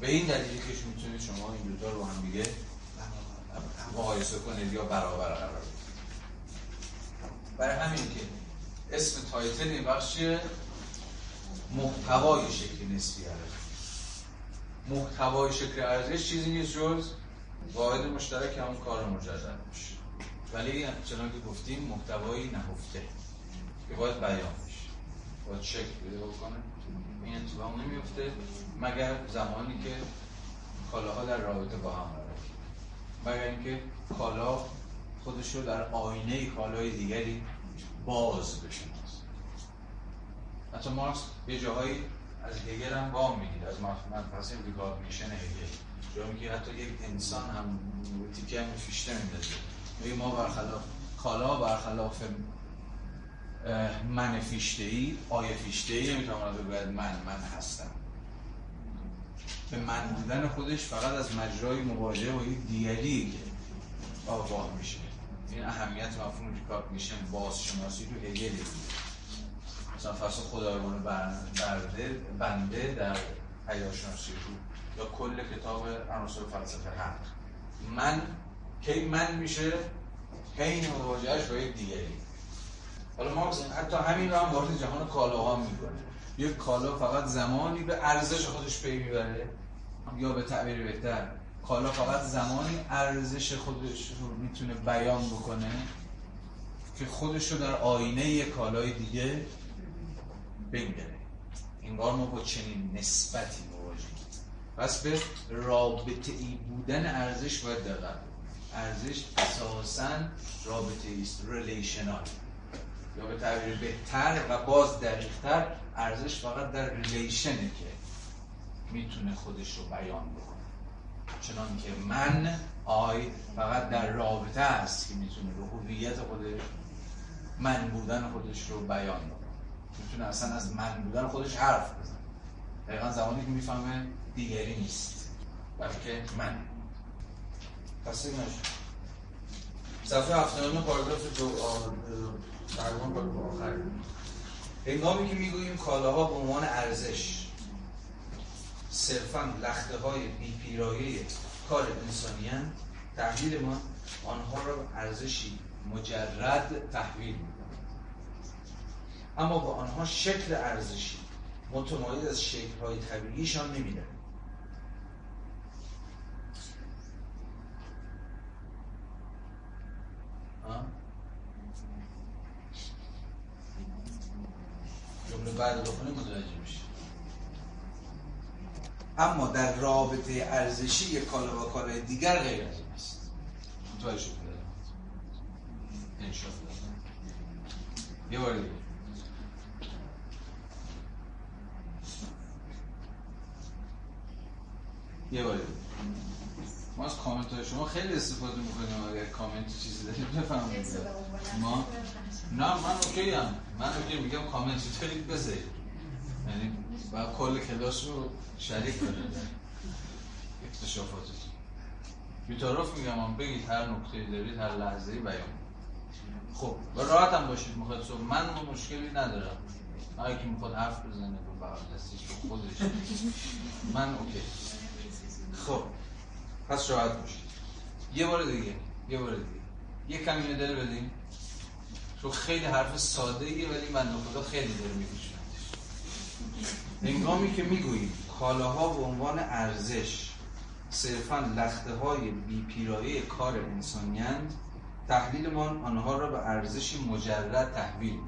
به این دلیلی که می‌تونید شما این دوتا رو هم دیگه مقایسه کنید یا برابر قرار برای همین که اسم تایتل این بخش محتوای شکل نسبی محتوای شکل ارزش چیزی نیست جز واحد مشترک همون کار مجرد میشه ولی چنان که گفتیم محتوایی نهفته که باید بیان بشه. باید شکل بده بکنه. این اتفاق نمیفته مگر زمانی که کالاها در رابطه با هم قرار مگر اینکه کالا خودش رو در آینه کالای دیگری باز بشناسه حتی مارکس یه جاهایی از هگل هم وام می‌گیره از منفصل recognition هگل. جایی میگه حتی یک انسان یه تیکه هم به فیشته میندازه. میگه ما برخلاف کالا برخلاف من فیشته ای I فیشته ای نمی‌تواند بگوید من من هستم. به من بودن خودش فقط از مجرای مواجهه با یک دیگری که آگاه میشه. این اهمیت مفهوم recognition بازشناسی تو هگل مثلا فرض خدایگان برده بنده در پدیدارشناسی رو یا کل کتاب عناصر فلسفه حق من کی من میشه حین مواجهش با یک دیگری. حالا مارکس حتی همین رو هم وارد جهان کالاها می‌کنه یک کالا فقط زمانی به ارزش خودش پی می‌بره. یا به تعبیر بهتر کالا فقط زمانی ارزش خودش رو می‌تونه بیان بکنه که خودش رو در آینه یک کالای دیگه بنگره انگار ما با چنین نسبتی مواجهیم پس به رابطه ای بودن ارزش باید دقت ارزش اساسا رابطه است relational یا به تعبیر بهتر و باز دقیقتر ارزش فقط در ریلیشنه که می‌تونه خودش رو بیان بکنه. چنان که من آی فقط در رابطه است که می‌تونه به هویت خودش من بودن خودش رو بیان بکنه. می‌تونه اصلا از من بودن خودش حرف بزنه. دقیقا زمانی که می‌فهمه دیگری نیست بلکه من. تصدیق نشد صفحه 79 پاراگراف دو تقریبا پاراگراف آخر. هنگامی که می‌گوییم کالاها به عنوان ارزش صرفا لخته های بیپیرایه کار انسانی هم تحلیل ما آنها را ارزشی مجرد تحویل اما با آنها شکل ارزشی متمایز از شکل های طبیعیشان نمیده جمله بعد بخونه متوجه میشه اما در رابطه ارزشی یک کالا با کالای دیگر غیر از این است. متوجه شد انشاءالله. یه بار دیگه. یه بار ما از کامنت های شما خیلی استفاده می‌کنیم اگر کامنت چیزی دارید بفرمایید. ما نه من okay هم من okay میگم کامنت دارید بذارید. یعنی و کل کلاس رو شریک کنید. اکتشافاتتون. بیطرف میگم هم بگید هر نکته دارید هر لحظه بیان. خب و راحت هم باشید می‌خواد صبح. من مشکلی ندارم. هر کی می‌خواد حرف بزنه با بغل دستش با خودش. من okay. خب پس راحت باشید. یه بار دیگه یه بار دیگه. یه کمی دل بدیم چون خیلی حرف ساده ایه ولی من خدا خیلی داره میکشوندش هنگامی که می‌گوییم کالاها به عنوان ارزش صرفا لخته های بی پیرایه کار انسانیند تحلیلمان آنها را به ارزشی مجرد تحویل.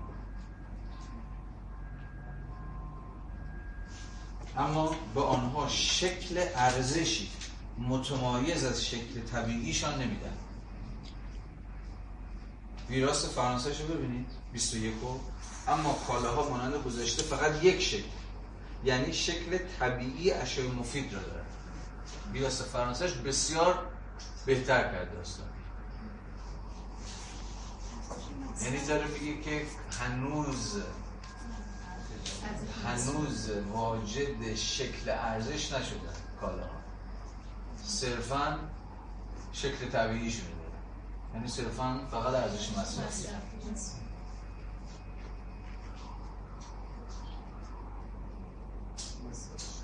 اما به آنها شکل ارزشی متمایز از شکل طبیعیشان نمیدن. ویراست فرانسه رو ببینید 21 اما کالاها مانند گذشته فقط یک شکل یعنی شکل طبیعی اشیاء مفید را دارد ویراست فرانسهش بسیار بهتر کرده داستان. یعنی داره میگه که هنوز هنوز واجد شکل ارزش نشدن کالاها صرفا شکل طبیعیشون یعنی صرفا فقط ارزش مصرفی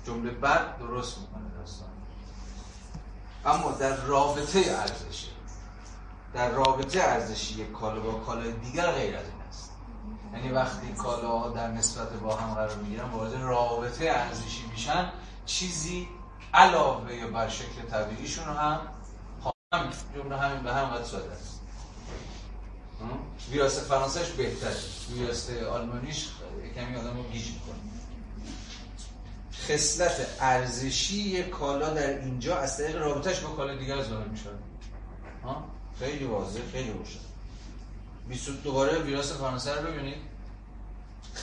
جمله بعد درست می‌کنه داستان. اما در رابطه ارزشی در رابطه ارزشی یک کالا با کالای دیگر غیر یعنی وقتی کالا در نسبت با هم قرار می‌گیرن وارد رابطه ارزشی میشن چیزی علاوه بر شکل طبیعیشون هم هم جمله همین به هم ساده است. ویراست فرانسهش بهتره. ویراست آلمانیش کمی آدم رو گیج می‌کنه. خصلت ارزشی کالا در اینجا از طریق رابطهش با کالا دیگر ظاهر میشه خیلی واضح خیلی روشن 22 دوباره ویراست فرانسه رو ببینید.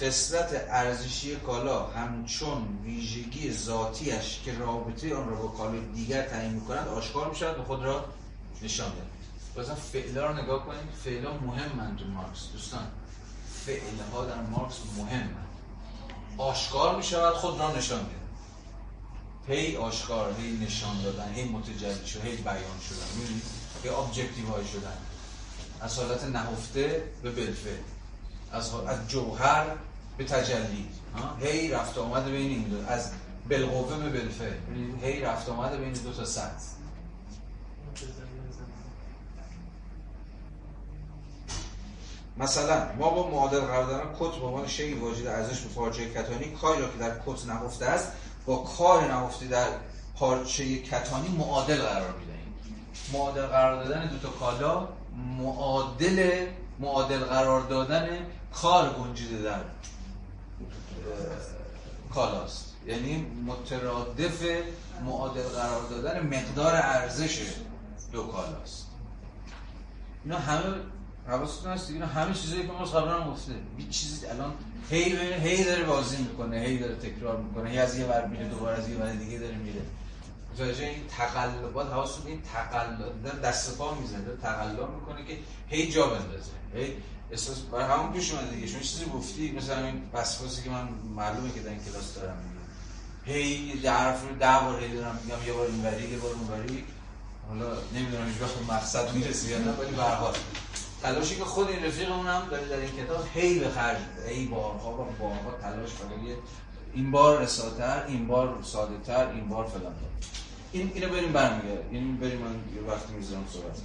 خصلت ارزشی کالا همچون ویژگی ذاتیش که رابطه آن را با کالای دیگر تعیین می‌کند آشکار می‌شود و خود را نشان می‌دهد. بازم فعلا رو نگاه کنید فعلا مهمن تو مارکس. دوستان فعلها در مارکس مهمن. آشکار می‌شود خود را نشان می‌دهد. هی آشکار هی نشان دادن هی متجلی شدن هی بیان شدن هی objectify شدن. از حالت نهفته به بالفعل از, از جوهر به تجلی. هی رفت آمده بین این دو از بالقوه به بالفعل. هی رفت آمده بین دو تا سطح مثلا ما با معادل قرار دادن کت به عنوان شیء واجد ارزش به پارچه کتانی کاری را که در کت نهفته است با کار نهفته در پارچه کتانی معادل قرار می‌دهیم. معادل قرار دادن دو تا کالا معادل معادل قرار دادن کار گنجیده در کالاست. یعنی مترادف معادل قرار دادن مقدار ارزش دو کالاست. اینا همه حواستون هست اینا همه چیزایی که ما قبلا هم گفته هیچ چیزی الان هی هی داره بازی می‌کنه هی داره تکرار می‌کنه هی از یه ور میره دوباره از یه ور دیگه داره میره. متوجه این تقلبات حواستون این تقلب دست پا می‌زنه تقلب می‌کنه که هی جا بندازه هی احساس برای همون پیش اومده دیگه. شما چیزی گفتی مثلا این وسواسی که من معلومه که در این کلاس دارم هی حرف رو ده بار هی دارم میگم یه بار اینوری یه بار اونوری. حالا نمی‌دونم هیچ وقت مقصد می‌رسی یا نه ولی به هر تلاشی که خود این رفیقمون هم داره در این کتاب هی به خرج هی بارها و بارها تلاش کنه این بار رساتر این بار ساده تر این بار فلان این اینو بریم برمیگرد این بریم من یه وقتی می‌ذارم صحبت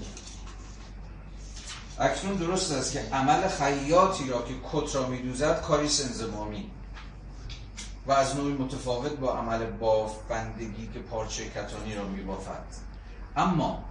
اکنون درست است که عمل خیاطی را که کت را میدوزد کاری سنزمامی و از نوعی متفاوت با عمل بافندگی که پارچه کتانی را میبافد. اما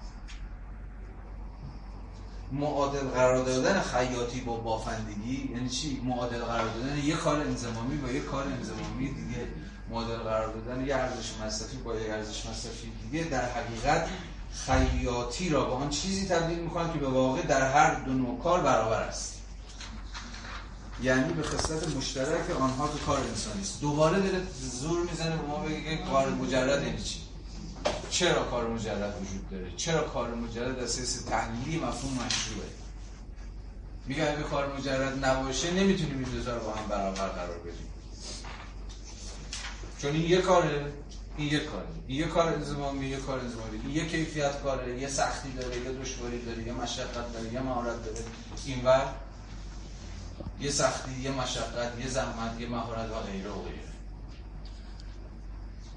معادل قرار دادن خیاطی با بافندگی یعنی چی؟ معادل قرار دادن یک کار انزمامی با یک کار انزمامی دیگه. معادل قرار دادن یه ارزش مصرفی با یه ارزش مصرفی دیگه. در حقیقت خیاطی را به آن چیزی تبدیل می‌کنن که به واقع در هر دو نوع کار برابر است. یعنی به خصلت مشترک آنها که کار انسانی است. دوباره داره زور می‌زنه به ما بگه که کار مجرد یعنی چی؟ چرا کار مجرد وجود داره؟ چرا کار مجرد اساس تحلیلی مفهوم مشروعه؟ میگه اگه کار مجرد نباشه نمی‌تونیم این دو رو با هم برابر قرار بدیم. چون این یه کاره. این یه کاره. این یه کار انضمامی یه کار انضمامی یه کیفیت کاره. یه سختی داره یه دشواری داره یه مشقت داره یه مهارت داره. اینور یه سختی یه مشقت یه زحمت یه مهارت و غیره و غیره.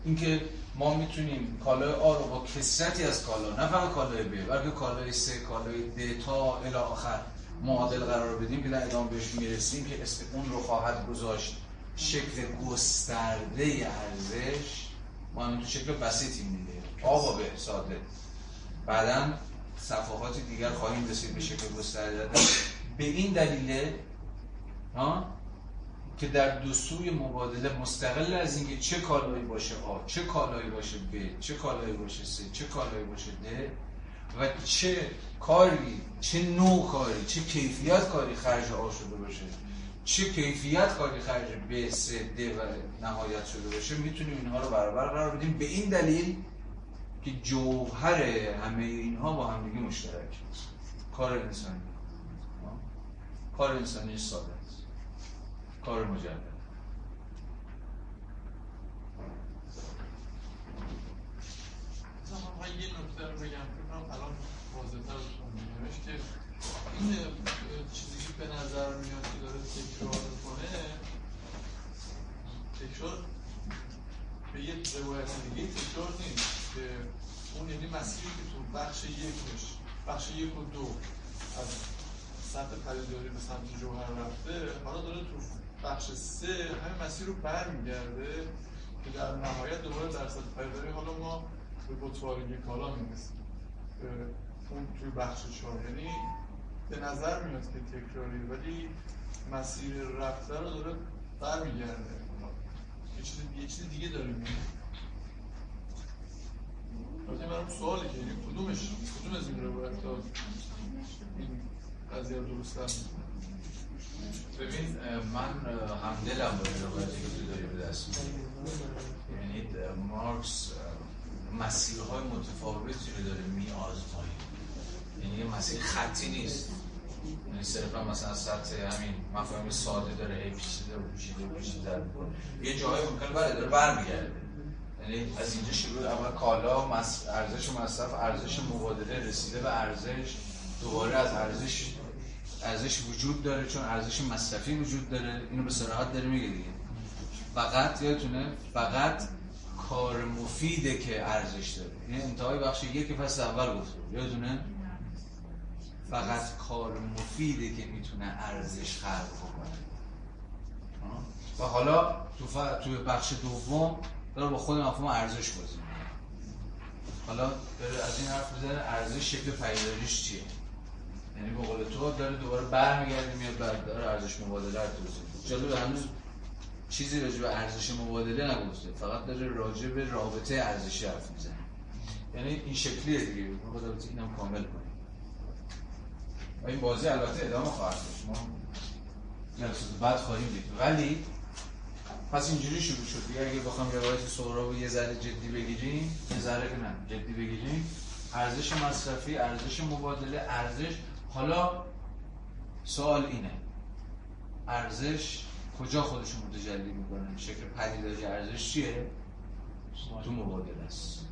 اینکه ما می‌تونیم کالای آ رو با کسرتی از کالا نه فقط کالای ب بلکه کالای سه کالای د تا الی آخر معادل قرار بدیم که در ادامه بهش می‌رسیم که اسم اون رو خواهد گذاشت. شکل گسترده ارزش ما تو شکل بسیطی میده آب به ساده. بعدا صفحات دیگر خواهیم رسید به شکل گسترده. به این دلیل ها که در دو سوی مبادله مستقل از اینکه چه کالایی باشه آ چه کالایی باشه ب چه کالایی باشه س چه کالایی باشه د و چه کاری چه نوع کاری چه کیفیت کاری خرج آ شده باشه. چه کیفیت کاری خرج س د و نهایت شده باشه می‌تونیم اینها رو برابر قرار بدیم. به این دلیل که جوهر همه اینها با هم دیگه مشترک کار انسانی. کار انسانی ساده است. کار مجرد یه نکته رو بگم. فکر کنم الان واضح‌تر که این که به نظر میاد که داره تکرار می‌کنه تکرار به یه روایت دیگه تکرار نیست که اون یعنی مسیری که تو بخش یکش بخش یک و دو از سطح خریداری به سمت جوهر رفته حالا داره تو بخش سه همین مسیر رو برمیگرده که در نهایت دوباره در سطح خریداری حالا ما به بطوارگی کالا می‌رسیم. اون توی بخش چهار یعنی به نظر میاد که تکراری ولی مسیر رفته رو داره برمیگرده. یه چیز یه چیز دیگه داریم. میگه برام سوالی که یعنی کدومش کدوم از این روایت ها این قضیه رو درست ببین من همدلم با این روایتی که تو داری به دست یعنی مارکس مسیرهای متفاوتی رو داره می آزمایی یعنی مسیر خطی نیست. یعنی صرفا مثلا سطح همین مفاهیم ساده داره هی پیچیده و پیچیده و پیچیده یه جایی ممکنه بله داره برمیگرده. یعنی از اینجا شروع اول کالا. ارزش مصرف ارزش مبادله رسیده به ارزش. دوباره از ارزش ارزش وجود داره چون ارزش مصرفی وجود داره. اینو به صراحت داره میگه دیگه. فقط یادتونه فقط کار مفیده که ارزش داره. یعنی انتهای بخش یک فصل اول گفته یادتونه؟ فقط کار مفیده که می‌تونه ارزش خلق کنه و حالا تو ف... توی بخش دوم داره با خود مفهوم ارزش بازی حالا داره از این حرف می‌زنه ارزش شکل پیداریش چیه؟ یعنی به قول تو داره دوباره برمیگرده میاد بعد داره ارزش مبادله رو توضیح جلو هنوز چیزی راجع به ارزش مبادله نگفته؟ فقط داره راجع به رابطه ارزشی حرف می‌زنه. یعنی این شکلیه دیگه ما باید اینم کامل و این بازی البته ادامه خواهد داشت. ما جلسات بعد خواهیم دید. ولی پس اینجوری شروع شد. دیگه اگه بخوام روایت سهراب یه ذره جدی بگیریم یه ذره نه جدی بگیریم. ارزش مصرفی ارزش مبادله ارزش حالا سوال اینه. ارزش کجا خودش متجلی می‌کنه شکل پدیداری ارزش چیه؟ تو مبادله است.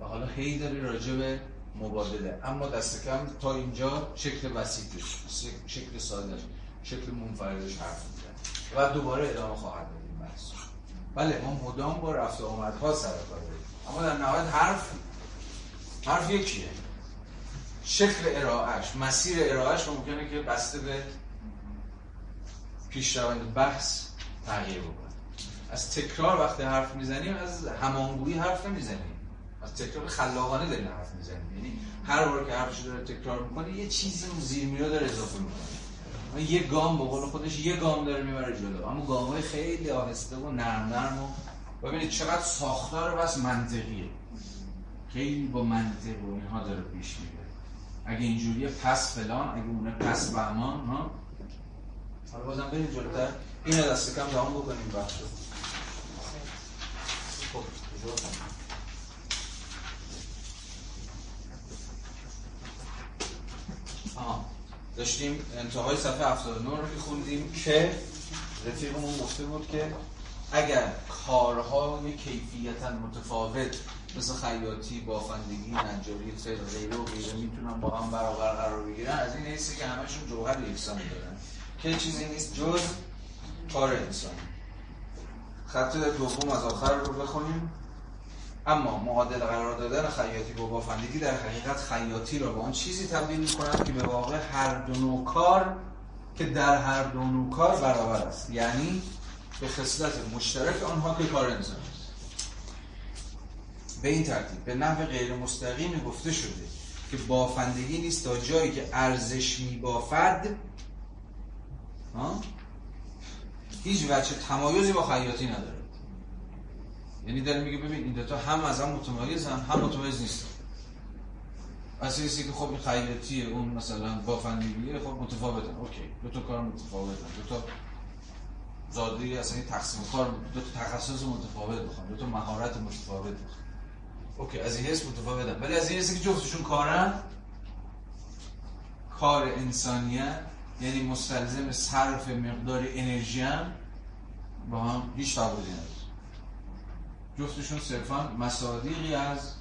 و حالا هی داری راجع به مبادله. اما دست کم تا اینجا شکل وسیعش شکل ساده شکل منفردش حرف می‌زنه. و دوباره ادامه خواهد بحث. بله ما مدام با رفت آمدها سر کار اما در نهایت حرف حرف یکیه. شکل ارائهش مسیر ارائهش ممکنه که بسته به پیشروند بحث تغییر بکنه. از تکرار وقتی حرف می‌زنیم از همانگویی حرف نمی‌زنیم. از تکرار خلاقانه داریم حرف می‌زنیم. یعنی هر بار که حرفش داره تکرار می‌کنه یه چیزی اون زیر میره داره اضافه می‌کنه. یه گام به قول خودش یه گام داره می‌بره جلو. اما گام های خیلی آهسته و نرم نرم و ببینید چقدر ساختار بس منطقیه. خیلی با منطق و اینها داره پیش میره. اگه اینجوریه پس فلان اگه اونه پس بهمان ها؟ حالا بازم بریم جلوتر. اینو دست کم دوام بکنیم بخش خب آها داشتیم انتهای صفحه 79 رو میخوندیم که رفیقمون گفته بود که اگر کارهای کیفیتا متفاوت مثل خیاطی، بافندگی، نجاری، فر غیره و غیره می‌تونن با هم برابر قرار بگیرن از این حیثه که همشون جوهر یکسانی دارن. که چیزی نیست جز کار انسانی خط دوم از آخر رو بخونیم. اما معادل قرار دادن خیاطی با بافندگی در حقیقت خیاطی را به آن چیزی تبدیل می کند که به واقع هر دو نوع کار که در هر دو نوع کار برابر است. یعنی به خصلت مشترک آنها که کار انسان به این ترتیب به نحو غیر مستقیم گفته شده که بافندگی نیست تا جایی که ارزش می بافد؟ هیچ وجه تمایزی با خیاطی نداره. یعنی داره میگه ببین این دوتا هم از هم متمایزن هم متمایز نیستن اساسی که خب خیاطیه اون مثلا بافندگیه خب متفاوتن اوکی دو تا کار متفاوتن دو تا زاده اصلا تقسیم کار دو تا تخصص متفاوت بخوام. دو تا مهارت متفاوت بخوام. اوکی از این حس متفاوتن. ولی از این حسی که جفتشون کارن کار انسانیت یعنی مستلزم صرف مقدار انرژی هم با هم هیچ تفاوتی نداره. جفتشون صرفا مصادیقی از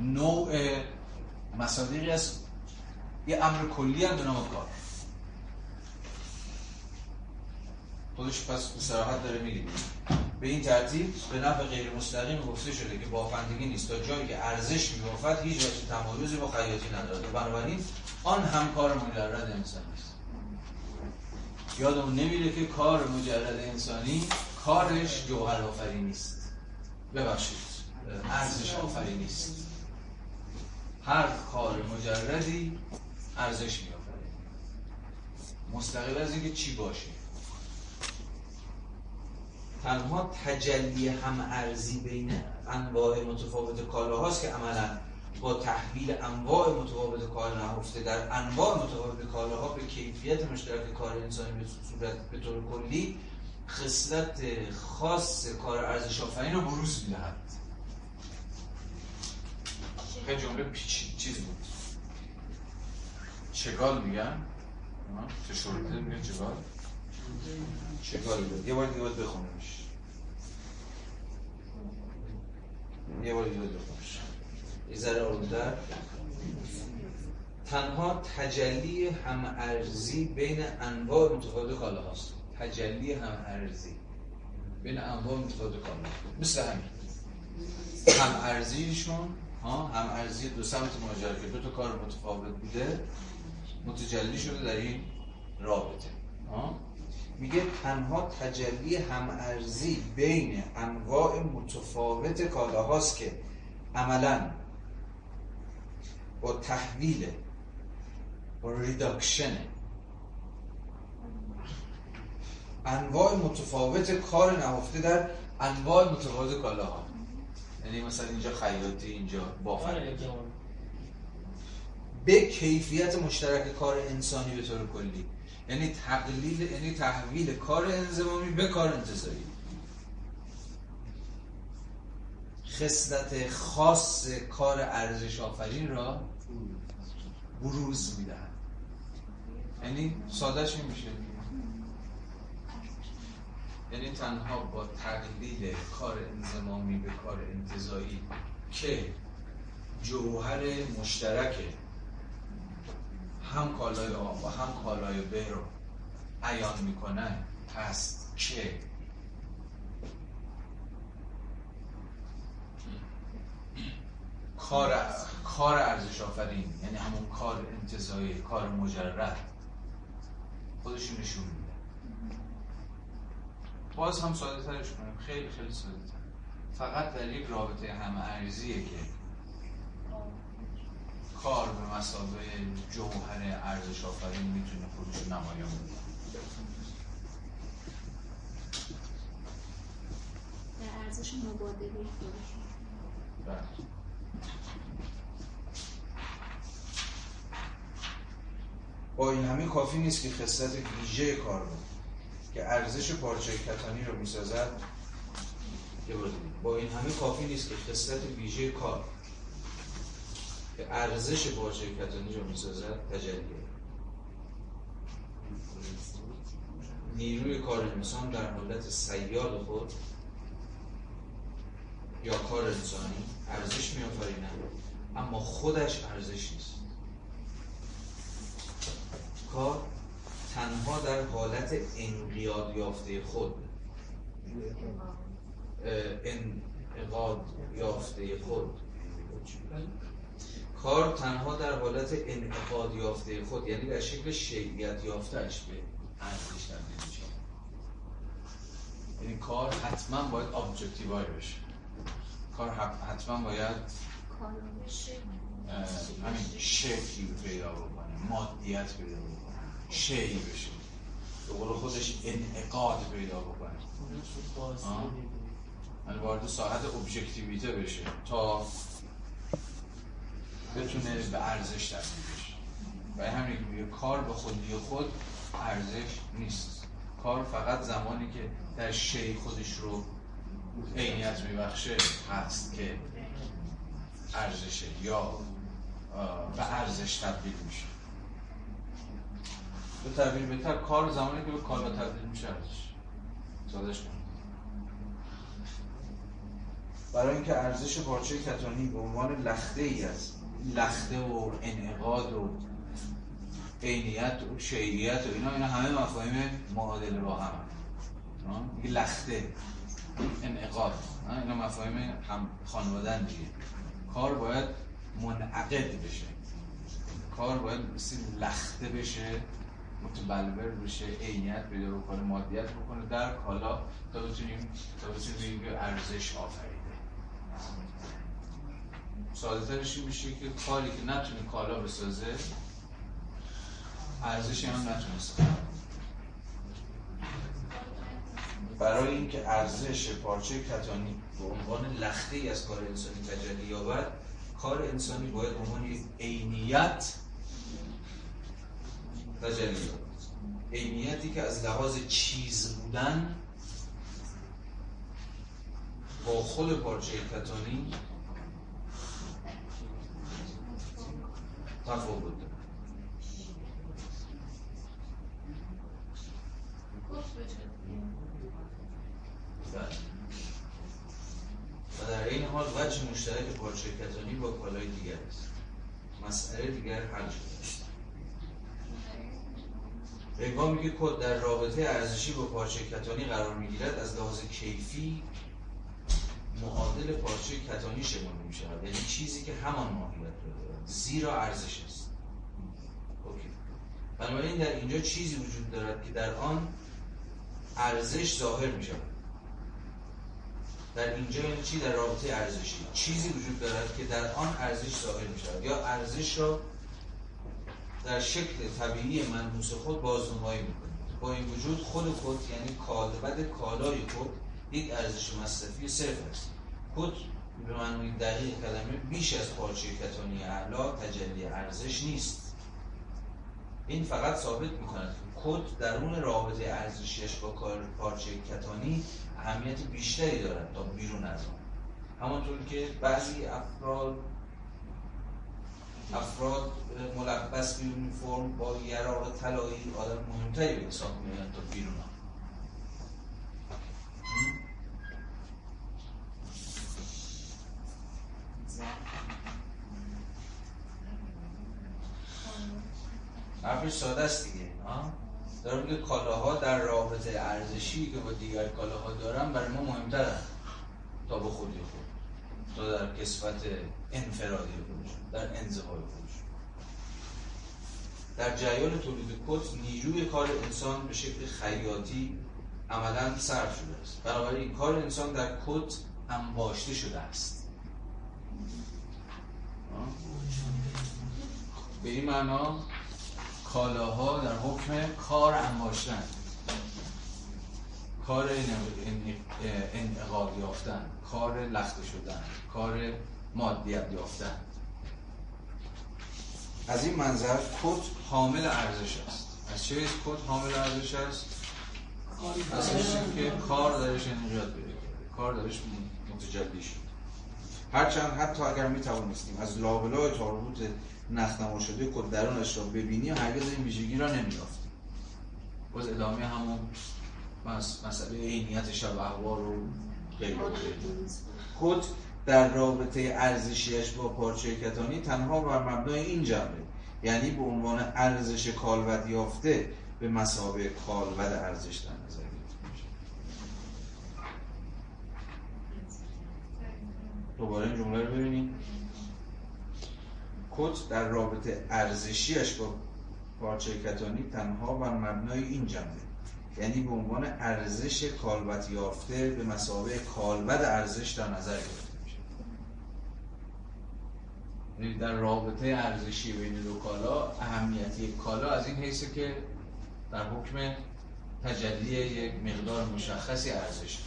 نوع مصادیقی از یه امر کلی هم به نام کار خودش پس به صراحت داره میگه. به این ترتیب به نفع غیر مستقیم گفته شده که بافندگی نیست. تا جایی که ارزش میبافد هیچ وجه تمایزی با خیاطی ندارد. و بنابراین آن هم کار مجرد انسانی است. یادمون نمیره که کار مجرد انسانی کارش جوهر آفرینی است ببخشید. ارزش آفرینی است هر کار مجردی ارزش می مستقل از اینکه چی باشه. تنها تجلی هم ارزی بین انواع متفاوت کالاهاست که عملا با تحویل انواع متفاوت کالا نهفته در انواع متفاوت کالاها به کیفیت مشترک کار انسانی به صورت به طور کلی خصلت خاص کار ارزش آفرین رو بروز می‌دهد. خیلی جمله پیچ چیز بود. چگال میگن؟ تشورده میگن چگال؟ چگال بود یه بار دیگه باید بخونمش. یه بار دیگه باید بخونمش. یه ذره آرومتر. تنها تجلی هم ارزی بین انواع متفاوت کالا هاست تجلی هم ارزی. بین انواع متفاوت کالا مثل همین. هم ارزیشون ها هم ارزی دو سمت ماجرا که دو تا کار متفاوت بوده متجلی شده در این رابطه. ها؟ میگه تنها تجلی هم ارزی بین انواع متفاوت کالاهاست که عملا با تحویل با ریداکشن انواع متفاوت کار نهفته در انواع متفاوت کالاها. یعنی مثلا اینجا خیاطی اینجا بافندگی به کیفیت مشترک کار انسانی به طور کلی. یعنی تقلیل یعنی تحویل کار انزمامی به کار انتظاری. خصلت خاص کار ارزش آفرین را بروز می‌دهند یعنی سادهش میشه. یعنی تنها با تقلیل کار انزمامی به کار انتظایی که جوهر مشترک هم کالای آب و هم کالای به رو عیان می‌کنن هست که کار کار ارزش آفرین یعنی همون کار انتظایی کار مجرد خودشون نشون باز هم ساده ترش کنیم. خیلی خیلی ساده تر فقط در یک رابطه هم ارزیه که کار به مسابقه جوهر ارزش آفرین می‌تونه خودش نمایان بده. در ارزش مبادله. خودش بله. با این همه کافی نیست که خصلت ویژه کار رو که ارزش پارچه کتانی رو می‌سازد با این همه کافی نیست که خصلت ویژه کار که ارزش پارچه کتانی رو می‌سازد تجلیه نیروی کار انسان در حالت سیاد خود یا کار انسانی ارزش میآفریند اما خودش ارزش نیست. کار تنها در حالت انقیاد یافته خود انعقاد یافته خود. کار تنها در حالت انعقاد یافته خود یعنی در شکل شیعیت یافتهش به ارزش تبدیل میشه یعنی کار حتما باید ابجکتیوای بشه. کار حتما باید همین شکلی پیدا بکنه مادیت پیدا بکنه. شیعی بشه. به قول خودش انعقاد پیدا بکنه. یعنی وارد ساحت ابجکتیویته بشه تا بتونه به ارزش تبدیل بشه. و همین کار به خودی خود ارزش نیست. کار فقط زمانی که در شی خودش رو عینیت میبخشه هست که ارزشه یا به ارزش تبدیل میشه. به تعبیر بهتر کار زمانی که به کالا تبدیل میشه ارزش سادش کن برای اینکه ارزش پارچه کتانی به عنوان لخته ای است لخته و انعقاد و عینیت و شیعیت و اینا اینا همه مفاهیم معادله با هم میگه لخته انعقاد. اینا مفاهیم هم خانوادن دیگه. کار باید منعقد بشه. کار باید مثل لخته بشه. متبلور بشه عینیت پیدا بکنه مادیت بکنه. در کالا تا بتونیم تا بتونیم ارزش آفریده. ساده ترش میشه که کاری که نتونه کالا بسازه ارزشی هم نتونسته برای اینکه ارزش پارچه کتانی به عنوان لخته ای از کار انسانی تجلی یابد کار انسانی باید عنوان عینیت تجلی یابد عینیتی که از لحاظ چیز بودن با خود پارچه کتانی تفاوت داره. و در این حال وجه مشترک پارچه کتانی با کالای دیگر است. مسئله دیگر حل شده است. هنگامی که کد در رابطه ارزشی با پارچه کتانی قرار می‌گیرد از لحاظ کیفی معادل پارچه کتانی شمرده می شود یعنی چیزی که همان ماهیت رو زیرا ارزش است. بنابراین در اینجا چیزی وجود دارد که در آن ارزش ظاهر می در اینجا یعنی چی؟ در رابطه ارزشی. چیزی وجود دارد که در آن ارزش ظاهر می یا ارزش را در شکل طبیعی منحوس خود بازنمایی می‌کنید با این وجود خود خود یعنی کالبد کالای خود یک ارزش مصرفی صرف است. کد به معنی دقیق کلمه بیش از پارچه کتانی اعلا تجلی ارزش نیست. این فقط ثابت می‌کند که کد درون رابطه ارزشیش با کار پارچه کتانی اهمیت بیشتری دارد تا بیرون از آن. همانطور که بعضی افراد افراد ملبس به فرم با یراق طلایی آدم مهمتری به حساب میاد تا بیرون آن. حرفش ساده است دیگه دارم میگه کالاها در رابطه ارزشی که با دیگر کالاها دارن برای ما مهمترن تا به خودی خود تا در کسفت انفرادی خودشون در انزهای خودشون در جریان تولید کت نیروی کار انسان به شکل خیاطی عملا صرف شده است. بنابراین کار انسان در کت انباشته شده است. به این معنا کالاها در حکم کار انباشتن کار انعقاد یافتن کار لخته شدن کار مادیت یافتن. از این منظر کت حامل ارزش است. از چه کت حامل ارزش است؟ از که کار درش نجات پیدا کار درش متجلی شد. هرچند حتی اگر می توانستیم از لابلای تاربوت نخنما شده کد درونش را ببینیم هرگز این ویژگی را نمیافتیم باز ادامه همون مسئله عینیت شب احوار رو کد در رابطه ارزشیش با پارچه کتانی تنها بر مبنای این جنبه یعنی به عنوان ارزش کالبد یافته به مسابه کالبد ارزش در نظر دوباره این جمله رو ببینید کت در رابطه ارزشیش با پارچه کتانی تنها بر مبنای این جنبه یعنی به عنوان ارزش کالبد یافته به مسابقه کالبد ارزش در نظر گرفته میشه. یعنی در رابطه ارزشی بین دو کالا اهمیتی کالا از این حیثه که در حکم تجلی یک مقدار مشخصی ارزش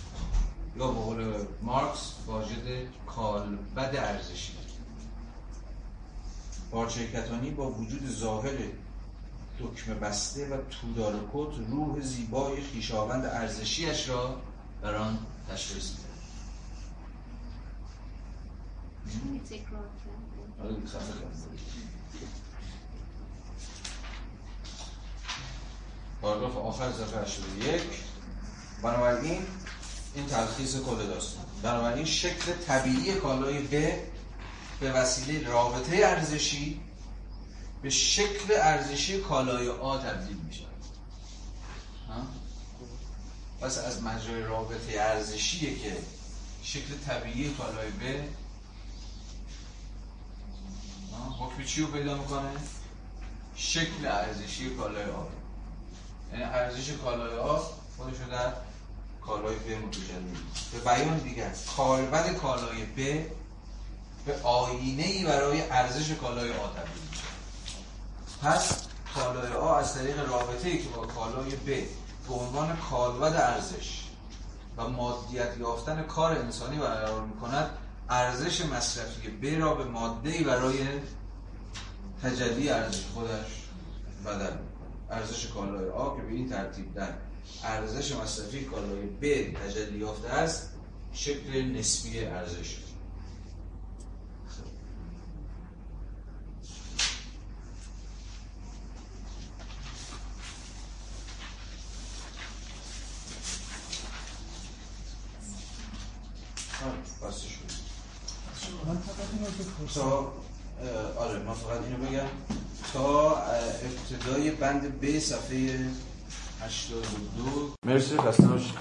یا به قول مارکس واجد کالبد ارزشی. پارچه کتانی با وجود ظاهر دکمه بسته و تودار کت روح زیبای خیشاوند ارزشیش را بر آن تشخیص میده. خیلی تکرار کرد حالا صفحه کردم. پاراگراف آخر صفحه 81 بنابراین این تلخیص کل داستان. بنابراین شکل طبیعی کالای ب به وسیله رابطه ارزشی به شکل ارزشی کالای آ تبدیل میشه؟ پس از مجرای رابطه ارزشیه که شکل طبیعی کالای ب؟ حکم چی رو پیدا می‌کنه؟ شکل ارزشی کالای آ یعنی ارزش کالای آ خودش رو در کالای ب متجلی به بیان دیگر کالبد کالای ب به آینه ای برای ارزش کالای آ تبدیل میشه پس کالای آ از طریق رابطه ای که با کالای ب به عنوان کالبد ارزش و مادیت یافتن کار انسانی برقرار می‌کند ارزش مصرفی ب را به ماده ای برای تجلی ارزش خودش بدل ارزش کالای آ که به این ترتیب در ارزش مصرفی کالای ب تجلی یافته است شکل نسبی ارزش بسته شد من فقط اینو بپرسم تا آره من فقط اینو بگم. تا ابتدای بند ب صفحه 82 مرسی خسته باشید